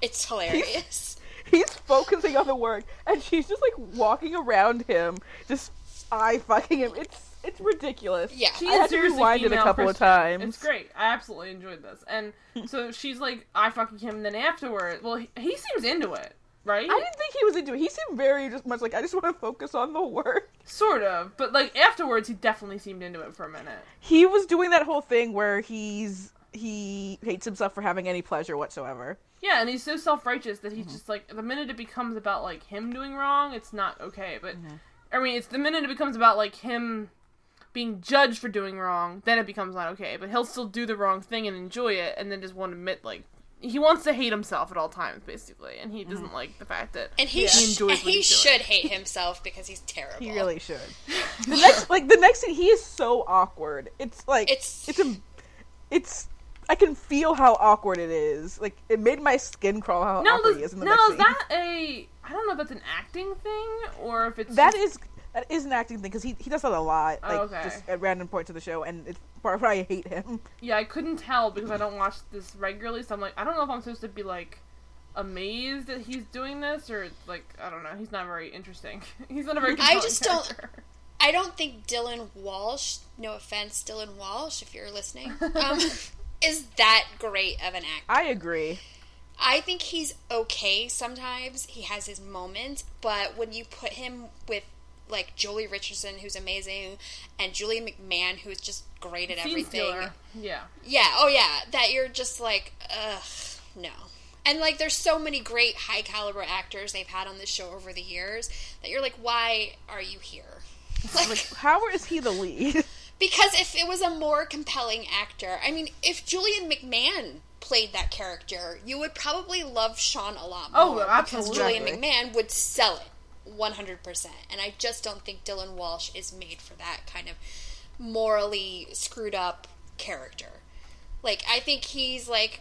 C: it's hilarious.
B: He's [laughs] focusing on the work, and she's just like walking around him, just eye fucking him. It's it's ridiculous.
C: Yeah.
A: She
B: had to rewind it a couple of times.
A: It's great. I absolutely enjoyed this. And [laughs] so she's like, I fucking him. And then afterward, well, he, he seems into it, right?
B: I didn't think he was into it. He seemed very just much like I just want to focus on the work. [laughs]
A: Sort of, but like afterwards, he definitely seemed into it for a minute.
B: He was doing that whole thing where he's he hates himself for having any pleasure whatsoever.
A: Yeah, and he's so self righteous that
B: Mm-hmm.
A: he's just like the minute it becomes about like him doing wrong, it's not okay. But
B: Mm-hmm.
A: I mean, it's the minute it becomes about like him being judged for doing wrong, then it becomes not okay. But he'll still do the wrong thing and enjoy it, and then just won't admit like he wants to hate himself at all times, basically, and he
B: Mm-hmm.
A: doesn't like the fact that
C: And he,
A: he
C: sh-
A: enjoys
C: and
A: what
C: he
A: he's doing.
C: should hate himself because he's terrible.
B: He really should. [laughs] The next, like the next scene, he is so awkward. It's like
C: It's-
B: it's a, it's. I can feel how awkward it is. Like it made my skin crawl how
A: No,
B: awkward
A: is,
B: he is in the
A: no,
B: next
A: is that a? I don't know if that's an acting thing or if it's
B: That
A: just-
B: is that is an acting thing because he he does that a lot,
A: Oh,
B: like
A: okay.
B: just at random points of the show, and it's part of why I hate him.
A: Yeah, I couldn't tell because I don't watch this regularly, so I'm like, I don't know if I'm supposed to be like amazed that he's doing this or like I don't know. He's not very interesting. [laughs] he's not a very.
C: I
A: compelling
C: just don't- I don't think Dylan Walsh, no offense, Dylan Walsh, if you're listening, [laughs] um, is that great of an actor.
B: I agree.
C: I think he's okay sometimes. He has his moments, but when you put him with like Joely Richardson, who's amazing, and Julian McMahon, who is just great at
A: Scene
C: everything.
A: Yeah.
C: Yeah, oh yeah, that you're just like, ugh, no. And like, there's so many great high caliber actors they've had on this show over the years that you're like, why are you here? Like,
B: How is he the lead? [laughs]
C: because if it was a more compelling actor, I mean, if Julian McMahon played that character, you would probably love Sean a lot oh, more.
A: Oh, absolutely. Because.
C: Julian McMahon would sell it 100%. And I just don't think Dylan Walsh is made for that kind of morally screwed up character. Like, I think he's like,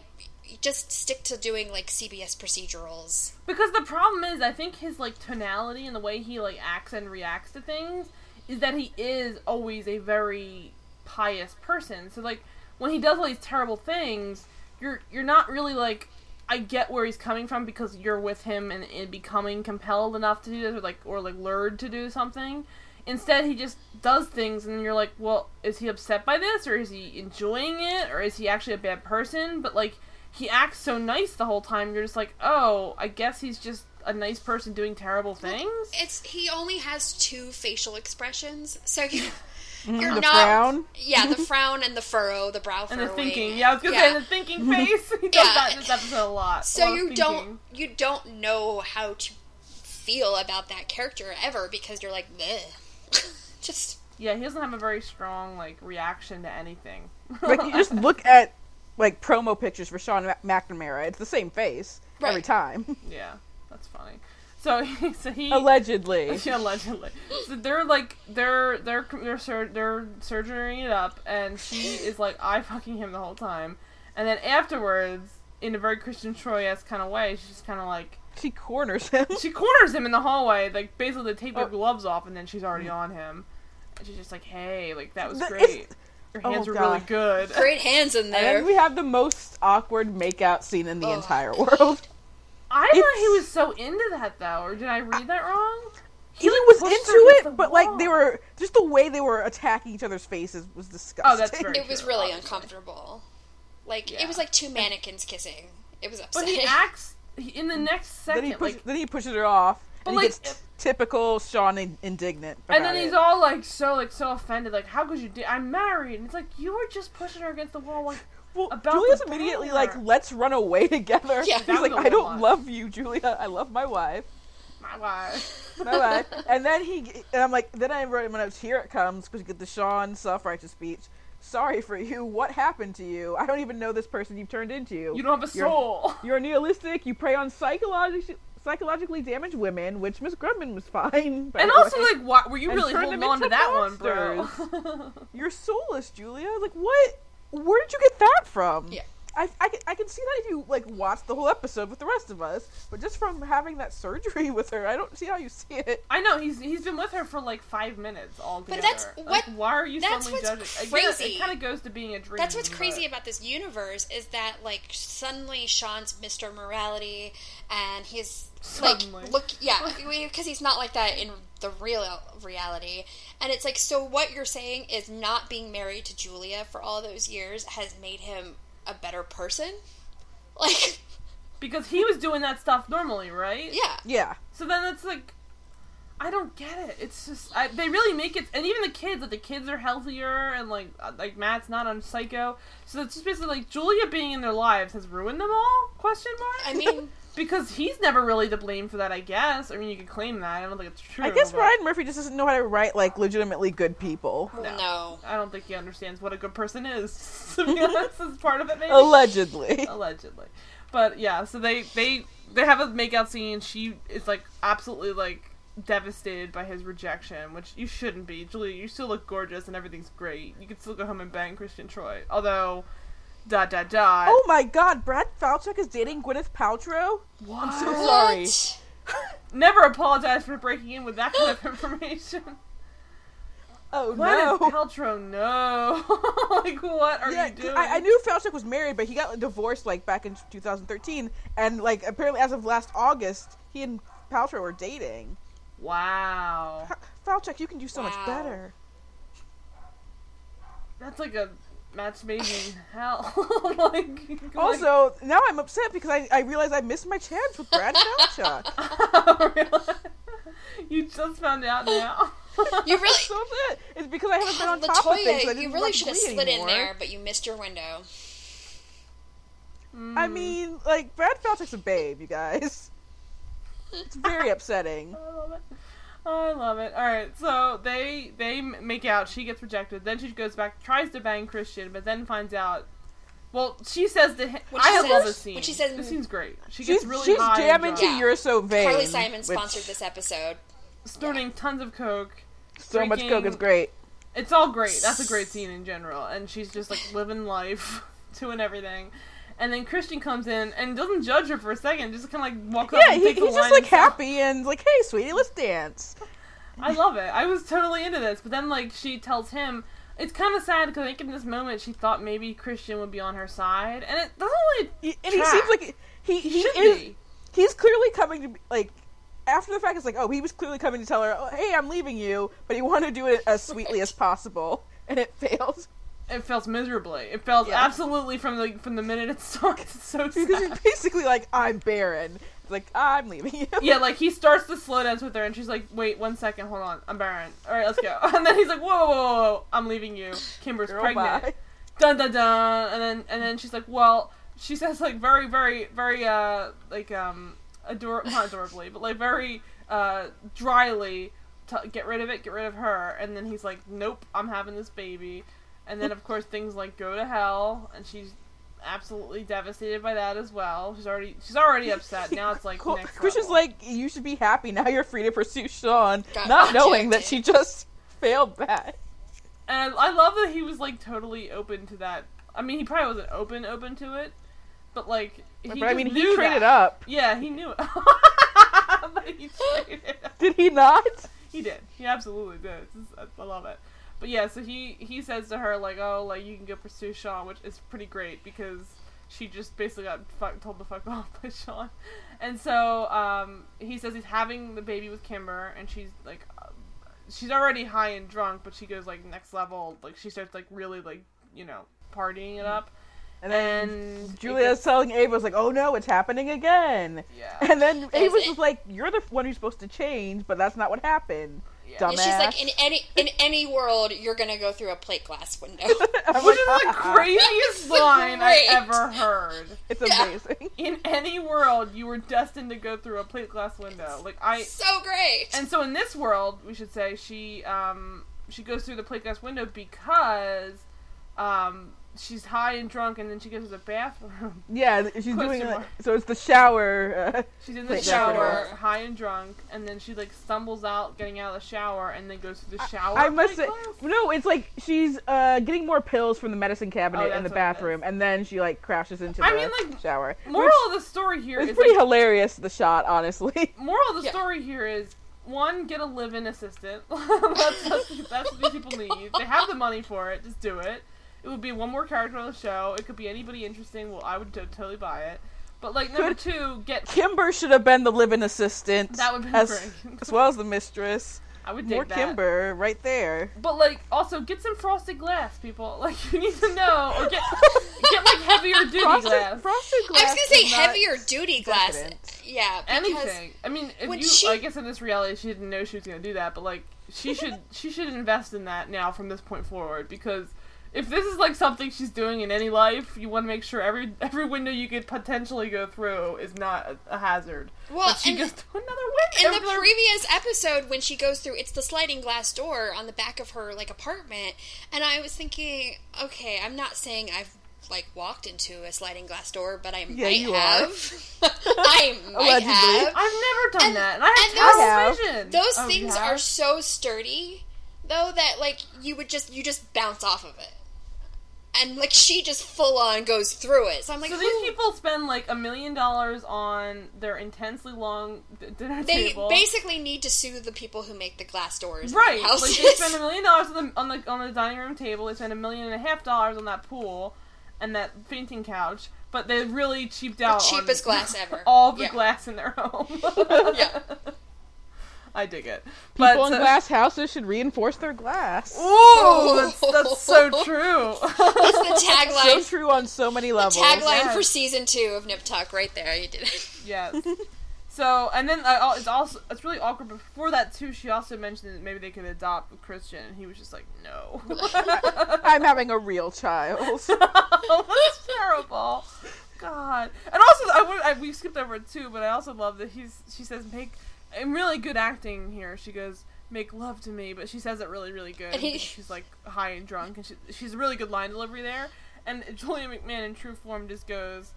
C: just stick to doing like CBS procedurals.
A: Because the problem is, I think his like tonality and the way he like acts and reacts to things is that he is always a very pious person. So like when he does all these terrible things, you're you're not really like I get where he's coming from because you're with him and, and becoming compelled enough to do this or like or like lured to do something. Instead, he just does things, and you're like, well, is he upset by this, or is he enjoying it, or is he actually a bad person? But like, he acts so nice the whole time. You're just like, oh, I guess he's just a nice person doing terrible things.
C: It's he only has two facial expressions, so you, [laughs] you're
B: Mm-hmm. the
C: not.
B: frown.
C: Yeah, the [laughs] frown and the furrow, the brow furrow.
A: And the thinking, yeah, I was gonna
C: Yeah.
A: say the thinking [laughs] face. He does
C: Yeah.
A: that in this episode a lot. A
C: So
A: lot
C: you
A: thinking.
C: don't you don't know how to feel about that character ever because you're like, Bleh. just
A: Yeah, he doesn't have a very strong like reaction to anything.
B: Like you just look at like promo pictures for Sean McNamara. It's the same face every time,
A: yeah, that's funny. So, [laughs] so he
B: allegedly. [laughs]
A: Yeah, allegedly. So they're like they're they're they're sur- they're surgerying it up, and she is like I fucking him the whole time, and then afterwards, in a very Christian Troy esque kind of way, she's just kind of like
B: She corners him.
A: she corners him in the hallway, like basically they take their
B: Oh.
A: gloves off, and then she's already on him, and she's just like, hey, like that was
B: The-
A: great.
B: it's-
A: Your
B: Oh,
A: hands were really good.
C: great hands in
B: And
C: there.
B: then we have the most awkward makeout scene in the
C: Ugh.
B: entire world.
A: I thought he was so into that though, or did I read that wrong?
B: He
A: like,
B: was into it,
A: the
B: but like they were just the way they were attacking each other's faces was disgusting.
A: Oh, that's very-
C: it was really
A: obviously.
C: uncomfortable. Like
A: Yeah.
C: it was like two mannequins kissing. It was
A: But
C: upsetting.
A: he acts in the next
B: then
A: second,
B: he push,
A: like
B: then he pushes her off,
A: But,
B: and he
A: like,
B: gets t- typical Sean in- indignant.
A: And then he's
B: it.
A: all like so like so offended, like how could you do? I'm married, and it's like you were just pushing her against the wall, like
B: well,
A: about
B: Julia's
A: the
B: immediately
A: bar.
B: like, "Let's run away [laughs] together."
C: Yeah.
B: he's like, "I don't
A: much.
B: love you, Julia. I love my wife."
A: my wife.
B: my wife. [laughs] and then he and I'm like, then I wrote in my notes, "Here it comes," because you get the Sean self-righteous speech. Sorry for you. What happened to you? I don't even know this person you've turned into.
A: You don't have a
B: You're-
A: soul. [laughs]
B: You're nihilistic. You prey on psychological psychologically damaged women, which Miss Grubman was fine.
A: And also,
B: way.
A: like, why, were you
B: And
A: really
B: turn
A: holding
B: them
A: on to
B: into
A: that one, bro?
B: you're soulless, Julia. Like, what? Where did you get that from?
C: Yeah.
B: I, I, can, I can see that if you like watch the whole episode with the rest of us, but just from having that surgery [laughs] with her, I don't see how you see it.
A: I know he's he's been with her for like five minutes all day.
C: But
A: together.
C: that's
A: Like,
C: what-
A: why are you
C: that's
A: suddenly
C: what's
A: judging? Again,
C: crazy.
A: it kind of goes to being a dream.
C: That's what's
A: but-
C: crazy about this universe is that like suddenly Sean's Mr. Morality and he's
A: Suddenly.
C: like look yeah [laughs] because he's not like that in the real reality and it's like so what you're saying is not being married to Julia for all those years has made him a better person [laughs] like
A: because he was doing that stuff normally, right?
C: yeah
B: Yeah.
A: So then it's like, I don't get it. It's just I, they really make it, and even the kids, like the kids are healthier, and like uh, like Matt's not on psycho. So it's just basically like Julia being in their lives has ruined them all? Question mark.
C: I mean [laughs]
A: because he's never really to blame for that. I guess. I mean, you could claim that. I don't think it's true.
B: I guess
A: but
B: Ryan Murphy just doesn't know how to write like legitimately good people.
C: no,
A: I don't think he understands what a good person is. [laughs] To be [laughs] honest, is part of it. Maybe
B: Allegedly.
A: allegedly. But yeah, so they they they have a makeout scene. She is like absolutely like devastated by his rejection, which you shouldn't be. Julia, you still look gorgeous and everything's great. You could still go home and bang Christian Troy. Although, dot dot dot.
B: Oh my god, Brad Falchuk is dating Gwyneth Paltrow?
A: what?
B: I'm so sorry. [laughs]
A: Never apologize for breaking in with that kind of information.
B: Oh
A: Gwyneth
B: no.
A: Paltrow, no. [laughs] like, what are
B: Yeah,
A: you
B: 'cause
A: doing?
B: I, I knew Falchuk was married, but he got divorced like back in 2013, and like apparently as of last August, he and Paltrow were dating.
A: Wow.
B: Falchuk, you can do so much better.
A: That's like a match made in [laughs] hell. [laughs] like, like-
B: Also, now I'm upset because I, I realize I missed my chance with Brad Falchuk. [laughs]
A: Oh, really? You just found out now.
C: You really
B: so upset. It's because I haven't been on top of things. So I
C: you
B: didn't
C: really should have
B: Glee
C: slid in there, but you missed your window.
B: I mm. mean, like Brad Falchuk's a babe, you guys. It's very upsetting.
A: Oh, I love it. Oh, I love it. All right, so they they make out. She gets rejected. Then she goes back, tries to bang Christian, but then finds out. Well, she says to him,
C: What
A: "I
C: says-
A: love this scene.
C: what she says-
A: this scene's great. She
B: She's,
A: gets really
B: she's
A: high and
B: jamming to
A: drunk,
C: Yeah.
B: You're So Vain.
C: Carly Simon
B: which-
C: sponsored this episode.
A: snorting tons of coke.
B: So much coke is great.
A: It's all great. That's a great scene in general, and she's just like living life, [laughs] doing everything. And then Christian comes in and doesn't judge her for a second, just kind of like walk up
B: Yeah, he, he's just like happy and like, hey, sweetie, let's dance.
A: I love it. I was totally into this, but then like she tells him, it's kind of sad because I think in this moment she thought maybe Christian would be on her side, and it doesn't really.
B: He- and he seems like he
A: He
B: he is
A: be.
B: he's clearly coming to like after the fact it's like oh he was clearly coming to tell her oh, hey I'm leaving you but he wanted to do it as sweetly as possible and it failed
A: It felt miserably. It felt
B: Yeah.
A: absolutely from the from the minute it [laughs] starts. It's so [laughs]
B: because
A: sad.
B: he's basically like I'm barren it's like I'm leaving you
A: Yeah, like he starts the slow dance with her, and she's like, "Wait, one second, hold on, I'm barren. All right, let's go." [laughs] And then he's like, "Whoa, whoa, whoa, whoa, I'm leaving you. Kimber's
B: Girl,
A: pregnant."
B: bye.
A: Dun dun dun. And then and then she's like, "Well," she says like very very very uh like um ador not adorably, but like very uh dryly, t- get rid of it, get rid of her. And then he's like, "Nope, I'm having this baby." And then of course things like go to hell, and she's absolutely devastated by that as well. She's already she's already upset. Now it's like [laughs]
B: Cool.
A: next
B: Christian's
A: level.
B: like you should be happy now you're free to pursue Sean
C: Got
B: not knowing that she just failed that
A: And I love that he was like totally open to that. I mean, he probably wasn't open open to it, but like he
B: but I
A: just
B: mean he
A: knew
B: traded
A: that.
B: up
A: Yeah, he knew it. [laughs] but he traded up.
B: did he not
A: He did. He absolutely did. It's just- I- I love it. But yeah, so he he says to her like, "Oh, like you can go pursue Sean," which is pretty great because she just basically got fuck, told to fuck [laughs] off by Sean. And so um, he says he's having the baby with Kimber, and she's like, uh, she's already high and drunk, but she goes like next level. Like she starts like really like you know partying it up.
B: and then
A: And
B: Julia's
A: gets-
B: telling Ava's like oh no it's happening again
A: yeah, [laughs]
B: and then Ava's was like you're the one who's supposed to change but that's not what happened
A: yeah.
B: dumb-
C: And she's like, in any in any world, you're gonna go through a plate glass window.
B: I'm [laughs] [laughs]
A: Which is the craziest
C: That's
A: line I
C: great.
A: ever heard.
B: It's
C: Yeah.
B: amazing.
A: In any world, you were destined to go through a plate glass window. Like I,
C: so great.
A: and so in this world, we should say she um she goes through the plate glass window because um she's high and drunk, and then she goes to the bathroom. [laughs]
B: Yeah, she's doing
A: Question
B: like, so it's the shower. Uh,
A: She's in the shower,
C: shower.
A: high and drunk, and then she like stumbles out, getting out of the shower, and then goes to the shower.
B: I must say,
A: pretty close.
B: no, it's like she's uh, getting more pills from the medicine cabinet
A: Oh,
B: in the
A: that's what it is.
B: bathroom, and then she like crashes into
A: I
B: the
A: mean, like,
B: shower.
A: Moral of the story here
B: is
A: is
B: pretty
A: like,
B: hilarious. The shot, honestly. [laughs]
A: moral of the
C: Yeah.
A: story here is one, get a live-in assistant. [laughs] that's, that's, that's what these people need. They have the money for it. Just do it. It would be one more character on the show. It could be anybody interesting. Well, I would to- totally buy it. But like number
B: Could-
A: two, get
B: Kimber should have been the live-in assistant.
A: that would be
B: as,
A: great. [laughs]
B: as well as the mistress.
A: I would dig
B: More
A: that.
B: Kimber right there.
A: But like, also get some frosted glass, people. [laughs] Like you need to know, or get get like heavier duty
B: Frosted,
A: glass.
B: frosted glass.
C: I was gonna say heavier duty glass.
B: decadent.
C: Yeah,
A: Anything. I mean, if you,
C: she-
A: I guess in this reality, she didn't know she was gonna do that, but like, she should, she should invest in that now from this point forward because if this is like something she's doing in any life, you want to make sure every every window you could potentially go through is not a, a hazard.
C: Well,
A: but she
C: and
A: goes to another window.
C: in
A: window.
C: the previous episode when she goes through it's the sliding glass door on the back of her like apartment and i was thinking okay i'm not saying i've like walked into a sliding glass door but i
B: Yeah,
C: might
B: you are.
C: have [laughs] i might
B: Allegedly.
C: have
A: I've never done
C: And-
A: that, and I have
C: and those-
A: terrible
B: I have.
A: vision.
C: those
A: Oh,
C: things
A: have?
C: are so sturdy though that like you would just you just bounce off of it and like she just full on goes through it so i'm like
A: So
C: who-
A: these people spend like a million dollars on their intensely long d- dinner
C: they
A: table.
C: basically need to sue the people who make the glass doors in
A: Right, like they spend a million dollars on the on the on the dining room table. They spend a million and a half dollars on that pool and that fainting couch, but they really cheaped out. on
C: cheapest glass ever. [laughs]
A: All the
C: Yeah.
A: glass in their home. [laughs]
C: Yeah. [laughs]
A: I dig it.
B: People
A: but
B: in
A: uh,
B: glass houses should reinforce their glass.
A: Ooh, that's, that's so true.
C: That's the [laughs] tagline.
B: So
C: tagline.
B: true on so many levels.
C: tagline
A: Yes.
C: for season two of Nip Tuck, right there. You did it. [laughs]
A: yes. So and then I, it's also it's really awkward. Before that too, she also mentioned that maybe they could adopt a Christian, and he was just like, no. [laughs]
B: I'm having a real child.
A: oh, that's terrible. God. And also, I, would, I we skipped over it too, but I also love that he's. She says make, and really good acting here. She goes make love to me, but she says it really really good.
C: And [laughs] he-
A: because she's like high and drunk, and she, she's a really good line delivery there. And Julian McMahon in true form just goes,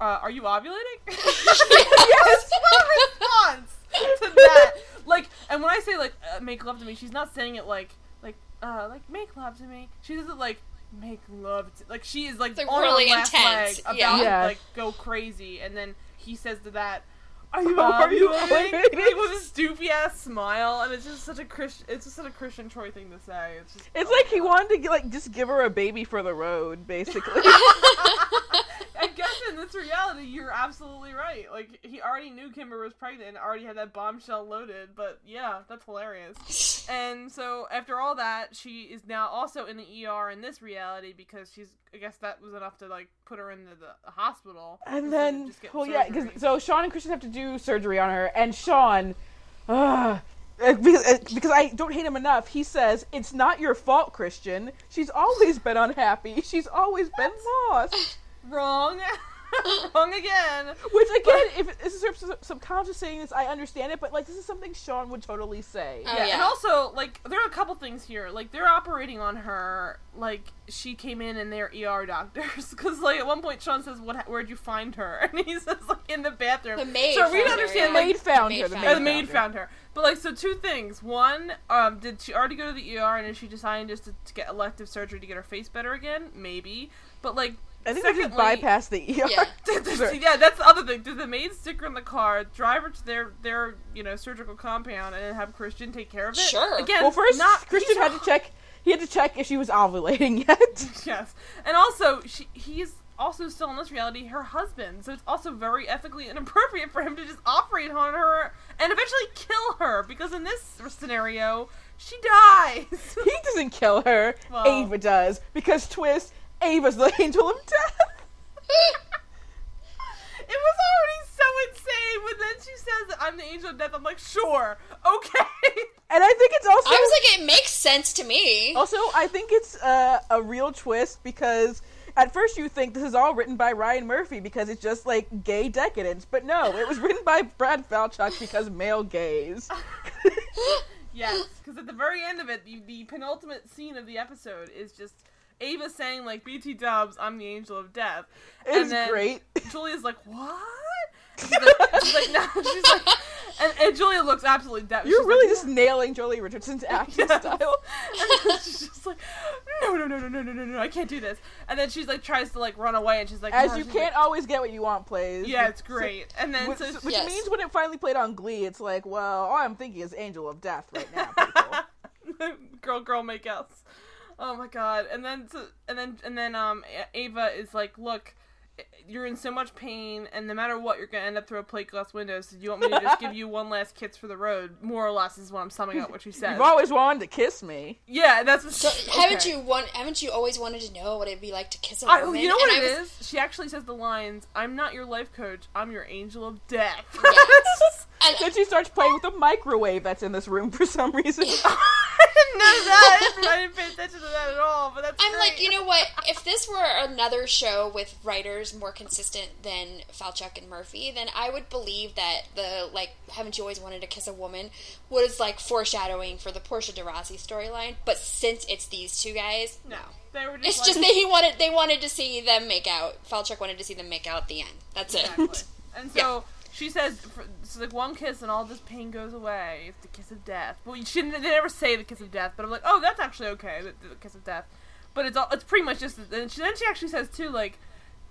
A: uh, "Are you ovulating?" [laughs] yes, what a response to that. Like, and when I say like uh, make love to me, she's not saying it like like uh like make love to me. She does it like make love to like she is like,
C: Like,
A: on
C: really
A: her last
C: intense,
A: leg about
C: yeah.
A: to like go crazy, and then he says to that. Are you
B: Are you
A: ovulating?"
B: ovulating?
A: Like, with his doofy ass smile, and it's just such a Christian. It's just such a Christian Troy thing to say. It's just.
B: It's
A: oh
B: like he
A: God.
B: wanted to like just give her a baby for the road, basically. [laughs] [laughs] [laughs]
A: In this reality, you're absolutely right. Like he already knew Kimber was pregnant, and already had that bombshell loaded. But yeah, that's hilarious. [laughs] And so after all that, she is now also in the ER in this reality because she's. I guess that was enough to like put her into the hospital.
B: and then, well, yeah,
A: surgery.
B: because so Sean and Christian have to do surgery on her, and Sean, uh, because, uh, because I don't hate him enough, he says it's not your fault, Christian. She's always been unhappy. She's always been lost. [laughs]
A: wrong, [laughs] [laughs] wrong again.
B: Which again, if this is sub- sub- subconscious saying this, I understand it, but like this is something Sean would totally say.
C: Oh,
A: yeah,
C: yeah.
A: and also like there are a couple things here. Like they're operating on her like she came in and they're ER doctors [laughs] because like at one point Sean says, "What? Where'd you find her?" [laughs] And he says like in the bathroom.
C: The maid
A: So we
C: found her,
A: understand
C: yeah.
B: the
A: like
B: maid found
C: maid
B: her. The
C: found
B: maid,
A: Uh, the maid
B: her.
A: found her. But like, so two things. One, um, did she already go to the ER and is she deciding just to, to get elective surgery to get her face better again? Maybe. But like,
B: I think they just
A: secondly-
B: bypass the ER.
C: Yeah. [laughs] [laughs]
A: Did the-
B: Sure.
A: yeah, that's the other thing. Did the maid stick her in the car, drive her to their their you know surgical compound, and have Christian take care of it?
C: Sure.
A: Again,
B: Well, first
A: not
B: Christian had to check. He had to check if she was ovulating [laughs] yet.
A: Yes, and also she he's also still in this reality her husband, so it's also very ethically inappropriate for him to just operate on her and eventually kill her because in this scenario she dies.
B: he doesn't kill her.
A: Well-
B: Ava does because twist. Ava's the angel of death. [laughs]
A: it was already so insane, but then she says that I'm the angel of death. I'm like, sure, okay. [laughs]
B: And I think it's also
C: I was like, it makes sense to me.
B: also I think it's uh, a real twist because at first you think this is all written by Ryan Murphy because it's just like gay decadence, but no, it was written by Brad Falchuk because male gays. [laughs]
A: Yes, because at the very end of it, the, the penultimate scene of the episode is just Ava saying like BT Dubs, I'm the angel of death.
B: It's
A: and then
B: great. [laughs]
A: Julia's like, what? She's like, she's like, no. She's like, [laughs] and, and Julia looks absolutely dead.
B: You're
A: She's
B: really
A: like,
B: just nailing Joely Richardson's [laughs] acting
A: Yes.
B: style.
A: And she's just like, no, no, no, no, no, no, no, no, I can't do this. And then she's like, tries to like run away, and she's like,
B: As
A: no,
B: you can't
A: like-
B: always get what you want, plays.
A: yeah, it's great. And then
B: Which,
A: so
B: which
C: Yes.
B: means when it finally played on Glee, it's like, well, all I'm thinking is Angel of Death right now,
A: girl, girl, make outs. Oh my god! And then, so, and then, and then, um, Ava is like, "Look, you're in so much pain, and no matter what, you're gonna end up through a plate glass window. So, do you want me to just give you [laughs] one last kiss for the road? More or less is what I'm summing up what she [laughs] said.
B: You've always wanted to kiss me.
A: yeah, that's what.
C: So
A: okay.
C: haven't you want? Haven't you always wanted to know what it'd be like to kiss a
A: I,
C: woman?
A: you know what
C: And
A: it
C: I
A: is? She actually says the lines, "I'm not your life coach. I'm your angel of death."
C: Yes. [laughs] And
B: Then she starts playing with the microwave that's in this room for some reason.
A: I didn't that. I didn't pay attention to that at all. But that's.
C: I'm like, you know what? If this were another show with writers more consistent than Falchuk and Murphy, then I would believe that the like "Haven't you always wanted to kiss a woman" was like foreshadowing for the Portia de Rossi storyline. But since it's these two guys,
A: no, they were just.
C: it's
A: like,
C: just that he wanted they wanted to see them make out. Falchuk wanted to see them make out at the end. That's it. [laughs]
A: And so she says, so like one kiss and all this pain goes away. It's the kiss of death. Well, she didn't, they never say the kiss of death, but I'm like, oh, that's actually okay, the, the kiss of death. But it's all, it's pretty much just. And she, then she actually says too, like,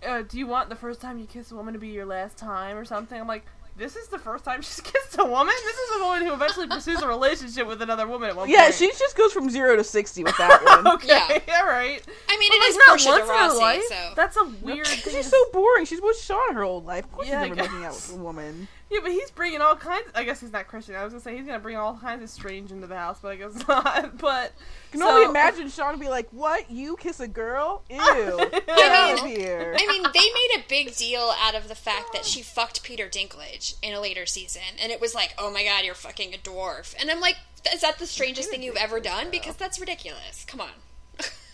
A: uh, do you want the first time you kiss a woman to be your last time or something? I'm like. This is the first time [laughs] she's kissed a woman. This is a woman who eventually pursues a relationship with another woman at one
B: yeah,
A: point.
B: she just goes from zero to sixty with that one. [laughs]
A: okay,
C: Yeah.
A: all right.
C: I mean,
A: But,
C: it
A: like,
C: is
A: not
C: Portia de
A: once in her life.
C: so
A: That's a weird. [laughs] thing
B: She's so boring. She's with Sean her whole life. Of course
A: Yeah,
B: she's never making out with a woman.
A: Yeah, but he's bringing all kinds. I guess he's not Christian. I was gonna say he's gonna bring all kinds of strange into the house, but I guess [laughs] not. But
B: can
A: so-
B: only imagine Sean be like, "What? You kiss a girl? [laughs] Ew! Get
A: I
B: out of here!"
C: I mean, they made a big deal out of the fact that she fucked Peter Dinklage in a later season, and it was like, "Oh my god, you're fucking a dwarf," and I'm like, "Is that the strangest thing you've ever done?" Because that's ridiculous. Come on.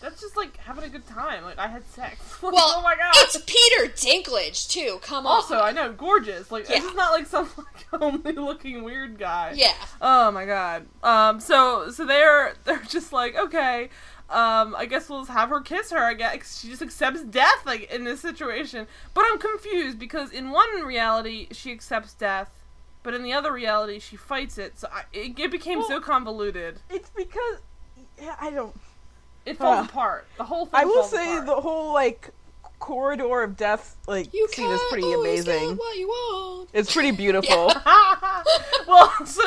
A: That's just like having a good time. Like I had sex. [laughs] Like,
C: Well,
A: oh my god.
C: it's Peter Dinklage too. Come on.
A: also, I know, gorgeous. Like
C: Yeah.
A: this is not like some [laughs] like homely looking weird guy.
C: yeah.
A: Oh my god. Um. So so they're they're just like okay. Um. I guess we'll just have her kiss her. I guess she just accepts death like in this situation. But I'm confused because in one reality she accepts death. But in the other reality, she fights it. So I, it, it became so convoluted.
B: It's because I don't.
A: It falls
B: Huh.
A: apart. The whole thing.
B: I will
A: falls
B: say
A: apart.
B: the whole like corridor of death like
C: You
B: scene is
C: can't
B: pretty amazing.
C: get what you want.
B: It's pretty [laughs] beautiful. [laughs]
A: well, so,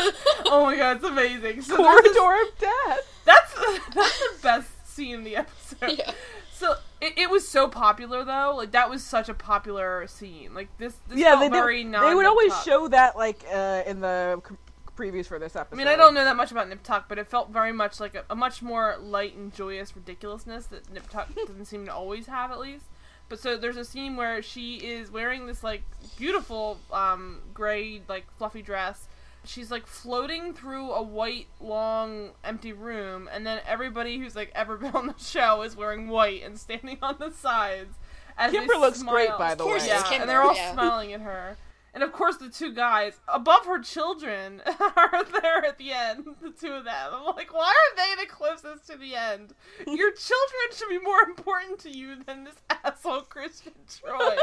A: oh my god, it's amazing. So there's this-
B: corridor of death.
A: that's that's the best scene in the episode.
C: Yeah.
A: So it, it was so popular though, like that was such a popular scene. Like this, this
B: Yeah,
A: felt
B: they
A: very
B: did, they would always
A: Nip
B: show that like uh, in the c- previews for this episode.
A: I mean, I don't know that much about Nip Tuck, but it felt very much like a, a much more light and joyous ridiculousness that Nip Tuck [laughs] doesn't seem to always have, at least. But so there's a scene where she is wearing this like beautiful um, gray like fluffy dress. She's like floating through a white long empty room, and then everybody who's like ever [laughs] been on the show is wearing white and standing on the sides. As
B: Kimber looks great, by the
C: Of
B: way.
A: Yeah,
C: Kimber,
A: and they're all
C: yeah.
A: smiling at her. And of course, the two guys above her children [laughs] are there at the end. The two of them. I'm like, why are they the closest to the end? Your [laughs] children should be more important to you than this [laughs] asshole Christian Troy.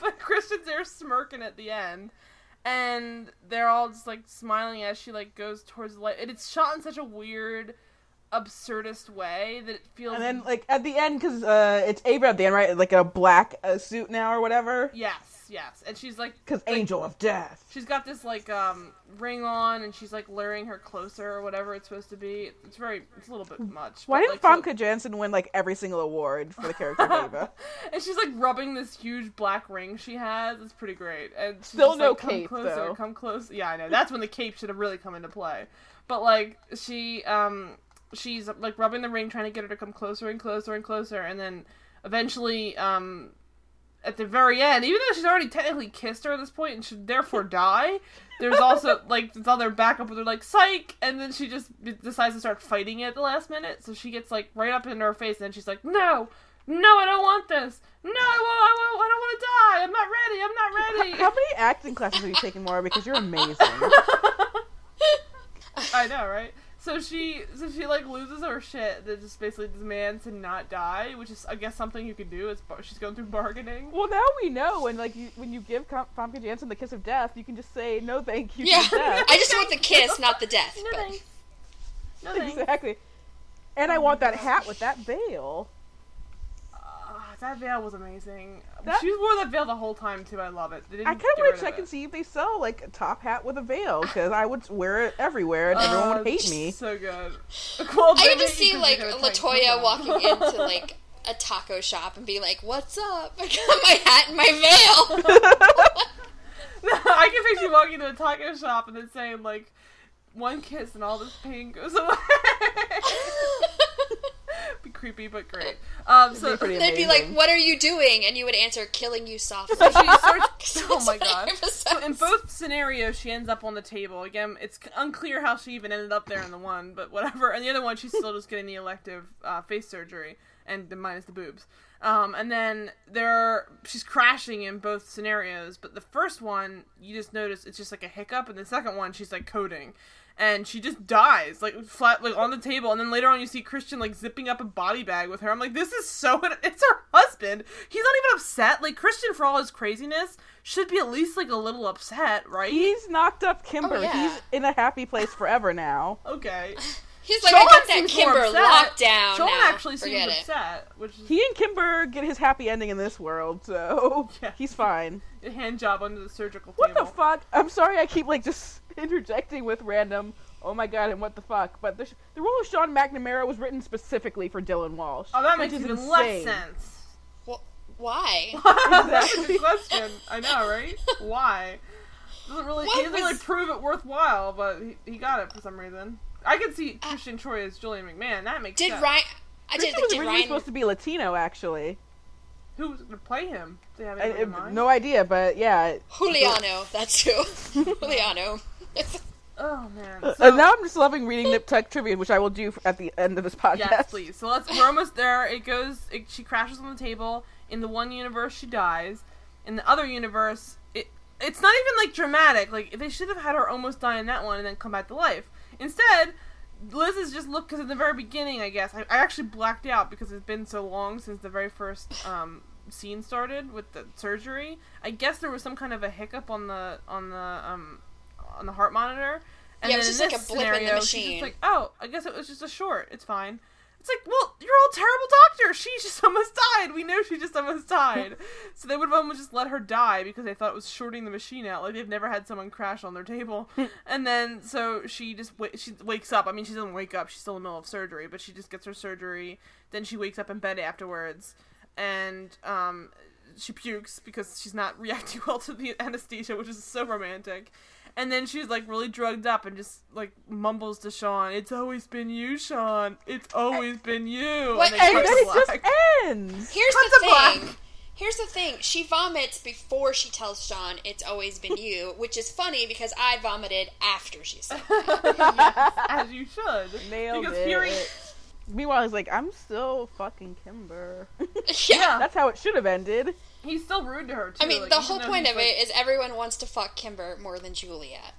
A: but Christian's there smirking at the end, and they're all just like smiling as she like goes towards the light. And it's shot in such a weird, absurdist way that it feels.
B: And then like at the end, because uh, it's Ava at the end, right? Like a black uh, suit now or whatever.
A: yes, yes, and she's like
B: Because
A: like,
B: Angel of Death.
A: She's got this like um ring on, and she's like luring her closer or whatever it's supposed to be. It's very, it's a little bit much.
B: Why
A: but,
B: didn't
A: like,
B: Famke Janssen win like every single award for the character of Ava? [laughs]
A: and she's like rubbing this huge black ring she has. It's pretty great. And she's
B: Still no
A: like, come
B: cape,
A: closer,
B: though.
A: Come close. Yeah, I know. That's when the cape should have really come into play. But like she um she's like rubbing the ring, trying to get her to come closer and closer and closer, and then eventually um at the very end, even though she's already technically kissed her at this point and should therefore [laughs] die, there's also like this other backup where they're like psych, and then she just decides to start fighting it at the last minute. So she gets like right up into her face, and then she's like, "No, no, I don't want this. No, I won't. I, won't, I don't want to die. I'm not ready. I'm not ready."
B: How many acting classes have you taken, Maura? Because you're amazing. [laughs] [laughs]
A: I know, right? So she, so she like loses her shit. That just basically demands to not die, which is, I guess, something you can do. Is bar- she's going through bargaining.
B: Well, now we know, and like you, when you give Com- Famke Janssen the kiss of death, you can just say no, thank you.
C: Yeah,
B: death. [laughs]
C: I just want the kiss, not the death. [laughs]
A: No
C: But
A: thanks. No thanks. [laughs]
B: exactly. And I want that hat with that veil.
A: That veil was amazing.
B: That-
A: She wore that veil the whole time too. I love it. They didn't
B: I kind
A: get
B: of want to check and see if they sell like a top hat with a veil because I would wear it everywhere and everyone
A: Uh,
B: would hate me.
A: So good. [laughs] Well,
C: I
A: they
C: could
A: make
C: just
A: you
C: see
A: 'cause
C: like
A: you got a tight
C: Latoya walking into [laughs] like a taco shop and be like, "What's up? [laughs] I got my hat and my veil."
A: I can picture you walking into a taco shop and then saying like, "One kiss and all this pain goes away." Be creepy but great. Um, so
B: be
C: They'd be like, "What are you doing?" And you would answer, "Killing you softly."
A: she starts. [laughs] [laughs] Oh my god. So in both scenarios, she ends up on the table. Again, it's unclear how she even ended up there in the one, but whatever. And the other one, she's still just getting the elective uh, face surgery and the, minus the boobs. Um, and then there, she's crashing in both scenarios. But the first one, you just notice it's just like a hiccup, and the second one, she's like coding. And she just dies, like flat, like on the table. And then later on, you see Christian like zipping up a body bag with her. I'm like, this is so. [laughs] It's her husband. He's not even upset. Like Christian, for all his craziness, should be at least like a little upset, right?
B: He's knocked up Kimber.
C: Oh, yeah.
B: He's in a happy place forever now.
A: okay. [laughs]
C: He's like,
A: Sean
C: "I got that
A: seems more
C: Kimber
A: upset.
C: locked down
A: Sean
C: now."
A: actually
C: Forget
A: seems
C: it.
A: upset, which is
B: He and Kimber get his happy ending in this world, so [laughs]
A: Yeah.
B: he's fine.
A: a hand job under the surgical
B: What
A: table.
B: the fuck? I'm sorry I keep like just [laughs] interjecting with random oh my god and what the fuck, but the, sh- the role of Sean McNamara was written specifically for Dylan Walsh.
A: Oh, that makes
B: is
A: even
B: insane.
A: less sense.
C: Well, why? [laughs]
A: That's a good question. I know, right? Why? Doesn't really.
C: What
A: he doesn't really prove it worthwhile, but he, he got it for some reason. I could see Christian Troy as Julian McMahon. That makes
C: Did
A: sense.
C: Ryan? I did.
B: was
C: Did
B: originally
C: Ryan?
B: supposed to be Latino, actually.
A: Who was going to play him? Do they have
B: I,
A: in
B: I-
A: mind?
B: no idea, but yeah.
C: Juliano. [laughs] That's who. [laughs] Juliano. [laughs]
A: Oh man.
B: Uh,
A: So,
B: now I'm just loving reading Nip Tuck trivia, which I will do at the end of this podcast.
A: yes, please. So let's. We're almost there. It goes. It, she crashes on the table. In the one universe, she dies. In the other universe, it it's not even like dramatic. Like they should have had her almost die in that one and then come back to life. Instead, Liz is just look because in the very beginning, I guess I, I actually blacked out because it's been so long since the very first um, scene started with the surgery. I guess there was some kind of a hiccup on the on the um, on the heart monitor. And
C: Yeah, it was just like a blip in the
A: scenario, she's
C: machine.
A: just like, oh, I guess it was just a short. It's fine. It's like, well, you're all terrible doctor. She just [laughs] almost died. We know she just almost died. [laughs] so they would have almost just let her die because they thought it was shorting the machine out. Like they've never had someone crash on their table. [laughs] and then so she just wa- she wakes up. I mean, she doesn't wake up. She's still in the middle of surgery, but she just gets her surgery. Then she wakes up in bed afterwards, and um, she pukes because she's not reacting well to the anesthesia, which is so romantic. And then she's like really drugged up and just like mumbles to Sean, "It's always been you, Sean. It's always been you."
C: What-
A: And
B: And
A: cut
B: then it just ends.
C: Here's
A: Cut
C: the
A: to black.
C: thing. Here's the thing. She vomits before she tells Sean it's always been you, [laughs] which is funny because I vomited after she said that. [laughs]
A: as you should.
B: Nailed
A: because
B: it.
A: hearing
B: Meanwhile, he's like, I'm still fucking Kimber. [laughs]
C: yeah.
B: That's how it should have ended.
A: He's still rude to her too.
C: I mean,
A: like,
C: the whole point of it is everyone wants to fuck Kimber more than Juliet.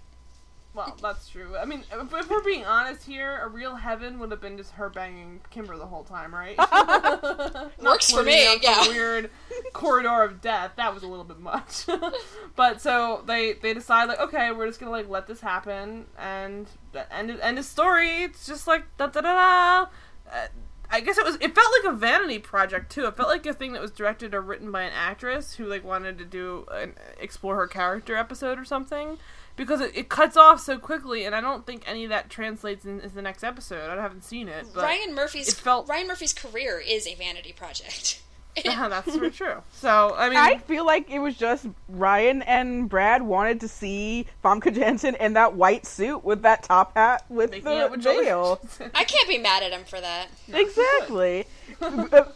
A: Well, that's true. I mean, if, if we're being honest here, a real heaven would have been just her banging Kimber the whole time, right? [laughs]
C: Works for me, yeah.
A: Weird corridor of death. That was a little bit much. [laughs] but so they they decide like, okay, we're just gonna like let this happen, and end end of story. It's just like da da da da. Uh, I guess it was. It felt like a vanity project too. It felt like a thing that was directed or written by an actress who like wanted to do an explore her character episode or something. Because it, it cuts off so quickly, and I don't think any of that translates in, into the next episode. I haven't seen it, but
C: Ryan Murphy's
A: it felt-
C: Ryan Murphy's career is a vanity project. [laughs] [laughs]
A: Uh-huh, that's very [laughs] true. So I mean,
B: I feel like it was just Ryan and Brad wanted to see Famke Janssen in that white suit with that top hat with
A: making
B: the
A: out with
B: veil.
C: I can't be mad at him for that.
B: Exactly. [laughs]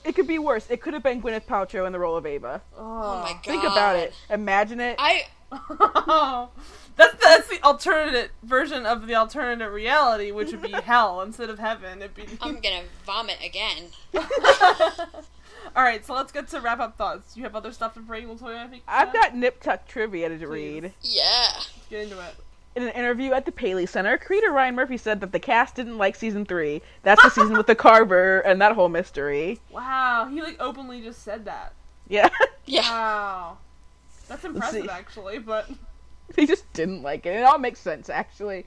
B: It could be worse. It could have been Gwyneth Paltrow in the role of Ava.
C: Oh my god.
B: Think about it. Imagine it.
C: I
A: that's the, that's the alternate version of the alternative reality, which would be hell instead of heaven. It'd be.
C: I'm gonna vomit again.
A: All right, so let's get to wrap up thoughts. You have other stuff to bring? We'll tell you. I think
B: I've got Nip Tuck trivia to
A: Please.
B: read.
C: Yeah.
A: Let's get into it.
B: In an interview at the Paley Center, creator Ryan Murphy said that the cast didn't like season three. That's the season with the Carver and that whole mystery.
A: Wow, he like openly just said that.
B: Yeah, [laughs]
C: Yeah.
A: Wow, that's impressive actually. But
B: he just didn't like it. It all makes sense, actually.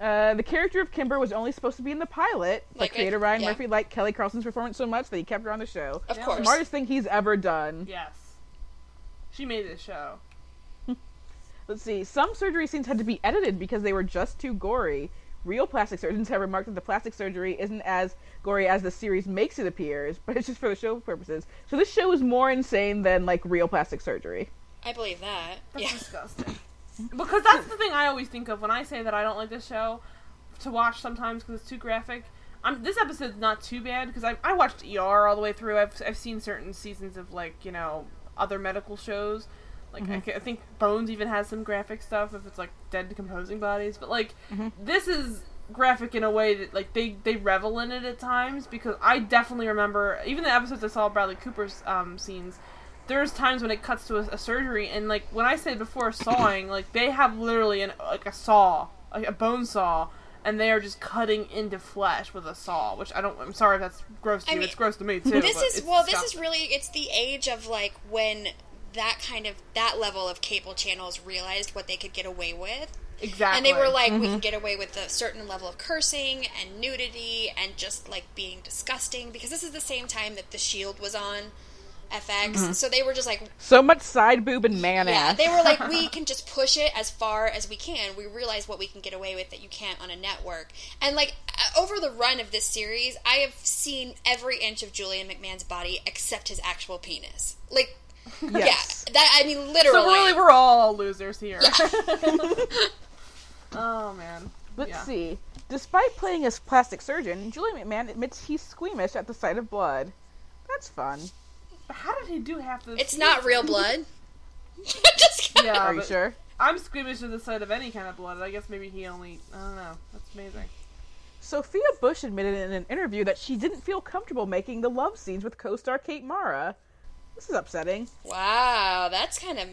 B: Uh, the character of Kimber was only supposed to be in the pilot, but
C: Like,
B: creator
C: I-
B: Ryan
C: yeah.
B: Murphy liked Kelly Carlson's performance so much that he kept her on the show.
C: Of
A: Yeah.
C: course.
B: Smartest thing he's ever done.
A: yes, she made this show. [laughs]
B: Let's see. Some surgery scenes had to be edited because they were just too gory. Real plastic surgeons have remarked that the plastic surgery isn't as gory as the series makes it appear, [laughs] but it's just for the show purposes. So this show is more insane than like real plastic surgery.
C: I believe that.
A: That's
C: yeah.
A: disgusting. [laughs] because that's the thing I always think of when I say that I don't like this show to watch sometimes because it's too graphic. I'm, this episode's not too bad because I, I watched ER all the way through. I've, I've seen certain seasons of like you know other medical shows. Like I, ca- I think Bones even has some graphic stuff if it's like dead decomposing bodies. But like this is graphic in a way that like they they revel in it at times because I definitely remember even the episodes I saw Bradley Cooper's um, scenes there's times when it cuts to a, a surgery and like when I said before sawing, like they have literally an like a saw, like a bone saw, and they are just cutting into flesh with a saw. Which I don't. I'm sorry if that's gross to
C: I
A: you.
C: mean,
A: it's gross to me too.
C: This is
A: it's
C: well. This is really. It's the age of like when that kind of that level of cable channels realized what they could get away with.
A: exactly.
C: And they were like, we mm-hmm. can get away with a certain level of cursing and nudity and just like being disgusting because this is the same time that The Shield was on FX. So they were just like,
B: So much side boob and man
C: yeah,
B: ass.
C: they were like, we [laughs] can just push it as far as we can. We realize what we can get away with that you can't on a network. And like uh, over the run of this series, I have seen every inch of Julian McMahon's body except his actual penis. Like, [laughs]
B: Yes.
C: yeah, that I mean, literally.
A: So really, we're all losers here. [laughs] oh man.
B: Let's
A: Yeah.
B: see. Despite playing a plastic surgeon, Julian McMahon admits he's squeamish at the sight of blood. That's fun.
A: But how did he do half the?
C: it's not real [laughs] blood. [laughs] just kidding.
A: Yeah.
B: Are you sure?
A: I'm squeamish at the sight of any kind of blood. I guess maybe he only. I don't know. That's amazing.
B: Sophia Bush admitted in an interview that she didn't feel comfortable making the love scenes with co-star Kate Mara. This is upsetting.
C: Wow, that's kind of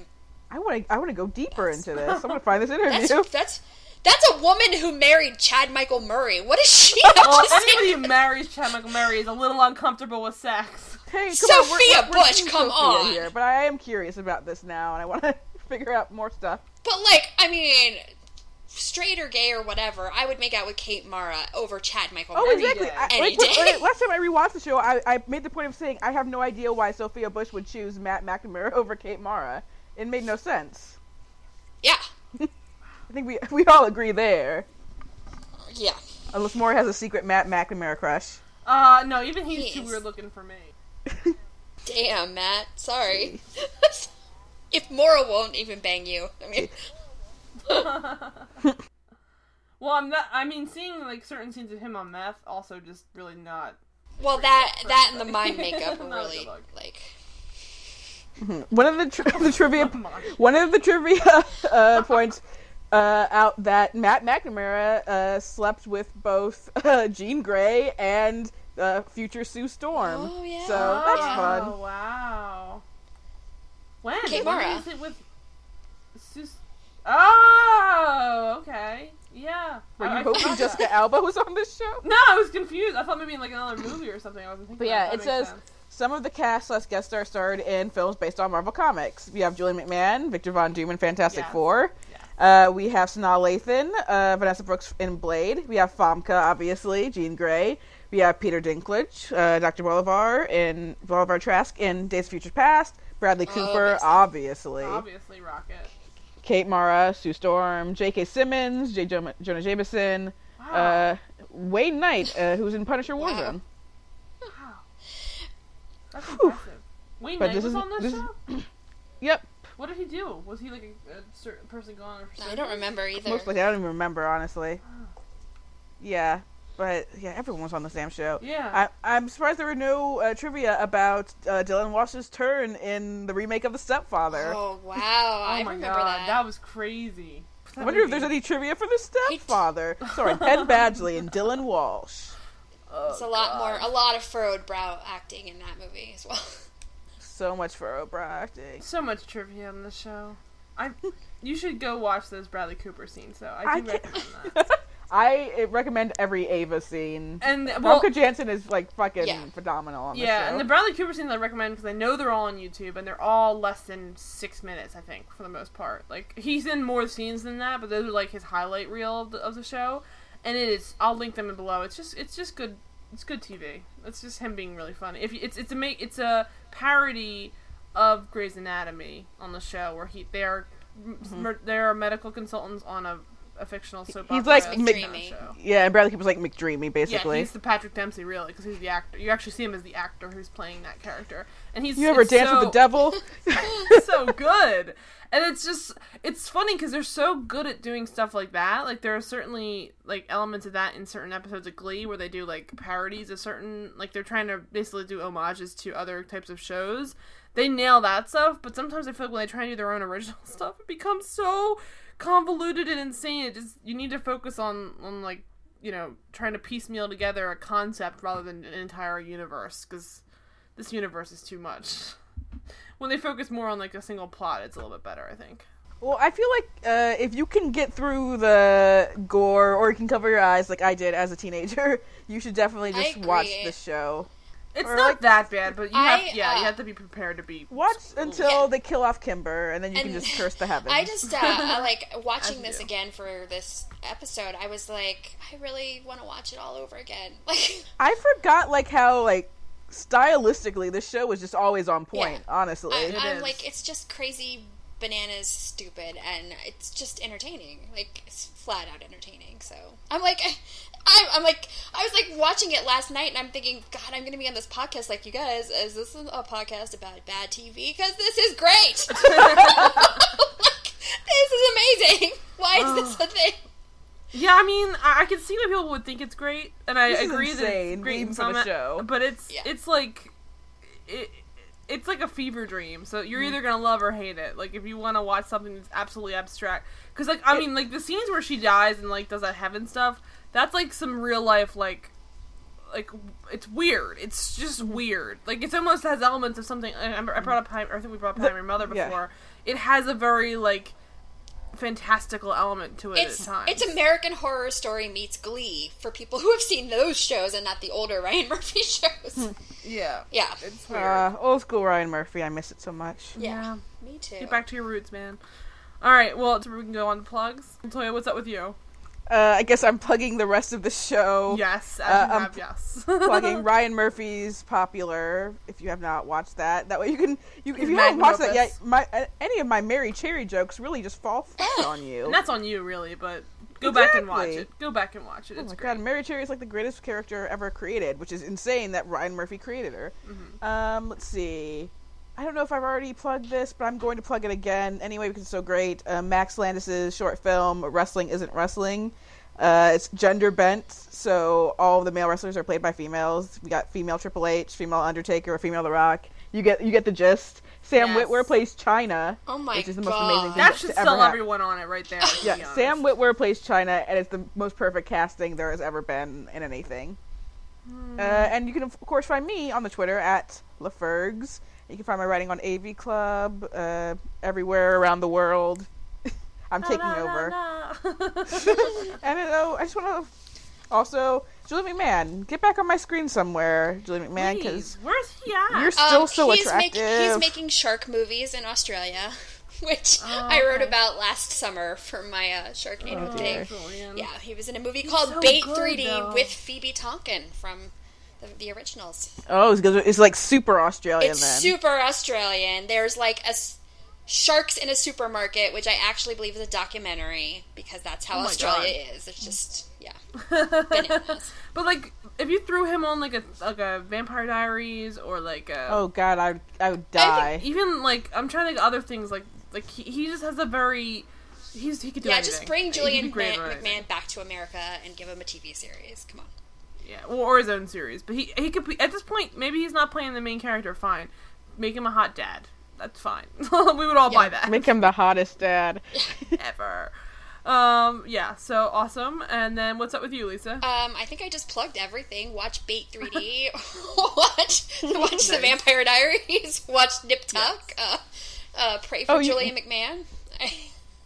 B: I want to. I want to go deeper into [laughs] this. I'm going to find this interview.
C: that's that's that's a woman who married Chad Michael Murray. What is she have
A: Well, anybody who marries Chad Michael Murray is a little uncomfortable with sex.
B: Hey,
C: Sophia Bush,
B: team
C: come
B: Sophia
C: on.
B: Here, but I am curious about this now, and I want to [laughs] figure out more stuff.
C: But like, I mean, straight or gay or whatever, I would make out with Kate Mara over Chad Michael
B: Oh,
C: Murray.
B: exactly.
A: day.
B: I,
C: Any
B: like, when-
C: day.
B: last time I rewatched the show, I, I made the point of saying I have no idea why Sophia Bush would choose Matt McNamara over Kate Mara. It made no sense.
C: Yeah, [laughs]
B: I think we we all agree there.
C: yeah.
B: Unless Maury has a secret Matt McNamara crush.
A: Uh, no, even he's
C: He
A: too weird looking for me.
C: Damn, Matt. Sorry. [laughs] if Maura won't even bang you, I mean, [laughs]
A: Well, I'm not. I mean, seeing like certain scenes of him on meth, also just really not.
C: well, that that and the mind makeup [laughs] are really like.
B: One of the, tri- the trivia one of the trivia uh, points uh, out that Matt McNamara uh, slept with both uh, Jean Grey and uh, future Sue Storm.
C: Oh, yeah.
B: So that's
A: oh,
B: fun.
A: wow. When?
C: Kate
A: when
C: Mara.
A: it with? Sus- oh, okay. Yeah.
B: Were
A: I-
B: you
A: I
B: hoping
A: forgot
B: Jessica
A: that.
B: Alba was on this show? [laughs]
A: No, I was confused. I thought maybe in like another movie or something. I wasn't thinking.
B: But yeah,
A: of.
B: it says
A: sense.
B: some of the cast slash guest stars starred in films based on Marvel Comics. We have Julian McMahon, Victor Von Doom in Fantastic
A: Yes.
B: Four. Uh, we have Sanaa Lathan, uh, Vanessa Brooks in Blade. We have Famke, obviously, Jean Grey. We have Peter Dinklage, uh, Dr. Bolivar in Bolivar Trask in Days of Future Past. Bradley Cooper,
C: makes sense.
B: obviously.
A: obviously Rocket.
B: Kate Mara, Sue Storm, J.K. Simmons, J. Jo- Jonah Jameson,
A: Wow.
B: uh, Wayne Knight, uh, who's in Punisher
C: Wow.
B: Warzone.
A: wow. That's impressive. Wayne
B: But
A: Knight
B: this
A: was
B: is-
A: on this,
B: this is-
A: show. [clears throat]
B: Yep,
A: What did he do? Was he like a, a certain person gone? Or something?
C: I don't remember either.
B: Most likely, I don't even remember honestly. Yeah, but yeah, everyone was on the Sam show.
A: Yeah.
B: I, I'm surprised there were no uh, trivia about uh, Dylan Walsh's turn in the remake of The Stepfather.
C: Oh wow, [laughs]
A: oh
C: I
A: my
C: remember
A: god,
C: that.
B: I
A: was crazy. That
B: wonder if
A: movie-
B: there's any trivia for The Stepfather. [laughs] Sorry, Penn Badgley and Dylan Walsh.
C: It's a lot more, a lot of furrowed brow acting in that movie as well.
B: So much for Oprah acting.
A: So much trivia on the show. I you should go watch those Bradley Cooper scenes. So I
B: I
A: do
B: can't-
A: recommend that. [laughs]
B: I uh, recommend every Ava scene.
A: And well,
B: Famke Janssen is like fucking
C: Yeah.
B: phenomenal on
A: yeah,
B: show.
A: and the Bradley Cooper scenes I recommend because I know they're all on YouTube and they're all less than six minutes. I think for the most part. Like he's in more scenes than that, but those are like his highlight reel of the, of the show. And it is. I'll link them in below. It's just it's just good. It's good TV. It's just him being really funny. If you, it's it's a make it's a parody of Grey's Anatomy on the show where he they are mer- they are medical consultants on a, a fictional soap
B: He's
A: opera
B: like
A: kind of
C: McDreamy.
B: yeah, and Bradley Cooper's like McDreamy, basically.
A: Yeah, he's the Patrick Dempsey, really, because he's the actor. You actually see him as the actor who's playing that character, and he's
B: you ever dance
A: so,
B: with the devil? [laughs]
A: so good, and it's just it's funny because they're so good at doing stuff like that. Like there are certainly like elements of that in certain episodes of Glee where they do like parodies of certain like they're trying to basically do homages to other types of shows. They nail that stuff, but sometimes I feel like when they try and do their own original [laughs] stuff, it becomes so convoluted and insane. It just you need to focus on on like you know trying to piecemeal together a concept rather than an entire universe because this universe is too much. When they focus more on like a single plot, it's a little bit better, I think.
B: Well, I feel like uh, if you can get through the gore or you can cover your eyes like I did as a teenager, [laughs] you should definitely just watch the show.
A: It's
B: Or,
A: not
B: like-
A: that bad, but you have
C: I,
A: yeah,
C: uh,
A: you have to be prepared to be
B: Watch until
C: Yeah.
B: they kill off Kimber, and then you can just curse the [laughs] heavens.
C: I just uh, [laughs] like watching this
A: you.
C: again for this episode. I was like, I really want to watch it all over again. [laughs] Like,
B: I forgot like how like stylistically the show was just always on point.
C: Yeah.
B: Honestly,
C: I, I'm
A: is.
C: like, it's just crazy, bananas, stupid, and it's just entertaining. Like, it's flat out entertaining. So I'm like, I'm, I'm like, I was like watching it last night, and I'm thinking, God, I'm going to be on this podcast like you guys. Is this a podcast about bad TV? Because this is great. [laughs] [laughs] like, this is amazing. [laughs] Why is this a thing?
A: Yeah, I mean, I, I can see why people would think it's great, and I
B: This is
A: agree that
B: insane,
A: it's great
B: even
A: in
B: for the show.
A: but it's
C: Yeah.
A: it's like it, it's like a fever dream. So you're
B: Mm-hmm.
A: either gonna love or hate it. Like if you want to watch something that's absolutely abstract, because like I
B: It-
A: mean, like the scenes where she dies and like does that heaven stuff, that's like some real life like. Like it's weird. It's just weird. Like it's almost has elements of something. I, I brought up. I think we brought up I Met Your Mother
B: yeah.
A: before. It has a very like fantastical element to it
C: It's
A: at times.
C: it's American Horror Story meets Glee for people who have seen those shows and not the older [laughs] Ryan Murphy shows.
A: yeah.
C: yeah,
A: It's weird.
B: uh, old school Ryan Murphy. I miss it so much.
C: yeah, me too.
A: Get back to your roots, man. All right, well, we can go on to plugs. Toya, what's up with you?
B: Uh, I guess I'm plugging the rest of the show.
A: Yes, as
B: Uh,
A: you
B: I'm
A: have, yes. [laughs]
B: plugging [laughs] Ryan Murphy's Popular. If you have not watched that, that way you can. You, if you haven't watched that yet, my uh, any of my Mary Cherry jokes really just fall flat on you.
A: and [laughs] that's on you, really. But go back and watch it. Go back and watch it.
B: Oh
A: It's
B: my
A: great.
B: god, Mary Cherry is like the greatest character ever created, which is insane that Ryan Murphy created her.
A: Mm-hmm.
B: Um, let's see. I don't know if I've already plugged this, but I'm going to plug it again anyway because it's so great. Uh, Max Landis's short film "Wrestling Isn't Wrestling." Uh, it's gender bent, so all of the male wrestlers are played by females. We got female Triple H, female Undertaker, female The Rock. You get you get the gist. Sam
A: Yes.
B: Witwer plays Chyna,
C: Oh my
B: which is the most
C: God.
B: amazing thing
A: That should sell
B: hap-
A: everyone on it right there.
B: yeah. Sam Witwer plays Chyna, and it's the most perfect casting there has ever been in anything.
A: Hmm.
B: Uh, and you can, of course, find me on the Twitter at LaFergs. You can find my writing on AV Club uh, everywhere around the world. [laughs] I'm taking
A: Na, na,
B: over.
A: na, na. [laughs]
B: And uh, I just want to also, Julie McMahon, get back on my screen somewhere, Julie McMahon, because
A: where's he at?
B: you're still
C: Um,
B: so
C: he's
B: attractive.
C: Make, he's making shark movies in Australia, [laughs] which
A: Oh,
C: I wrote
A: okay.
C: about last summer for my uh, Sharknado
B: Oh,
C: thing.
B: dear.
C: Yeah, he was in a movie
A: He's
C: called
A: so
C: Bait
A: good,
C: 3D
A: though.
C: with Phoebe Tonkin from the, the originals.
B: oh, it's, it's like super Australian
C: It's
B: then.
C: super Australian. There's like a s- sharks in a supermarket, which I actually believe is a documentary because that's how
A: Oh my
C: Australia is. It's just yeah. [laughs]
A: But like, if you threw him on like a like a Vampire Diaries or like a
B: oh God, I I would
C: I
B: die.
A: even like I'm trying to think of other things like like he, he just has a very he's he could do
C: yeah,
A: anything.
C: just bring Julian
A: be
C: McMahon. McMahon back to America and give him a TV series. Come on.
A: Yeah, or, or his own series. But he he could be at this point. Maybe he's not playing the main character. Fine, make him a hot dad. That's fine. [laughs] we would all buy that.
B: Make him the hottest dad. [laughs]
A: ever. Um, yeah. So awesome. And then what's up with you, Lisa?
C: Um, I think I just plugged everything. Watch Bait 3D. [laughs] watch watch the Vampire Diaries. Watch Nip Tuck. Uh, uh, pray for
B: Oh, you-
C: Julian McMahon.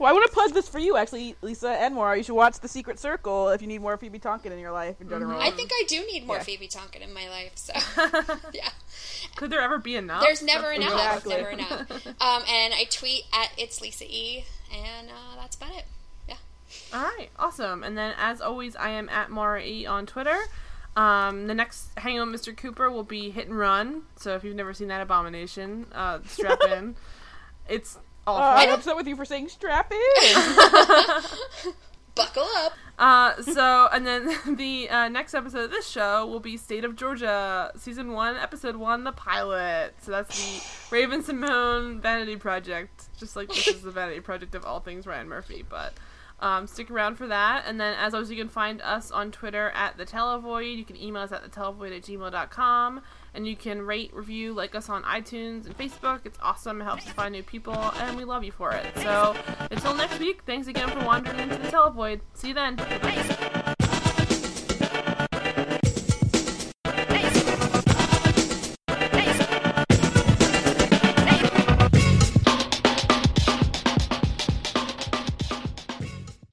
B: Well, I want to plug this for you, actually, Lisa and Maura. You should watch The Secret Circle if you need more Phoebe Tonkin in your life in general.
C: I think I do need more
B: Yeah.
C: Phoebe Tonkin in my life. So [laughs] yeah,
A: Could there ever be enough?
C: there's never enough.
B: Exactly.
C: Never enough. Um, and I tweet at it's Lisa E, and uh, that's about it. Yeah.
A: All right, awesome. And then, as always, I am at Mara E on Twitter. Um, the next Hang On Mr. Cooper will be Hit and Run. So if you've never seen that abomination, uh, strap [laughs] in. It's
B: Uh. I'm upset with you for saying strap in. [laughs]
C: Buckle up.
A: Uh, so, and then [laughs] the uh, next episode of this show will be State of Georgia, season one, episode one, the pilot. So that's the [sighs] Raven-Symoné Vanity Project. Just like this is the Vanity Project of all things Ryan Murphy. But um, stick around for that. And then, as always, you can find us on Twitter at the Televoid. You can email us at thetelevoid at gmail.com. And you can rate, review, like us on iTunes and Facebook. It's awesome. It helps us find new people, and we love you for it. So, until next week, thanks again for wandering into the Televoid. See you then. Bye.